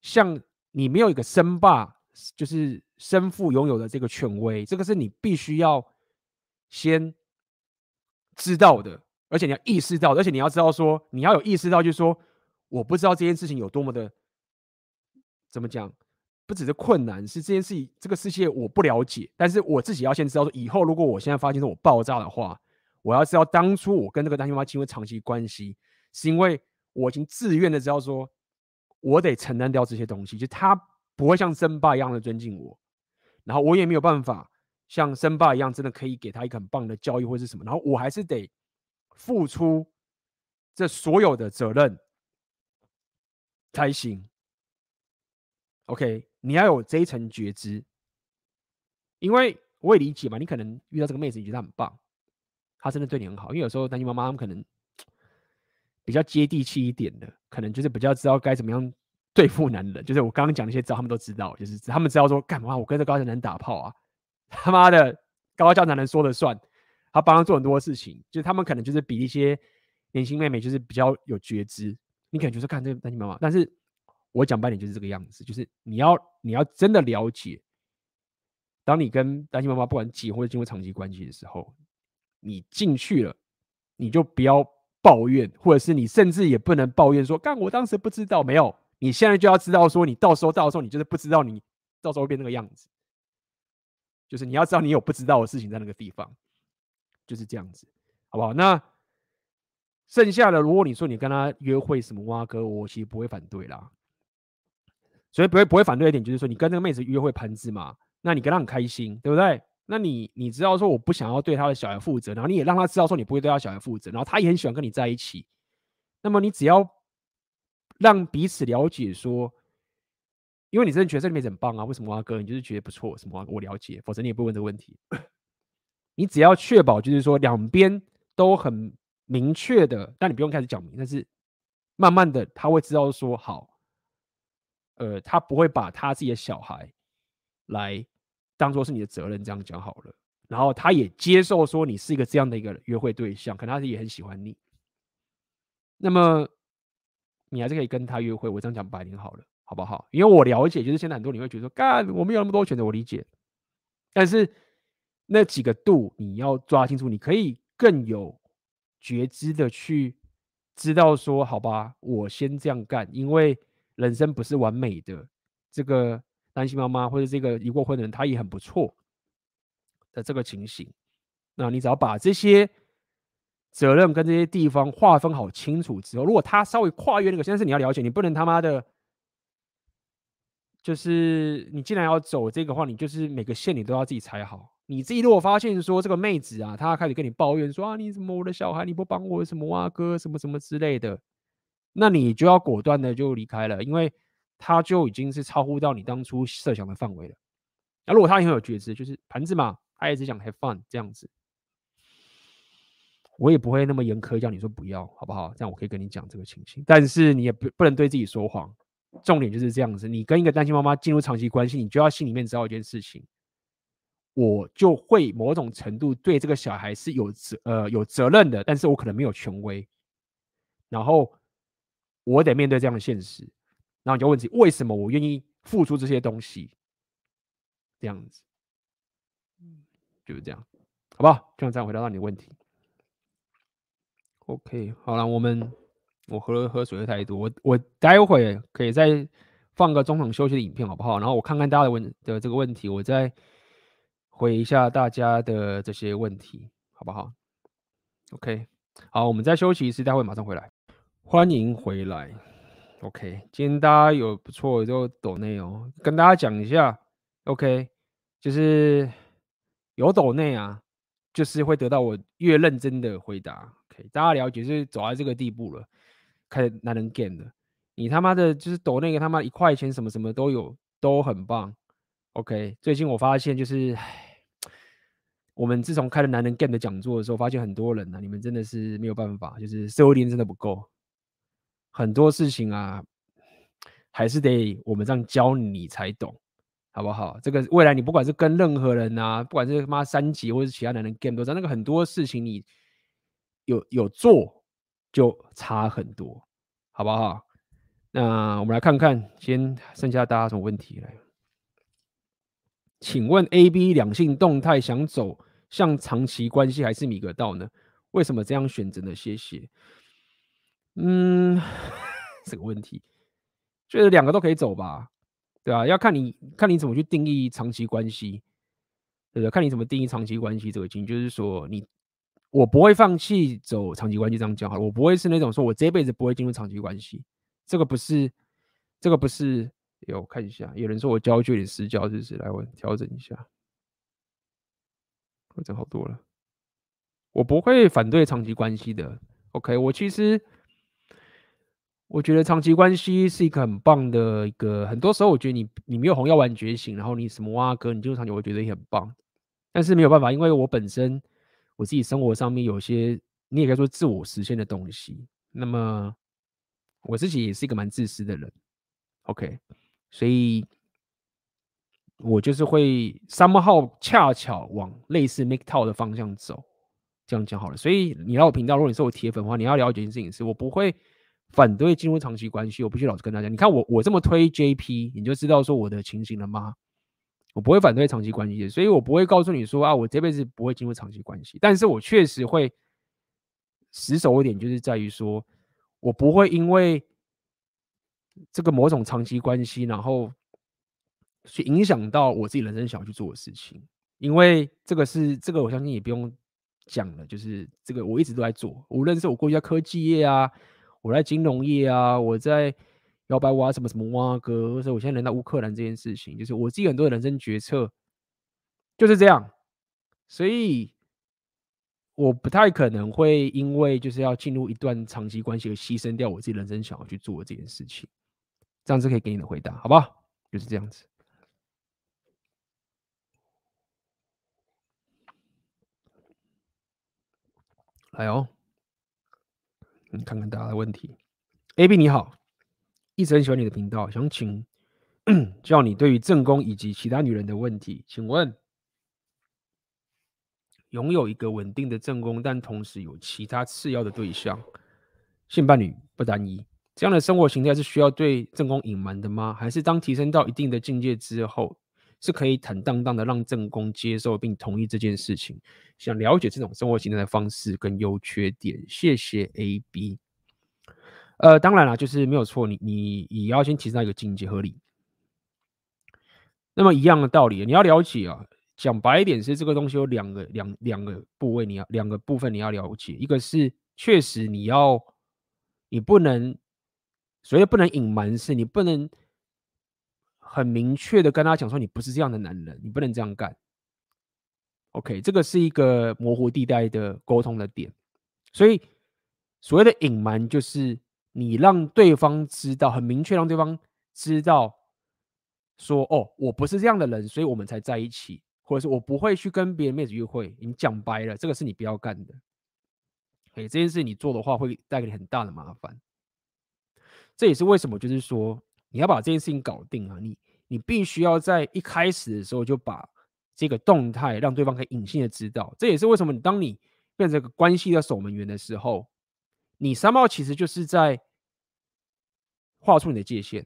像你没有一个生爸，就是生父拥有的这个权威，这个是你必须要先知道的，而且你要意识到，而且你要知道说，你要有意识到，就是说，我不知道这件事情有多么的，怎么讲？不只是困难，是这件事情，这个世界我不了解，但是我自己要先知道说，以后如果我现在发现说我爆炸的话，我要知道当初我跟这个单亲妈妈进入长期关系是因为我已经自愿的知道说，我得承担掉这些东西，就他不会像生爸一样的尊敬我，然后我也没有办法像生爸一样真的可以给他一个很棒的教育或是什么，然后我还是得付出这所有的责任才行。OK，你要有这一层觉知，因为我也理解嘛，你可能遇到这个妹子，你觉得她很棒，她真的对你很好。因为有时候单亲妈妈她们可能比较接地气一点的，可能就是比较知道该怎么样 对付男人。就是我刚刚讲那些招，他们都知道，就是他们知道说干嘛，我跟这高教男人打炮啊，他妈的高教男人说了算，他帮他做很多事情，就是他们可能就是比一些年轻妹妹就是比较有觉知。你可能就是看这个单亲妈妈，但是。我讲白点就是这个样子，就是你要你要真的了解，当你跟单亲妈妈不管结婚或者进入长期关系的时候，你进去了，你就不要抱怨，或者是你甚至也不能抱怨说，干我当时不知道，没有，你现在就要知道说，你到时候到时候你就是不知道，你到时候会变那个样子，就是你要知道你有不知道的事情在那个地方，就是这样子，好不好？那剩下的，如果你说你跟他约会什么挖哥，我其实不会反对啦。所以不会不会反对一点，就是说你跟那个妹子约会喷子嘛，那你跟她很开心，对不对？那你你知道说我不想要对她的小孩负责，然后你也让她知道说你不会对她小孩负责，然后她也很喜欢跟你在一起。那么你只要让彼此了解说，因为你真的觉得这个妹子很棒啊，为什么啊哥？你就是觉得不错，什么我了解，否则你也不会问这个问题。你只要确保就是说两边都很明确的，但你不用开始讲明，但是慢慢的他会知道说好。呃，他不会把他自己的小孩来当做是你的责任，这样讲好了。然后他也接受说你是一个这样的一个约会对象，可能他也很喜欢你。那么你还是可以跟他约会，我这样讲白点好了，好不好？因为我了解，就是现在很多你会觉得说，干，我没有那么多选择，我理解。但是那几个度你要抓清楚，你可以更有觉知的去知道说，好吧，我先这样干，因为。人生不是完美的，这个单亲妈妈或者这个离过婚的人，他也很不错的这个情形。那你只要把这些责任跟这些地方划分好清楚之后，如果他稍微跨越那个，但是你要了解，你不能他妈的，就是你既然要走这个话，你就是每个线你都要自己踩好。你自己如果发现说这个妹子啊，她开始跟你抱怨说啊，你怎么我的小孩你不帮我什么啊哥什么什么之类的。那你就要果断的就离开了，因为他就已经是超乎到你当初设想的范围了。那如果他很有觉知，就是盘子嘛，他一直想 have fun 这样子，我也不会那么严苛叫你说不要，好不好？这样我可以跟你讲这个情形，但是你也不不能对自己说谎。重点就是这样子，你跟一个单亲妈妈进入长期关系，你就要心里面知道一件事情，我就会某种程度对这个小孩是有责呃有责任的，但是我可能没有权威，然后。我得面对这样的现实，然后你就问自己：为什么我愿意付出这些东西？这样子，就是这样，好不好？就这样回答到你的问题。OK，好了，我们我喝了喝水喝太多，我我待会可以再放个中场休息的影片，好不好？然后我看看大家的问的这个问题，我再回一下大家的这些问题，好不好？OK，好，我们再休息一次，待会马上回来。欢迎回来，OK，今天大家有不错的就抖内哦，跟大家讲一下，OK，就是有抖内啊，就是会得到我越认真的回答，OK，大家了解，就是走到这个地步了，开男人 game 了，你他妈的就是抖那个他妈一块钱什么什么都有，都很棒，OK，最近我发现就是，我们自从开了男人 game 的讲座的时候，发现很多人啊，你们真的是没有办法，就是社会力真的不够。很多事情啊，还是得我们这样教你才懂，好不好？这个未来你不管是跟任何人啊，不管是他妈三级或是其他男人 game 都知道，那个很多事情你有有做就差很多，好不好？那我们来看看，先剩下大家什么问题来？请问 A、B 两性动态想走向长期关系还是米格道呢？为什么这样选择呢？谢谢。嗯，这个问题，觉得两个都可以走吧，对、啊？要看你看你怎么去定义长期关系，对不对？看你怎么定义长期关系这个经，就是说你我不会放弃走长期关系，这样讲好了。我不会是那种说我这辈子不会进入长期关系，这个不是，这个不是。有看一下，有人说我教具有点失焦，就是来我调整一下，调整好多了。我不会反对长期关系的。OK，我其实我觉得长期关系是一个很棒的一个。很多时候我觉得你你没有红药丸觉醒，然后你什么哇哥，你进入长期，我觉得也很棒。但是没有办法，因为我本身。我自己生活上面有些，你也可以说自我实现的东西。那么我自己也是一个蛮自私的人，OK，所以我就是会 somehow 恰巧往类似 Make t o w 的方向走。这样讲好了。所以你来我频道，如果你是我铁粉的话，你要了解一件事情是，我不会反对进入长期关系。我必须老实跟大家，你看我我这么推 JP，你就知道说我的情形了吗？我不会反对长期关系，所以我不会告诉你说啊，我这辈子不会进入长期关系。但是我确实会死守一点，就是在于说，我不会因为这个某种长期关系，然后去影响到我自己人生想要去做的事情。因为这个是这个，我相信也不用讲了，就是这个我一直都在做，无论是我过去在科技业啊，我在金融业啊，我在。摇摆挖什么什么挖哥，或者我现在来到乌克兰这件事情，就是我自己很多的人生决策就是这样，所以我不太可能会因为就是要进入一段长期关系而牺牲掉我自己人生想要去做的这件事情。这样子可以给你的回答，好不好？就是这样子。来哦，你看看大家的问题。AB 你好。一直很喜欢你的频道，想请 教你对于正宫以及其他女人的问题。请问，拥有一个稳定的正宫，但同时有其他次要的对象，性伴侣不单一，这样的生活形态是需要对正宫隐瞒的吗？还是当提升到一定的境界之后，是可以坦荡荡的让正宫接受并同意这件事情？想了解这种生活形态的方式跟优缺点。谢谢 AB。呃，当然了，就是没有错，你你也要先提升一个境界合理。那么一样的道理，你要了解啊，讲白一点是这个东西有两个两两个部位，你要两个部分你要了解，一个是确实你要，你不能，所以不能隐瞒是，你不能很明确的跟他讲说你不是这样的男人，你不能这样干。OK，这个是一个模糊地带的沟通的点，所以所谓的隐瞒就是。你让对方知道，很明确让对方知道，说哦，我不是这样的人，所以我们才在一起，或者是我不会去跟别人妹子约会。你讲白了，这个是你不要干的。哎，这件事你做的话，会带给你很大的麻烦。这也是为什么，就是说你要把这件事情搞定啊，你你必须要在一开始的时候就把这个动态让对方可以隐性的知道。这也是为什么，你当你变成这个关系的守门员的时候。你三号其实就是在画出你的界限，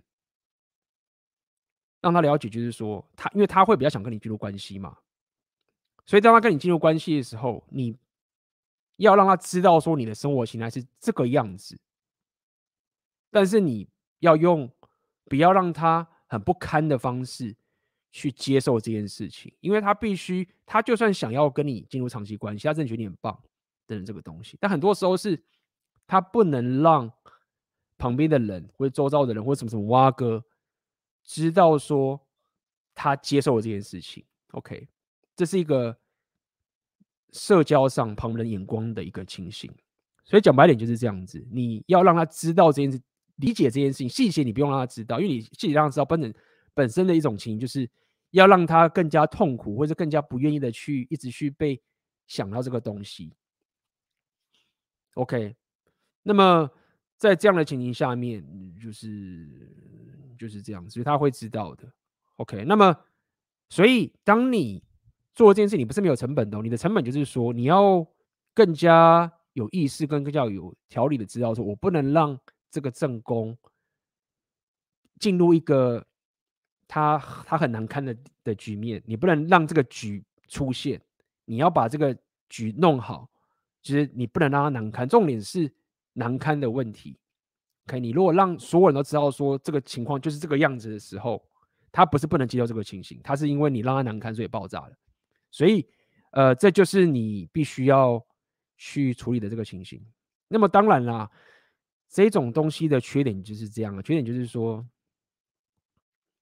让他了解，就是说他，因为他会比较想跟你进入关系嘛，所以当他跟你进入关系的时候，你要让他知道说你的生活形态是这个样子，但是你要用不要让他很不堪的方式去接受这件事情，因为他必须，他就算想要跟你进入长期关系，他真的觉得你很棒等等这个东西，但很多时候是。他不能让旁边的人或者周遭的人或者什么什么蛙哥知道说他接受了这件事情。OK，这是一个社交上旁人眼光的一个情形。所以讲白点就是这样子，你要让他知道这件事，理解这件事情细节，你不用让他知道，因为你细节让他知道本身本身的一种情形，就是要让他更加痛苦或者更加不愿意的去一直去被想到这个东西。OK。那么在这样的情形下面，就是就是这样，所以他会知道的。OK，那么所以当你做这件事，你不是没有成本的，你的成本就是说你要更加有意识，跟更加有条理的知道说，我不能让这个正宫进入一个他他很难堪的的局面，你不能让这个局出现，你要把这个局弄好，就是你不能让他难堪，重点是。难堪的问题，OK，你如果让所有人都知道说这个情况就是这个样子的时候，他不是不能接受这个情形，他是因为你让他难堪所以爆炸了，所以呃，这就是你必须要去处理的这个情形。那么当然啦，这种东西的缺点就是这样的，缺点就是说，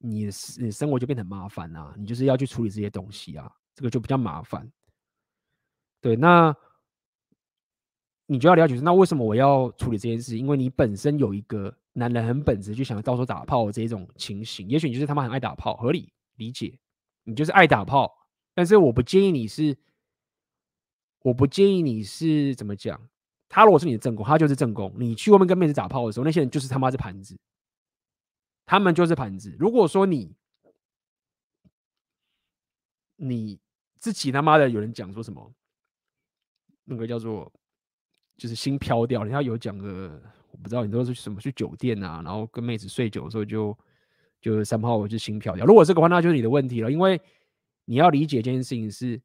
你你生活就变得很麻烦啊，你就是要去处理这些东西啊，这个就比较麻烦。对，那你就要了解说，那为什么我要处理这件事？因为你本身有一个男人很本质就想要到处打炮的这种情形，也许你就是他妈很爱打炮，合理理解，你就是爱打炮。但是我不建议你是，我不建议你是怎么讲？他如果是你的正宫，他就是正宫。你去外面跟妹子打炮的时候，那些人就是他妈是盘子，他们就是盘子。如果说你你自己他妈的有人讲说什么，那个叫做就是心飘掉，人家有讲个我不知道，你都是什么去酒店啊，然后跟妹子睡久的时候就就三炮就心飘掉。如果这个话，那就是你的问题了，因为。你要理解这件事情是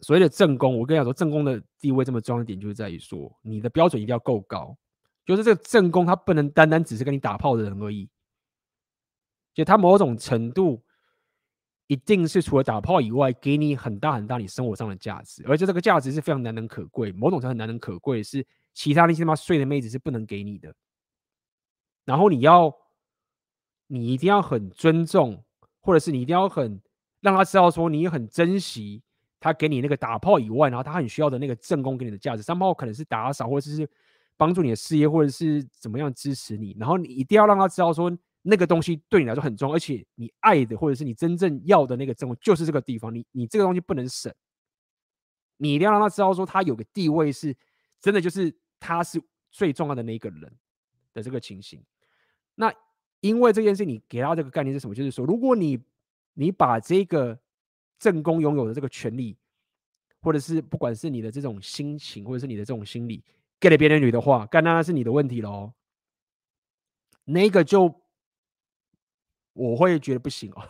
所谓的正宫。我跟你讲说，正宫的地位这么重要的点，就是在于说，你的标准一定要够高。就是这个正宫，他不能单单只是跟你打炮的人而已。就他某种程度，一定是除了打炮以外，给你很大很大你生活上的价值，而且这个价值是非常难能可贵。某种程度难能可贵，是其他那些他妈睡的妹子是不能给你的。然后你要，你一定要很尊重，或者是你一定要很。让他知道说你很珍惜他给你那个打炮以外，然后他很需要的那个正宫给你的价值。三炮可能是打扫，或者是帮助你的事业，或者是怎么样支持你。然后你一定要让他知道说那个东西对你来说很重要，而且你爱的或者是你真正要的那个正宫就是这个地方。你你这个东西不能省，你一定要让他知道说他有个地位是真的，就是他是最重要的那一个人的这个情形。那因为这件事，你给他这个概念是什么？就是说，如果你你把这个正宫拥有的这个权利，或者是不管是你的这种心情，或者是你的这种心理，给了别的女的话，干那是你的问题喽。那个就我会觉得不行哦，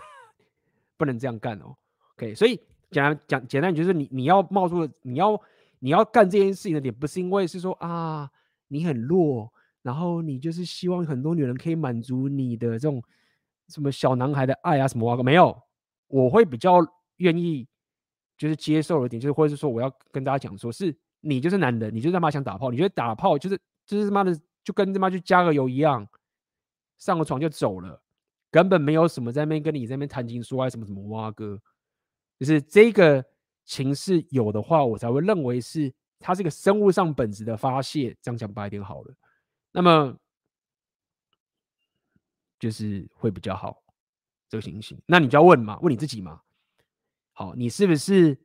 不能这样干哦。OK，所以简单讲，简单就是你你要冒出，你要你要干这件事情的点，不是因为是说啊你很弱，然后你就是希望很多女人可以满足你的这种。什么小男孩的爱啊，什么哇？没有，我会比较愿意，就是接受的点，就是或者是说，我要跟大家讲，说是你就是男人，你就他妈想打炮，你觉得打炮就是就是他妈的就跟他妈去加个油一样，上个床就走了，根本没有什么在那边跟你在那边谈情说爱什么什么哇哥，就是这个情势有的话，我才会认为是它是一个生物上本质的发泄，这样讲白一点好了，那么。就是会比较好，这个情形，那你就要问嘛，问你自己嘛。好，你是不是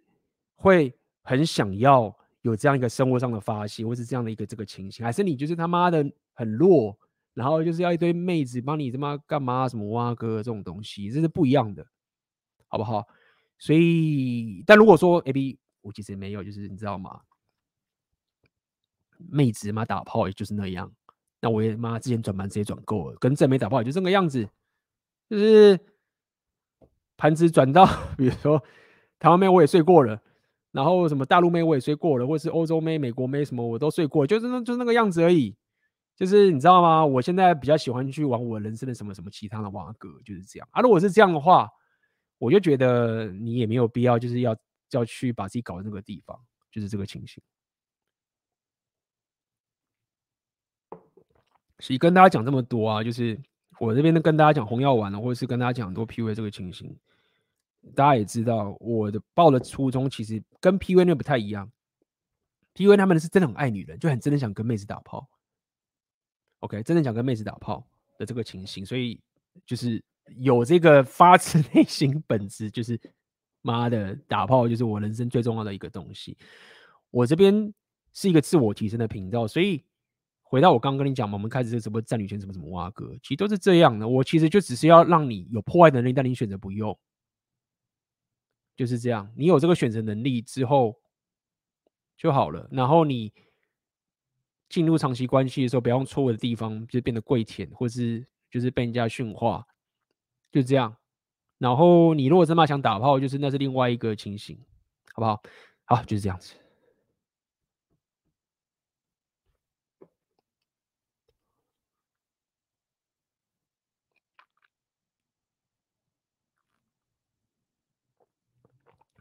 会很想要有这样一个生活上的发泄，或是这样的一个这个情形，还是你就是他妈的很弱，然后就是要一堆妹子帮你他妈干嘛什么挖哥这种东西，这是不一样的，好不好？所以，但如果说 A B，我其实没有，就是你知道吗？妹子嘛打炮也就是那样。那我也妈之前转盘直接转够了，跟正妹打炮也就这个样子，就是盘子转到，比如说台湾妹我也睡过了，然后什么大陆妹我也睡过了，或是欧洲妹、美国妹什么我都睡过，就是那就那个样子而已。就是你知道吗？我现在比较喜欢去玩我人生的什么什么其他的蛙哥，就是这样。啊，如果是这样的话，我就觉得你也没有必要就是要要去把自己搞到那个地方，就是这个情形。所以跟大家讲这么多啊，就是我这边呢跟大家讲红药丸了，或者是跟大家讲多 PUA 这个情形，大家也知道我的报的初衷其实跟 P V 那不太一样。，P V 他们是真的很爱女人，就很真的想跟妹子打炮。OK，真的想跟妹子打炮的这个情形，所以就是有这个发自 内心本质，就是妈的打炮就是我人生最重要的一个东西。我这边是一个自我提升的频道，所以。回到我刚刚跟你讲嘛，我们开始这个什么战女权什么什么挖哥，其实都是这样的。我其实就只是要让你有破坏能力，但你选择不用，就是这样。你有这个选择能力之后就好了。然后你进入长期关系的时候，不要用错误的地方就变得跪舔，或是就是被人家驯化，就这样。然后你如果真的想打炮，就是那是另外一个情形，好不好？好，就是这样子。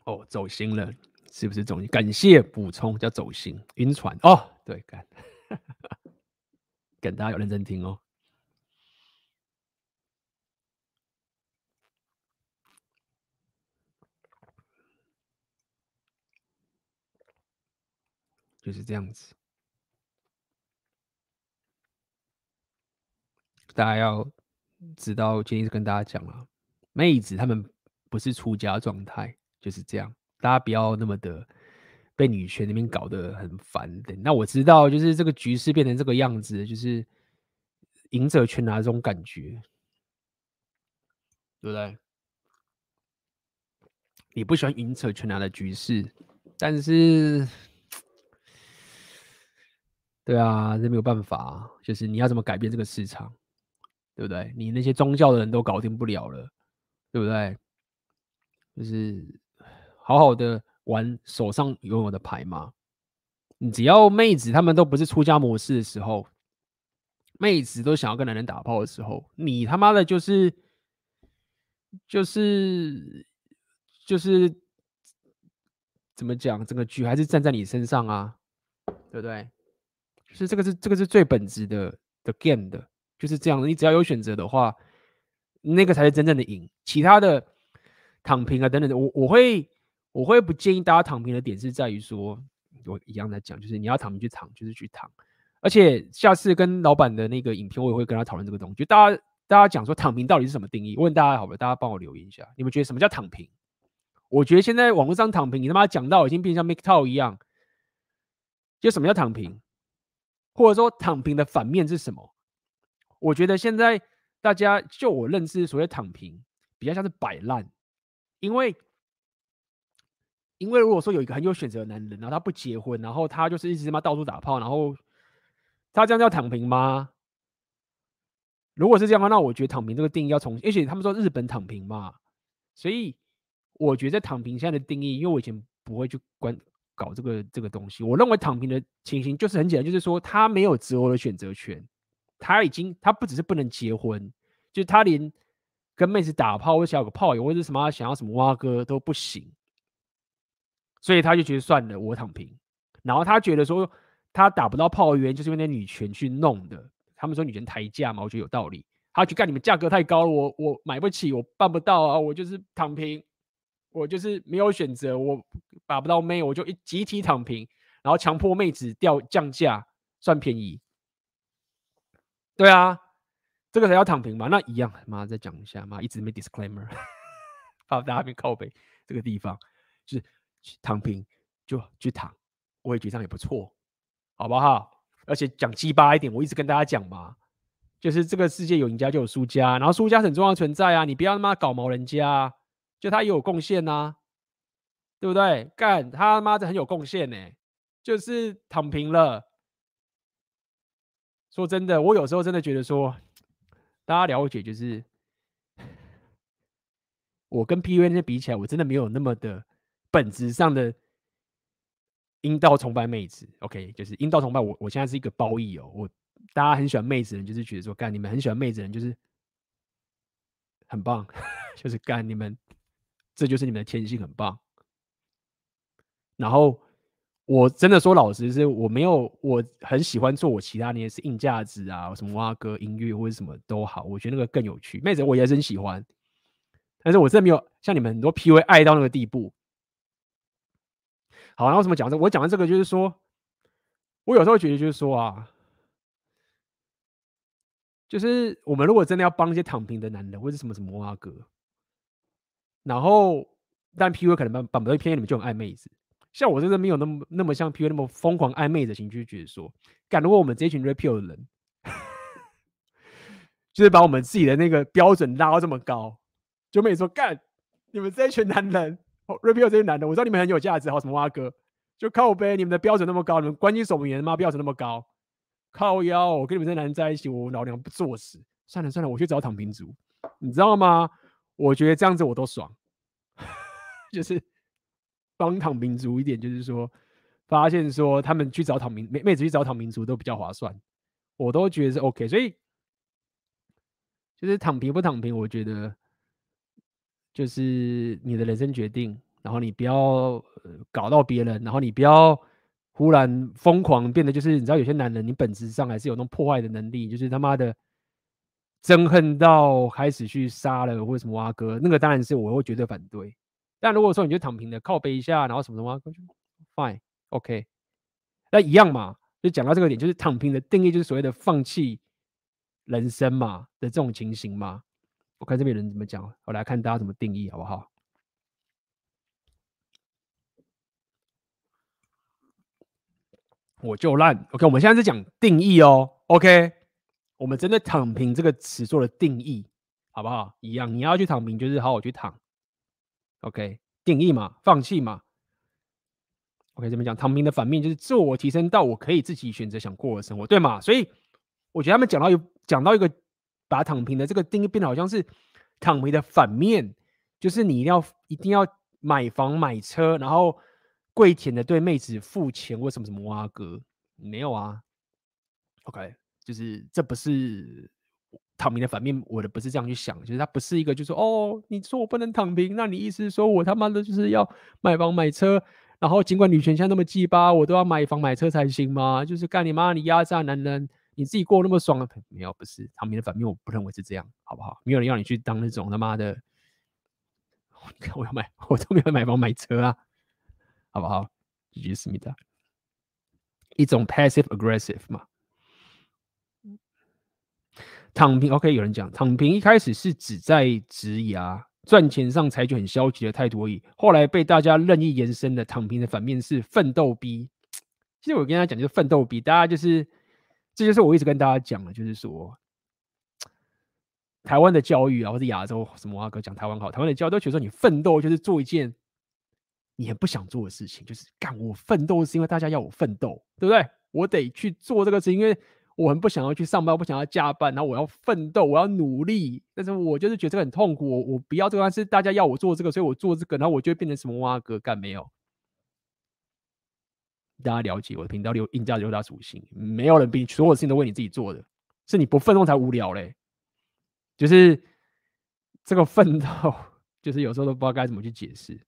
哦，走心了，是不是走心？感谢补充，叫走心。晕船哦，对，感，感大家有认真听哦。就是这样子，大家要知道，今天是跟大家讲了，妹子他们不是出家状态，就是这样。大家不要那么的被女权那边搞得很烦的。那我知道，就是这个局势变成这个样子，就是赢者全拿这种感觉，对不对？你不喜欢赢者全拿的局势，但是。对啊，这没有办法，就是你要怎么改变这个市场，对不对？你那些宗教的人都搞定不了了，对不对？就是好好的玩手上拥有的牌嘛。你只要妹子他们都不是出家模式的时候，妹子都想要跟男人打炮的时候，你他妈的就是就是就是怎么讲？整个局还是站在你身上啊，对不对？是这个是这个是最本质的的 game 的，就是这样。你只要有选择的话，那个才是真正的赢。其他的躺平啊等等的，我我会我会不建议大家躺平的点是在于说，我一样在讲，就是你要躺平就躺，就是去躺。而且下次跟老板的那个影片，我也会跟他讨论这个东西。就大家大家讲说躺平到底是什么定义？问大家好了，大家帮我留言一下，你们觉得什么叫躺平？我觉得现在网络上躺平，你他妈讲到已经变成像 MGTOW 一样，就什么叫躺平？或者说躺平的反面是什么？我觉得现在大家就我认知所谓躺平，比较像是摆烂，因为因为如果说有一个很有选择的男人，然后他不结婚，然后他就是一直他妈到处打炮，然后他这样叫躺平吗？如果是这样的话，那我觉得躺平这个定义要重新，而且他们说日本躺平嘛，所以我觉得躺平现在的定义，因为我以前不会去关。搞这个这个东西，我认为躺平的情形就是很简单，就是说他没有择偶的选择权，他已经他不只是不能结婚，就是他连跟妹子打炮或者小个炮友或者什么想要什么挖哥都不行，所以他就觉得算了，我躺平。然后他觉得说他打不到炮员就是因为那女权去弄的，他们说女权抬价嘛，我觉得有道理。他去干你们价格太高了，我我买不起，我办不到啊，我就是躺平。我就是没有选择，我打不到妹，我就一集体躺平，然后强迫妹子掉降价，算便宜。对啊，这个才叫躺平嘛。那一样，妈再讲一下，妈一直没 disclaimer，好，大家别靠北这个地方，就是躺平就去躺，我也觉得这样也不错，好不好？而且讲鸡巴一点，我一直跟大家讲嘛，就是这个世界有赢家就有输家，然后输家很重要存在啊，你不要他妈搞毛人家。就他也有贡献呐，对不对？干他妈的很有贡献呢，就是躺平了。说真的，我有时候真的觉得说，大家了解，就是 我跟 PUA 那些比起来，我真的没有那么的本质上的阴道崇拜妹子。OK，就是阴道崇拜我，我现在是一个褒义哦。我大家很喜欢妹子人，就是觉得说，干你们很喜欢妹子人，就是很棒，就是干你们。这就是你们的天性，很棒。然后我真的说老实是，我没有，我很喜欢做我其他那些是硬价值啊，什么挖歌音乐或者什么都好，我觉得那个更有趣。妹子我也是很喜欢，但是我真的没有像你们很多 PUA 爱到那个地步。好，然后怎么讲这？我讲的这个就是说，我有时候觉得就是说啊，就是我们如果真的要帮一些躺平的男人，或者什么什么阿哥。然后，但 PUA 可能把把某些偏见，你们就很爱妹子。像我真的没有那么那么像 PUA 那么疯狂爱妹子型，就觉得说，干如果我们这群 Rapio 的人，就是把我们自己的那个标准拉到这么高，就妹子说干，你们这一群男人哦，Rapio 这些男的，我知道你们很有价值，好什么挖哥，就靠北，你们的标准那么高，你们关系守门员吗标准那么高，靠腰，我跟你们这些男人在一起，我老娘不作死。算了算了，我去找躺平族，你知道吗？我觉得这样子我都爽，就是帮躺平族一点，就是说发现说他们去找躺平妹妹子去找躺平族都比较划算，我都觉得是 OK。所以就是躺平不躺平，我觉得就是你的人生决定。然后你不要搞到别人，然后你不要忽然疯狂变得就是你知道有些男人，你本质上还是有那种破坏的能力，就是他妈的憎恨到开始去杀了或者什么挖哥，那个当然是我会绝对反对。但如果说你就躺平的靠背一下，然后什么什么，fine OK，那一样嘛，就讲到这个点，就是躺平的定义就是所谓的放弃人生嘛的这种情形嘛。我看这边人怎么讲，我来看大家怎么定义好不好？我就烂。OK，我们现在是讲定义哦。OK，我们针对“躺平”这个词做了定义，好不好？一样，你要去躺平，就是好好去躺。OK，定义嘛，放弃嘛。OK，这边讲躺平的反面就是自我提升到我可以自己选择想过的生活，对吗？所以我觉得他们讲到有讲到一个把躺平的这个定义变得好像是躺平的反面，就是你一定要一定要买房买车，然后。跪舔的对妹子付钱，为什么什么哇哥？没有啊。OK，就是这不是躺平的反面，我的不是这样去想，就是他不是一个，就是哦，你说我不能躺平，那你意思是说我他妈的就是要买房买车，然后尽管女权现在那么鸡巴，我都要买房买车才行吗？就是干你妈，你压榨男人，你自己过那么爽，没有，不是躺平的反面，我不认为是这样，好不好？没有人要你去当那种他妈的，你 看我要买，我都没有买房买车啊。好不好？继续思密达，一种 passive aggressive 嘛。躺平，OK，有人讲躺平一开始是指在职涯赚钱上采取很消极的态度而已，后来被大家任意延伸的躺平的反面是奋斗逼。其实我跟大家讲就是奋斗逼，大家就是这就是我一直跟大家讲的，就是说台湾的教育啊，或者亚洲什么阿哥讲台湾好，台湾的教育都觉得说你奋斗就是做一件。你很不想做的事情，就是干我奋斗，是因为大家要我奋斗，对不对？我得去做这个事情，因为我很不想要去上班，我不想要加班，然后我要奋斗，我要努力。但是我就是觉得这个很痛苦，我我不要这个，但是大家要我做这个，所以我做这个，然后我就会变成什么哇哥干没有？大家了解我的频道六硬价六大属性，没有人比所有事情都为你自己做的，是你不奋斗才无聊嘞。就是这个奋斗，就是有时候都不知道该怎么去解释。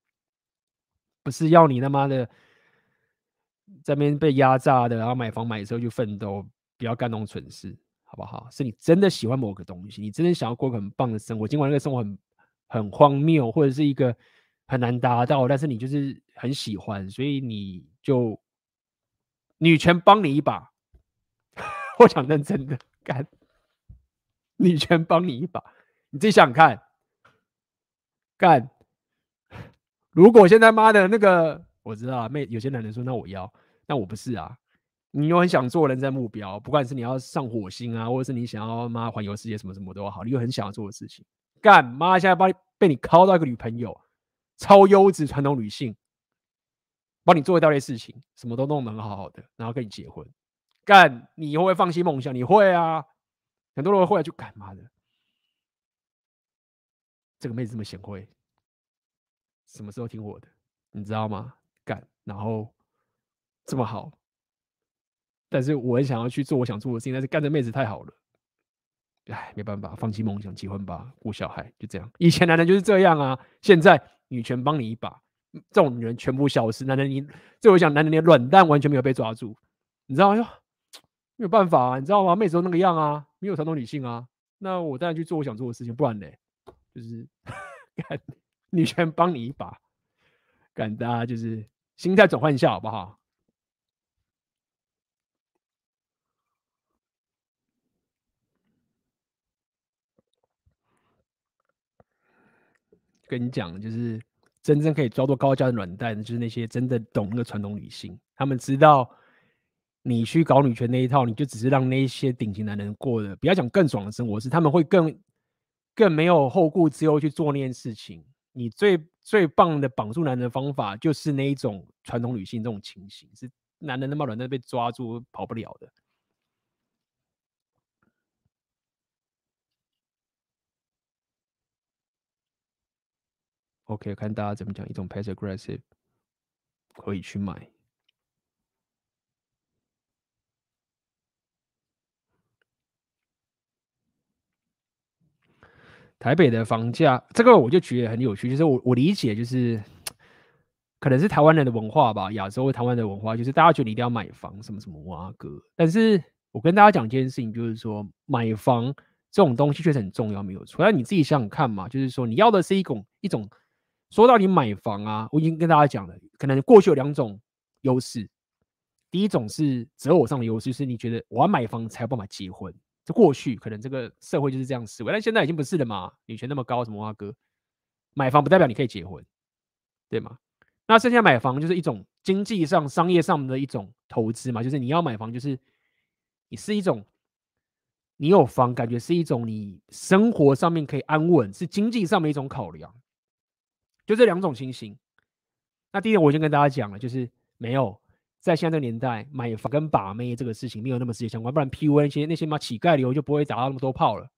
不是要你他妈的在那边被压榨的，然后买房买车去奋斗，不要干那种蠢事，好不好？是你真的喜欢某个东西，你真的想要过个很棒的生活，尽管那个生活很很荒谬，或者是一个很难达到，但是你就是很喜欢，所以你就女权帮你一把。我想认真的，干女权帮你一把，你自己想想看，干。如果现在妈的那个，我知道啊，妹，有些男人说那我要，那我不是啊。你有很想做人生目标，不管是你要上火星啊，或者是你想要妈环游世界什么什么都好，你有很想要做的事情，干妈现在帮你被你靠到一个女朋友，超优质传统女性，帮你做一大堆事情，什么都弄得好好的，然后跟你结婚，干你会不会放弃梦想？你会啊，很多人会就干嘛的，这个妹子这么贤惠。什么时候听我的，你知道吗？干，然后这么好，但是我很想要去做我想做的事情，但是干这妹子太好了，哎，没办法，放弃梦想，结婚吧，顾小孩，就这样。以前男人就是这样啊，现在女权帮你一把，这种女人全部消失。男人你，这我想，男人的软蛋完全没有被抓住，你知道吗？没有办法啊，你知道吗？妹子都那个样啊，没有传统女性啊，那我当然去做我想做的事情，不然呢，就是 干。女权帮你一把，感大家就是心态转换一下，好不好？跟你讲，就是真正可以抓住高价的软蛋，就是那些真的懂那个传统女性，他们知道你去搞女权那一套，你就只是让那些顶级男人过的，不要讲更爽的生活，是他们会更更没有后顾之忧去做那件事情。你最最棒的绑住男人的方法，就是那一种传统女性这种情形，是男人那么软蛋被抓住跑不了的。OK，看大家怎么讲，一种 passive aggressive 可以去买。台北的房价，这个我就觉得很有趣。就是我我理解，就是可能是台湾人的文化吧，亚洲台湾的文化就是大家觉得一定要买房，什么什么哇哥。但是我跟大家讲一件事情，就是说买房这种东西确实很重要，没有错。但你自己想想看嘛，就是说你要的是一种一种，说到你买房啊，我已经跟大家讲了，可能过去有两种优势。第一种是择偶上的优势，是你觉得我要买房才有办法结婚。这过去可能这个社会就是这样思维，但现在已经不是了嘛。女权那么高，什么哇哥，买房不代表你可以结婚，对吗？那剩下买房就是一种经济上、商业上的一种投资嘛，就是你要买房，就是你是一种你有房，感觉是一种你生活上面可以安稳，是经济上面一种考量，就这两种情形。那第一点我已经跟大家讲了，就是没有在现在这个年代买房跟把妹这个事情没有那么直接相关，不然 PUA 那些那些嘛乞丐流就不会打到那么多炮了。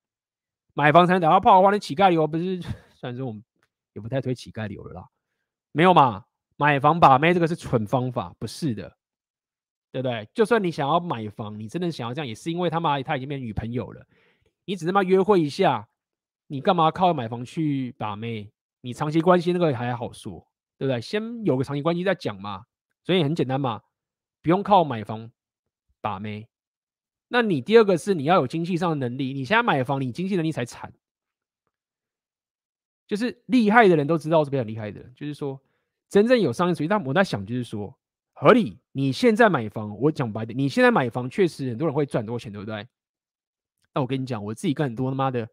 买房才能打到炮的话，那乞丐流不是？虽然说我们也不太推乞丐流了啦，没有嘛。买房把妹这个是蠢方法，不是的，对不对？就算你想要买房，你真的想要这样，也是因为他妈他已经变女朋友了。你只是嘛约会一下，你干嘛靠买房去把妹？你长期关系那个还好说，对不对？先有个长期关系再讲嘛。所以很简单嘛，不用靠买房把妹。那你第二个是你要有经济上的能力。你现在买房，你经济能力才惨。就是厉害的人都知道是非常厉害的，就是说。真正有商业主义，但我在想，就是说合理。你现在买房，我讲白的，你现在买房确实很多人会赚很多钱，对不对？那我跟你讲，我自己跟很多他妈的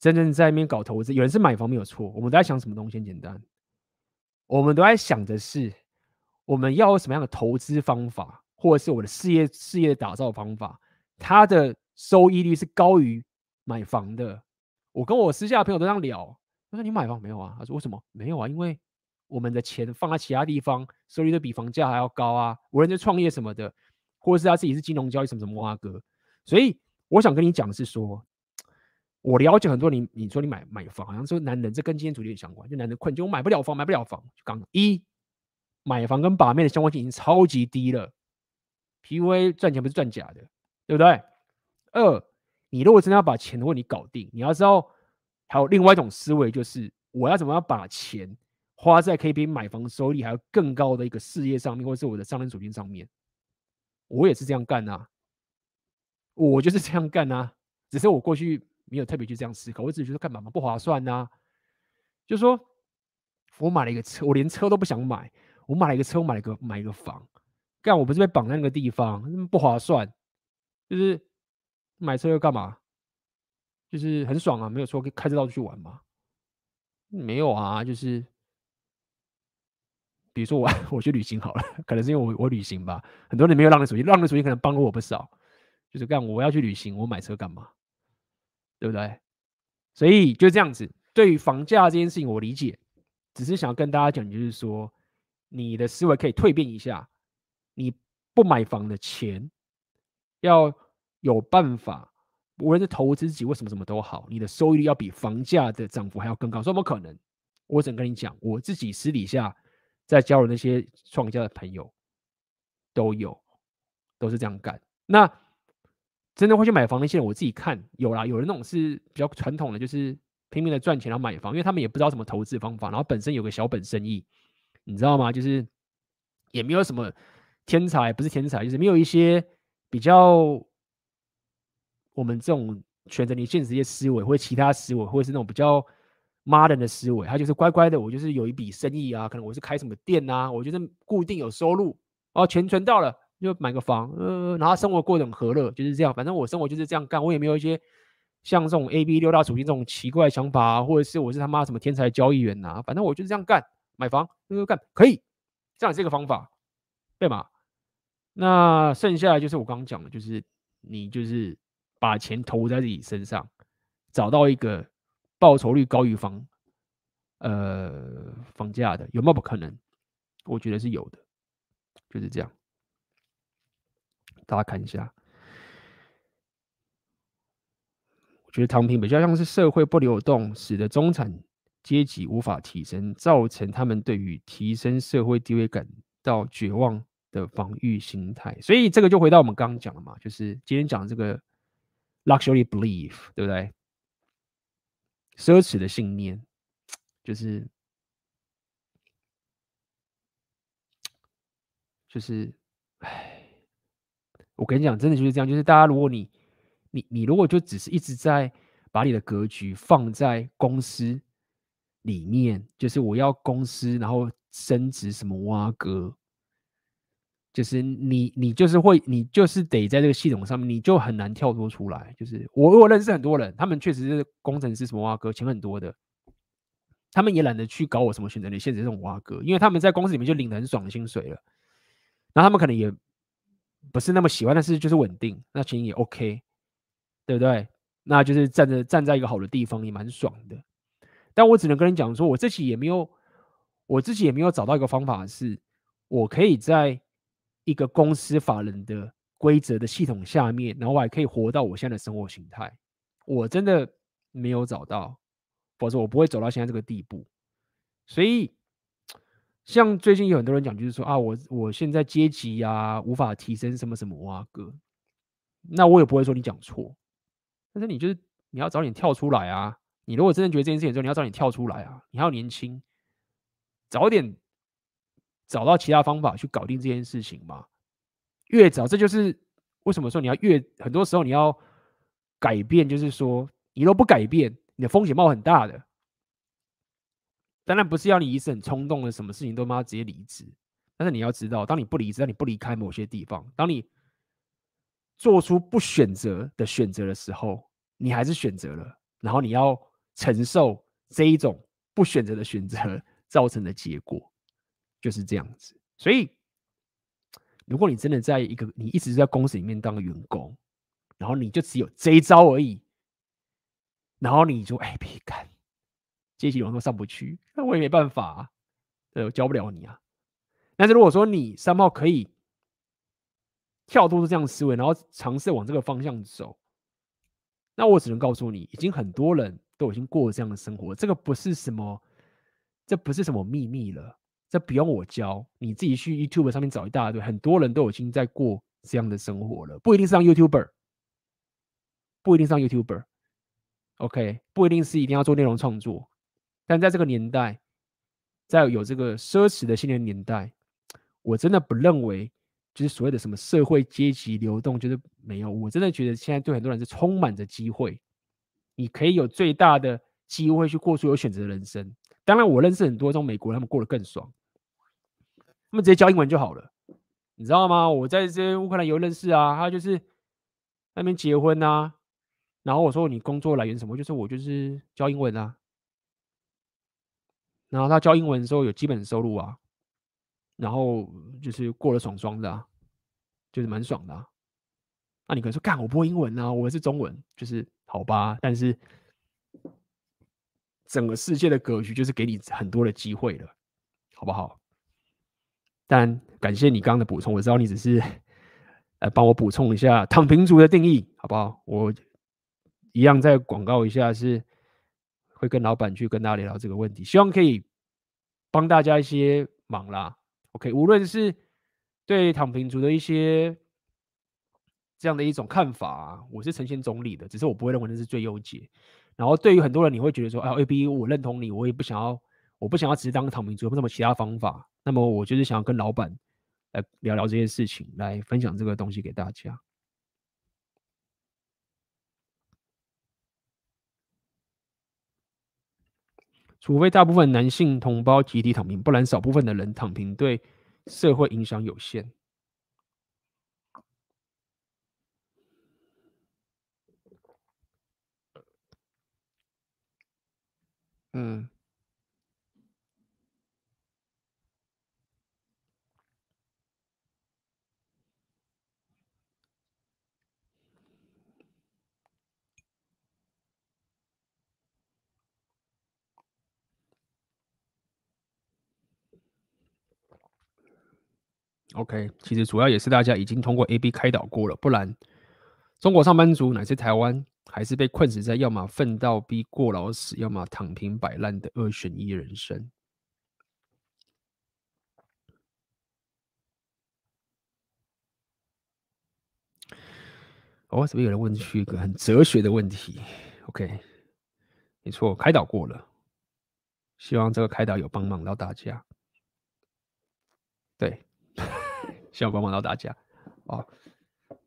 真正在那边搞投资，有人是买房没有错。我们都在想什么东西？很简单，我们都在想的是我们要有什么样的投资方法，或者是我的事业事业的打造方法，它的收益率是高于买房的。我跟我私下的朋友都这样聊，他说你买房没有啊？他说为什么没有啊？因为我们的钱放在其他地方，收益率比房价还要高啊！无论是创业什么的，或者是他自己是金融交易什么什么哇哥，所以我想跟你讲的是说，我了解很多你，你说你买买房，好像说男人，这跟今天主题有相关，就男人困，就我买不了房，买不了房。刚一买房跟把妹的相关性已经超级低了，PUA 赚钱不是赚假的，对不对？二，你如果真的要把钱的问题搞定，你要知道还有另外一种思维，就是我要怎么样把钱。花在可以比买房收益还要更高的一个事业上面，或者是我的商人属性上面，我也是这样干呐，我就是这样干呐，只是我过去没有特别去这样思考，我只是觉得干嘛嘛不划算呐，就是说我买了一个车，我连车都不想买，我买了一个车，我买了一个买一个房，干我不是被绑在那个地方，不划算，就是买车又干嘛？就是很爽啊，没有说开车到处去玩嘛？没有啊，就是。比如说我 我去旅行好了，可能是因为我我旅行吧，很多人没有浪人属性，浪人属性可能帮了我不少。就是干我要去旅行，我买车干嘛？对不对？所以就这样子。对于房价这件事情，我理解，只是想要跟大家讲，就是说你的思维可以蜕变一下。你不买房的钱，要有办法，无论是投资自己，为什么什么都好，你的收益率要比房价的涨幅还要更高。怎么可能？我只能跟你讲，我自己私底下。在交流那些创业家的朋友都有，都是这样干。那真的会去买房那些人，我自己看有啦，有人那种是比较传统的，就是拼命的赚钱然后买房，因为他们也不知道什么投资方法，然后本身有个小本生意，你知道吗？就是也没有什么天才，不是天才，就是没有一些比较我们这种选择你现实一些思维，或者其他思维，或者是那种比较。妈的的思维，他就是乖乖的，我就是有一笔生意啊，可能我是开什么店啊，我就是固定有收入，哦，钱存到了就买个房，呃，然后生活过得很和乐，就是这样，反正我生活就是这样干，我也没有一些像这种 A B 六大属性这种奇怪想法，或者是我是他妈什么天才交易员呐、啊，反正我就是这样干，买房那就干可以，这样是一个方法，对吗？那剩下来就是我刚刚讲的，就是你就是把钱投在自己身上，找到一个。报酬率高于房，呃，房价的有没有不可能？我觉得是有的，就是这样。大家看一下，我觉得躺平比较像是社会不流动，使得中产阶级无法提升，造成他们对于提升社会地位感到绝望的防御心态。所以这个就回到我们刚刚讲的嘛，就是今天讲这个 luxury belief，对不对？奢侈的信念，就是 就是，唉，我跟你讲，真的就是这样。就是大家，如果你你你如果就只是一直在把你的格局放在公司里面，就是我要公司，然后升职什么挖哥，就是你你就是会，你就是得在这个系统上面，你就很难跳脱出来。就是我我认识很多人，他们确实是工程师什么挖哥，钱很多的。他们也懒得去搞我什么选择的限制这种挖哥，因为他们在公司里面就领得很爽的薪水了。然后他们可能也不是那么喜欢，但是就是稳定，那其实也 OK，对不对？那就是站着站在一个好的地方也蛮爽的。但我只能跟你讲说，我自己也没有，我自己也没有找到一个方法，是我可以在一个公司法人的规则的系统下面，然后我还可以活到我现在的生活形态。我真的没有找到。否则我不会走到现在这个地步，所以像最近有很多人讲，就是说啊，我我现在阶级呀、啊、无法提升什么什么啊哥，那我也不会说你讲错，但是你就是你要早点跳出来啊！你如果真的觉得这件事情之后，你要早点跳出来啊！你还要年轻，早点找到其他方法去搞定这件事情嘛。越早，这就是为什么说你要越很多时候你要改变，就是说你若不改变。你的风险冒很大的，当然不是要你一时很冲动的，什么事情都妈直接离职。但是你要知道，当你不离职，当你不离开某些地方，当你做出不选择的选择的时候，你还是选择了，然后你要承受这一种不选择的选择 造成的结果，就是这样子。所以，如果你真的在一个你一直在公司里面当员工，然后你就只有这一招而已。然后你就哎，别干，阶级往上上不去，那我也没办法啊，对，我教不了你啊。但是如果说你三号可以跳脱出这样的思维，然后尝试往这个方向走，那我只能告诉你，已经很多人都已经过了这样的生活，这个不是什么，这不是什么秘密了，这不用我教，你自己去 YouTube 上面找一大堆，很多人都已经在过这样的生活了，不一定是当 YouTuber，不一定是当 YouTuber。OK，不一定是一定要做内容创作，但在这个年代，在有这个奢侈的新年年代，我真的不认为就是所谓的什么社会阶级流动就是没有。我真的觉得现在对很多人是充满着机会，你可以有最大的机会去过出有选择的人生。当然，我认识很多这种美国，他们过得更爽，他们直接教英文就好了，你知道吗？我在这乌克兰有认识啊，他就是那边结婚啊。然后我说，你工作来源什么？就是我就是教英文啊。然后他教英文的时候有基本收入啊，然后就是过得爽爽的，就是蛮爽的啊。那你可能说，干我不会英文啊，我是中文，就是好吧。但是整个世界的格局就是给你很多的机会了，好不好？但感谢你刚刚的补充，我知道你只是来帮我补充一下躺平族的定义，好不好？我。一样再广告一下，是会跟老板去跟大家聊聊这个问题，希望可以帮大家一些忙啦。OK，无论是对躺平族的一些这样的一种看法啊，我是呈现中立的，只是我不会认为那是最优解。然后对于很多人，你会觉得说，哎，AB，我认同你，我也不想要，我不想要只是当躺平族，有没有什么其他方法？那么我就是想要跟老板来聊聊这件事情，来分享这个东西给大家。除非大部分男性同胞集体躺平，不然少部分的人躺平对社会影响有限。嗯。OK，其实主要也是大家已经通过 AB 开导过了，不然中国上班族乃至台湾还是被困死在要么奋斗逼过劳死，要么躺平摆烂的二选一人生。哦，这边有人问出一个很哲学的问题。OK，没错，开导过了，希望这个开导有帮忙到大家。对。希望帮忙到大家哦，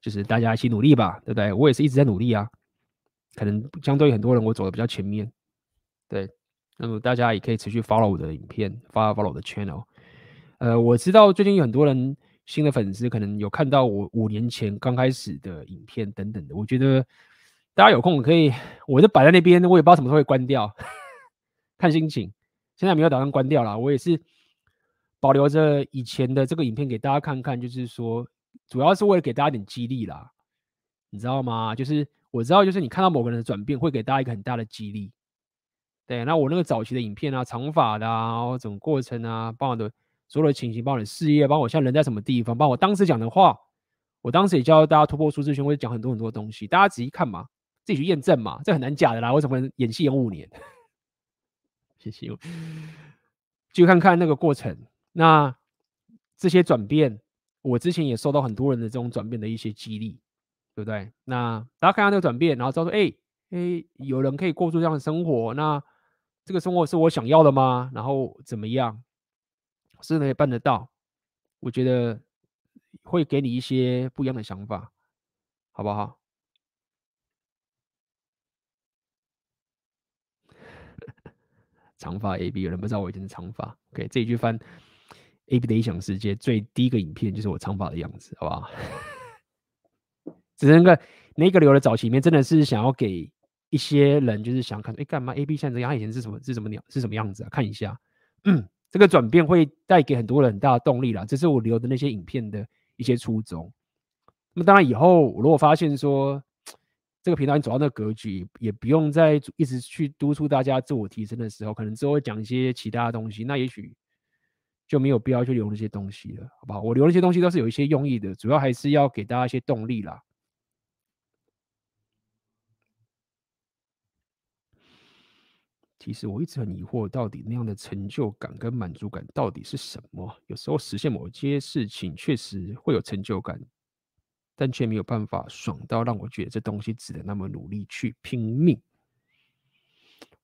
就是大家一起努力吧，对不对？我也是一直在努力啊，可能相对于很多人，我走的比较前面，对。那么大家也可以持续 follow 我的影片，follow follow 我的 channel。呃，我知道最近有很多人新的粉丝可能有看到我五年前刚开始的影片等等的，我觉得大家有空可以，我就摆在那边，我也不知道什么时候会关掉，看心情。现在没有打算关掉了，我也是保留着以前的这个影片给大家看看，就是说主要是为了给大家点激励啦，你知道吗？就是我知道，就是你看到某个人的转变，会给大家一个很大的激励。对，那我那个早期的影片啊，长发的啊，然后整个过程啊，包括我的所有的情形，包括我的事业，包括我现在人在什么地方，包括我当时讲的话，我当时也教大家突破舒适圈，会讲很多很多东西，大家仔细看嘛，自己去验证嘛，这很难假的啦，为什么演戏演五年？谢谢，就看看那个过程，那这些转变，我之前也受到很多人的这种转变的一些激励，对不对？那大家看到那个转变，然后知道说，哎哎，有人可以过出这样的生活，那。这个生活是我想要的吗？然后怎么样？是能办得到？我觉得会给你一些不一样的想法，好不好？长发 A B，有人不知道我以前是长发。OK，这一句翻 A B 的理想世界最第一个影片就是我长发的样子，好不好？只是那个那个留的早期里面，真的是想要给。一些人就是想看，哎，干嘛？A B 现在这样，他以前是什么？是什么鸟？是什么样子啊？看一下，嗯，这个转变会带给很多人很大的动力啦。这是我留的那些影片的一些初衷。那么当然，以后如果发现说这个频道你走到那个格局，也不用再一直去督促大家自我提升的时候，可能之后会讲一些其他的东西，那也许就没有必要去留那些东西了，好不好？我留那些东西都是有一些用意的，主要还是要给大家一些动力啦。其实我一直很疑惑，到底那样的成就感跟满足感到底是什么？有时候实现某些事情确实会有成就感，但却没有办法爽到让我觉得这东西值得那么努力去拼命。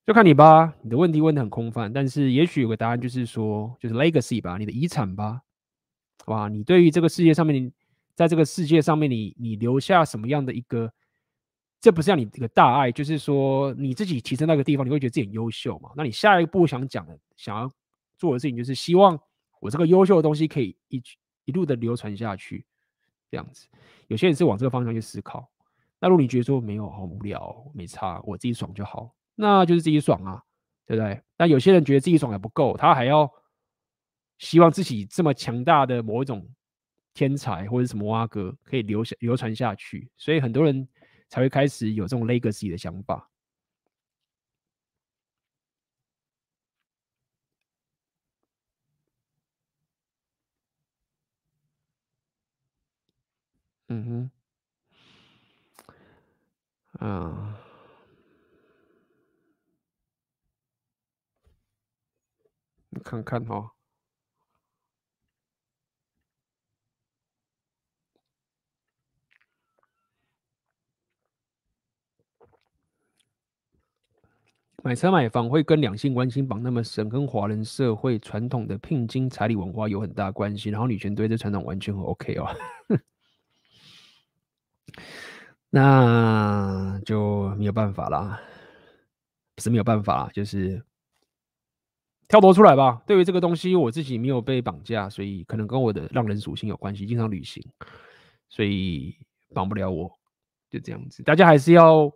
就看你吧，你的问题问得很空泛，但是也许有个答案，就是说，就是 legacy 吧，你的遗产吧，好吧？你对于这个世界上面，你在这个世界上面你，你留下什么样的一个？这不是让你这个大爱，就是说你自己提升那个地方，你会觉得自己很优秀嘛？那你下一步想讲的、想要做的事情，就是希望我这个优秀的东西可以一一路的流传下去，这样子。有些人是往这个方向去思考。那如果你觉得说没有，好无聊，没差，我自己爽就好，那就是自己爽啊，对不对？但有些人觉得自己爽还不够，他还要希望自己这么强大的某一种天才或者什么蛙哥可以流下流传下去，所以很多人。才会开始有这种 legacy 的想法。嗯哼，啊，看看哈。买车买房会跟两性关系绑那么深，跟华人社会传统的聘金彩礼文化有很大关系。然后女权对这传统完全很 OK 哦，那就没有办法啦，是没有办法啦，就是跳脱出来吧。对于这个东西，我自己没有被绑架，所以可能跟我的让人属性有关系，经常旅行，所以绑不了我，就这样子。大家还是要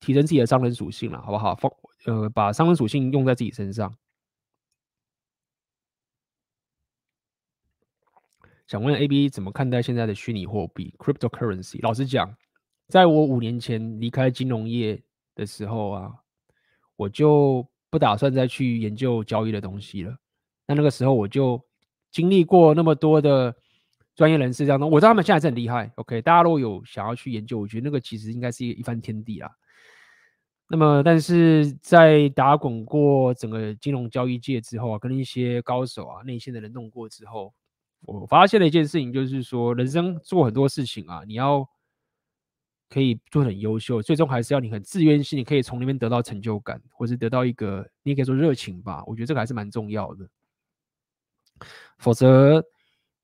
提升自己的商人属性了，好不好？放。呃，把商人属性用在自己身上。想问 AB 怎么看待现在的虚拟货币 （cryptocurrency）？老实讲，在我五年前离开金融业的时候啊，我就不打算再去研究交易的东西了。那那个时候我就经历过那么多的专业人士这样，我知道他们现在是很厉害。OK，大家如果有想要去研究，我觉得那个其实应该是一一番天地啦。那么，但是在打滚过整个金融交易界之后啊，跟一些高手啊、内线的人弄过之后，我发现了一件事情，就是说，人生做很多事情啊，你要可以做很优秀，最终还是要你很自愿性，你可以从里面得到成就感，或是得到一个，你也可以说热情吧。我觉得这个还是蛮重要的，否则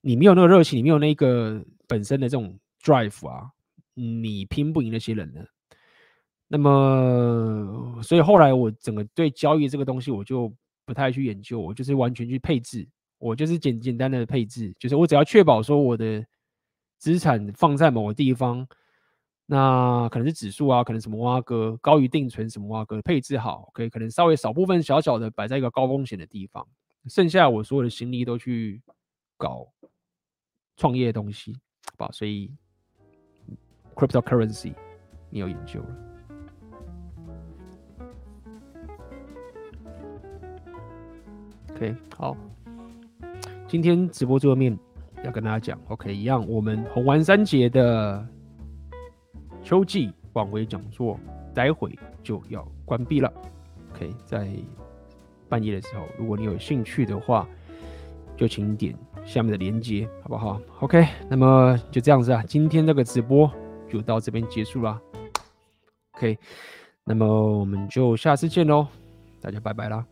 你没有那个热情，你没有那个本身的这种 drive 啊，你拼不赢那些人的。那么，所以后来我整个对交易这个东西，我就不太去研究，我就是完全去配置，我就是简简单的配置，就是我只要确保说我的资产放在某个地方，那可能是指数啊，可能什么挖哥高于定存什么挖哥配置好，OK，可能稍微少部分小小的摆在一个高风险的地方，剩下我所有的心力都去搞。创业的东西，好吧，所以 cryptocurrency 你有研究了？OK，好，今天直播桌面要跟大家讲，OK，一样，我们红丸三杰的秋季往回讲座，待会就要关闭了。OK，在半夜的时候，如果你有兴趣的话，就请点。下面的链接好不好？OK，那么就这样子啊，今天这个直播就到这边结束啦。OK，那么我们就下次见喽，大家拜拜啦。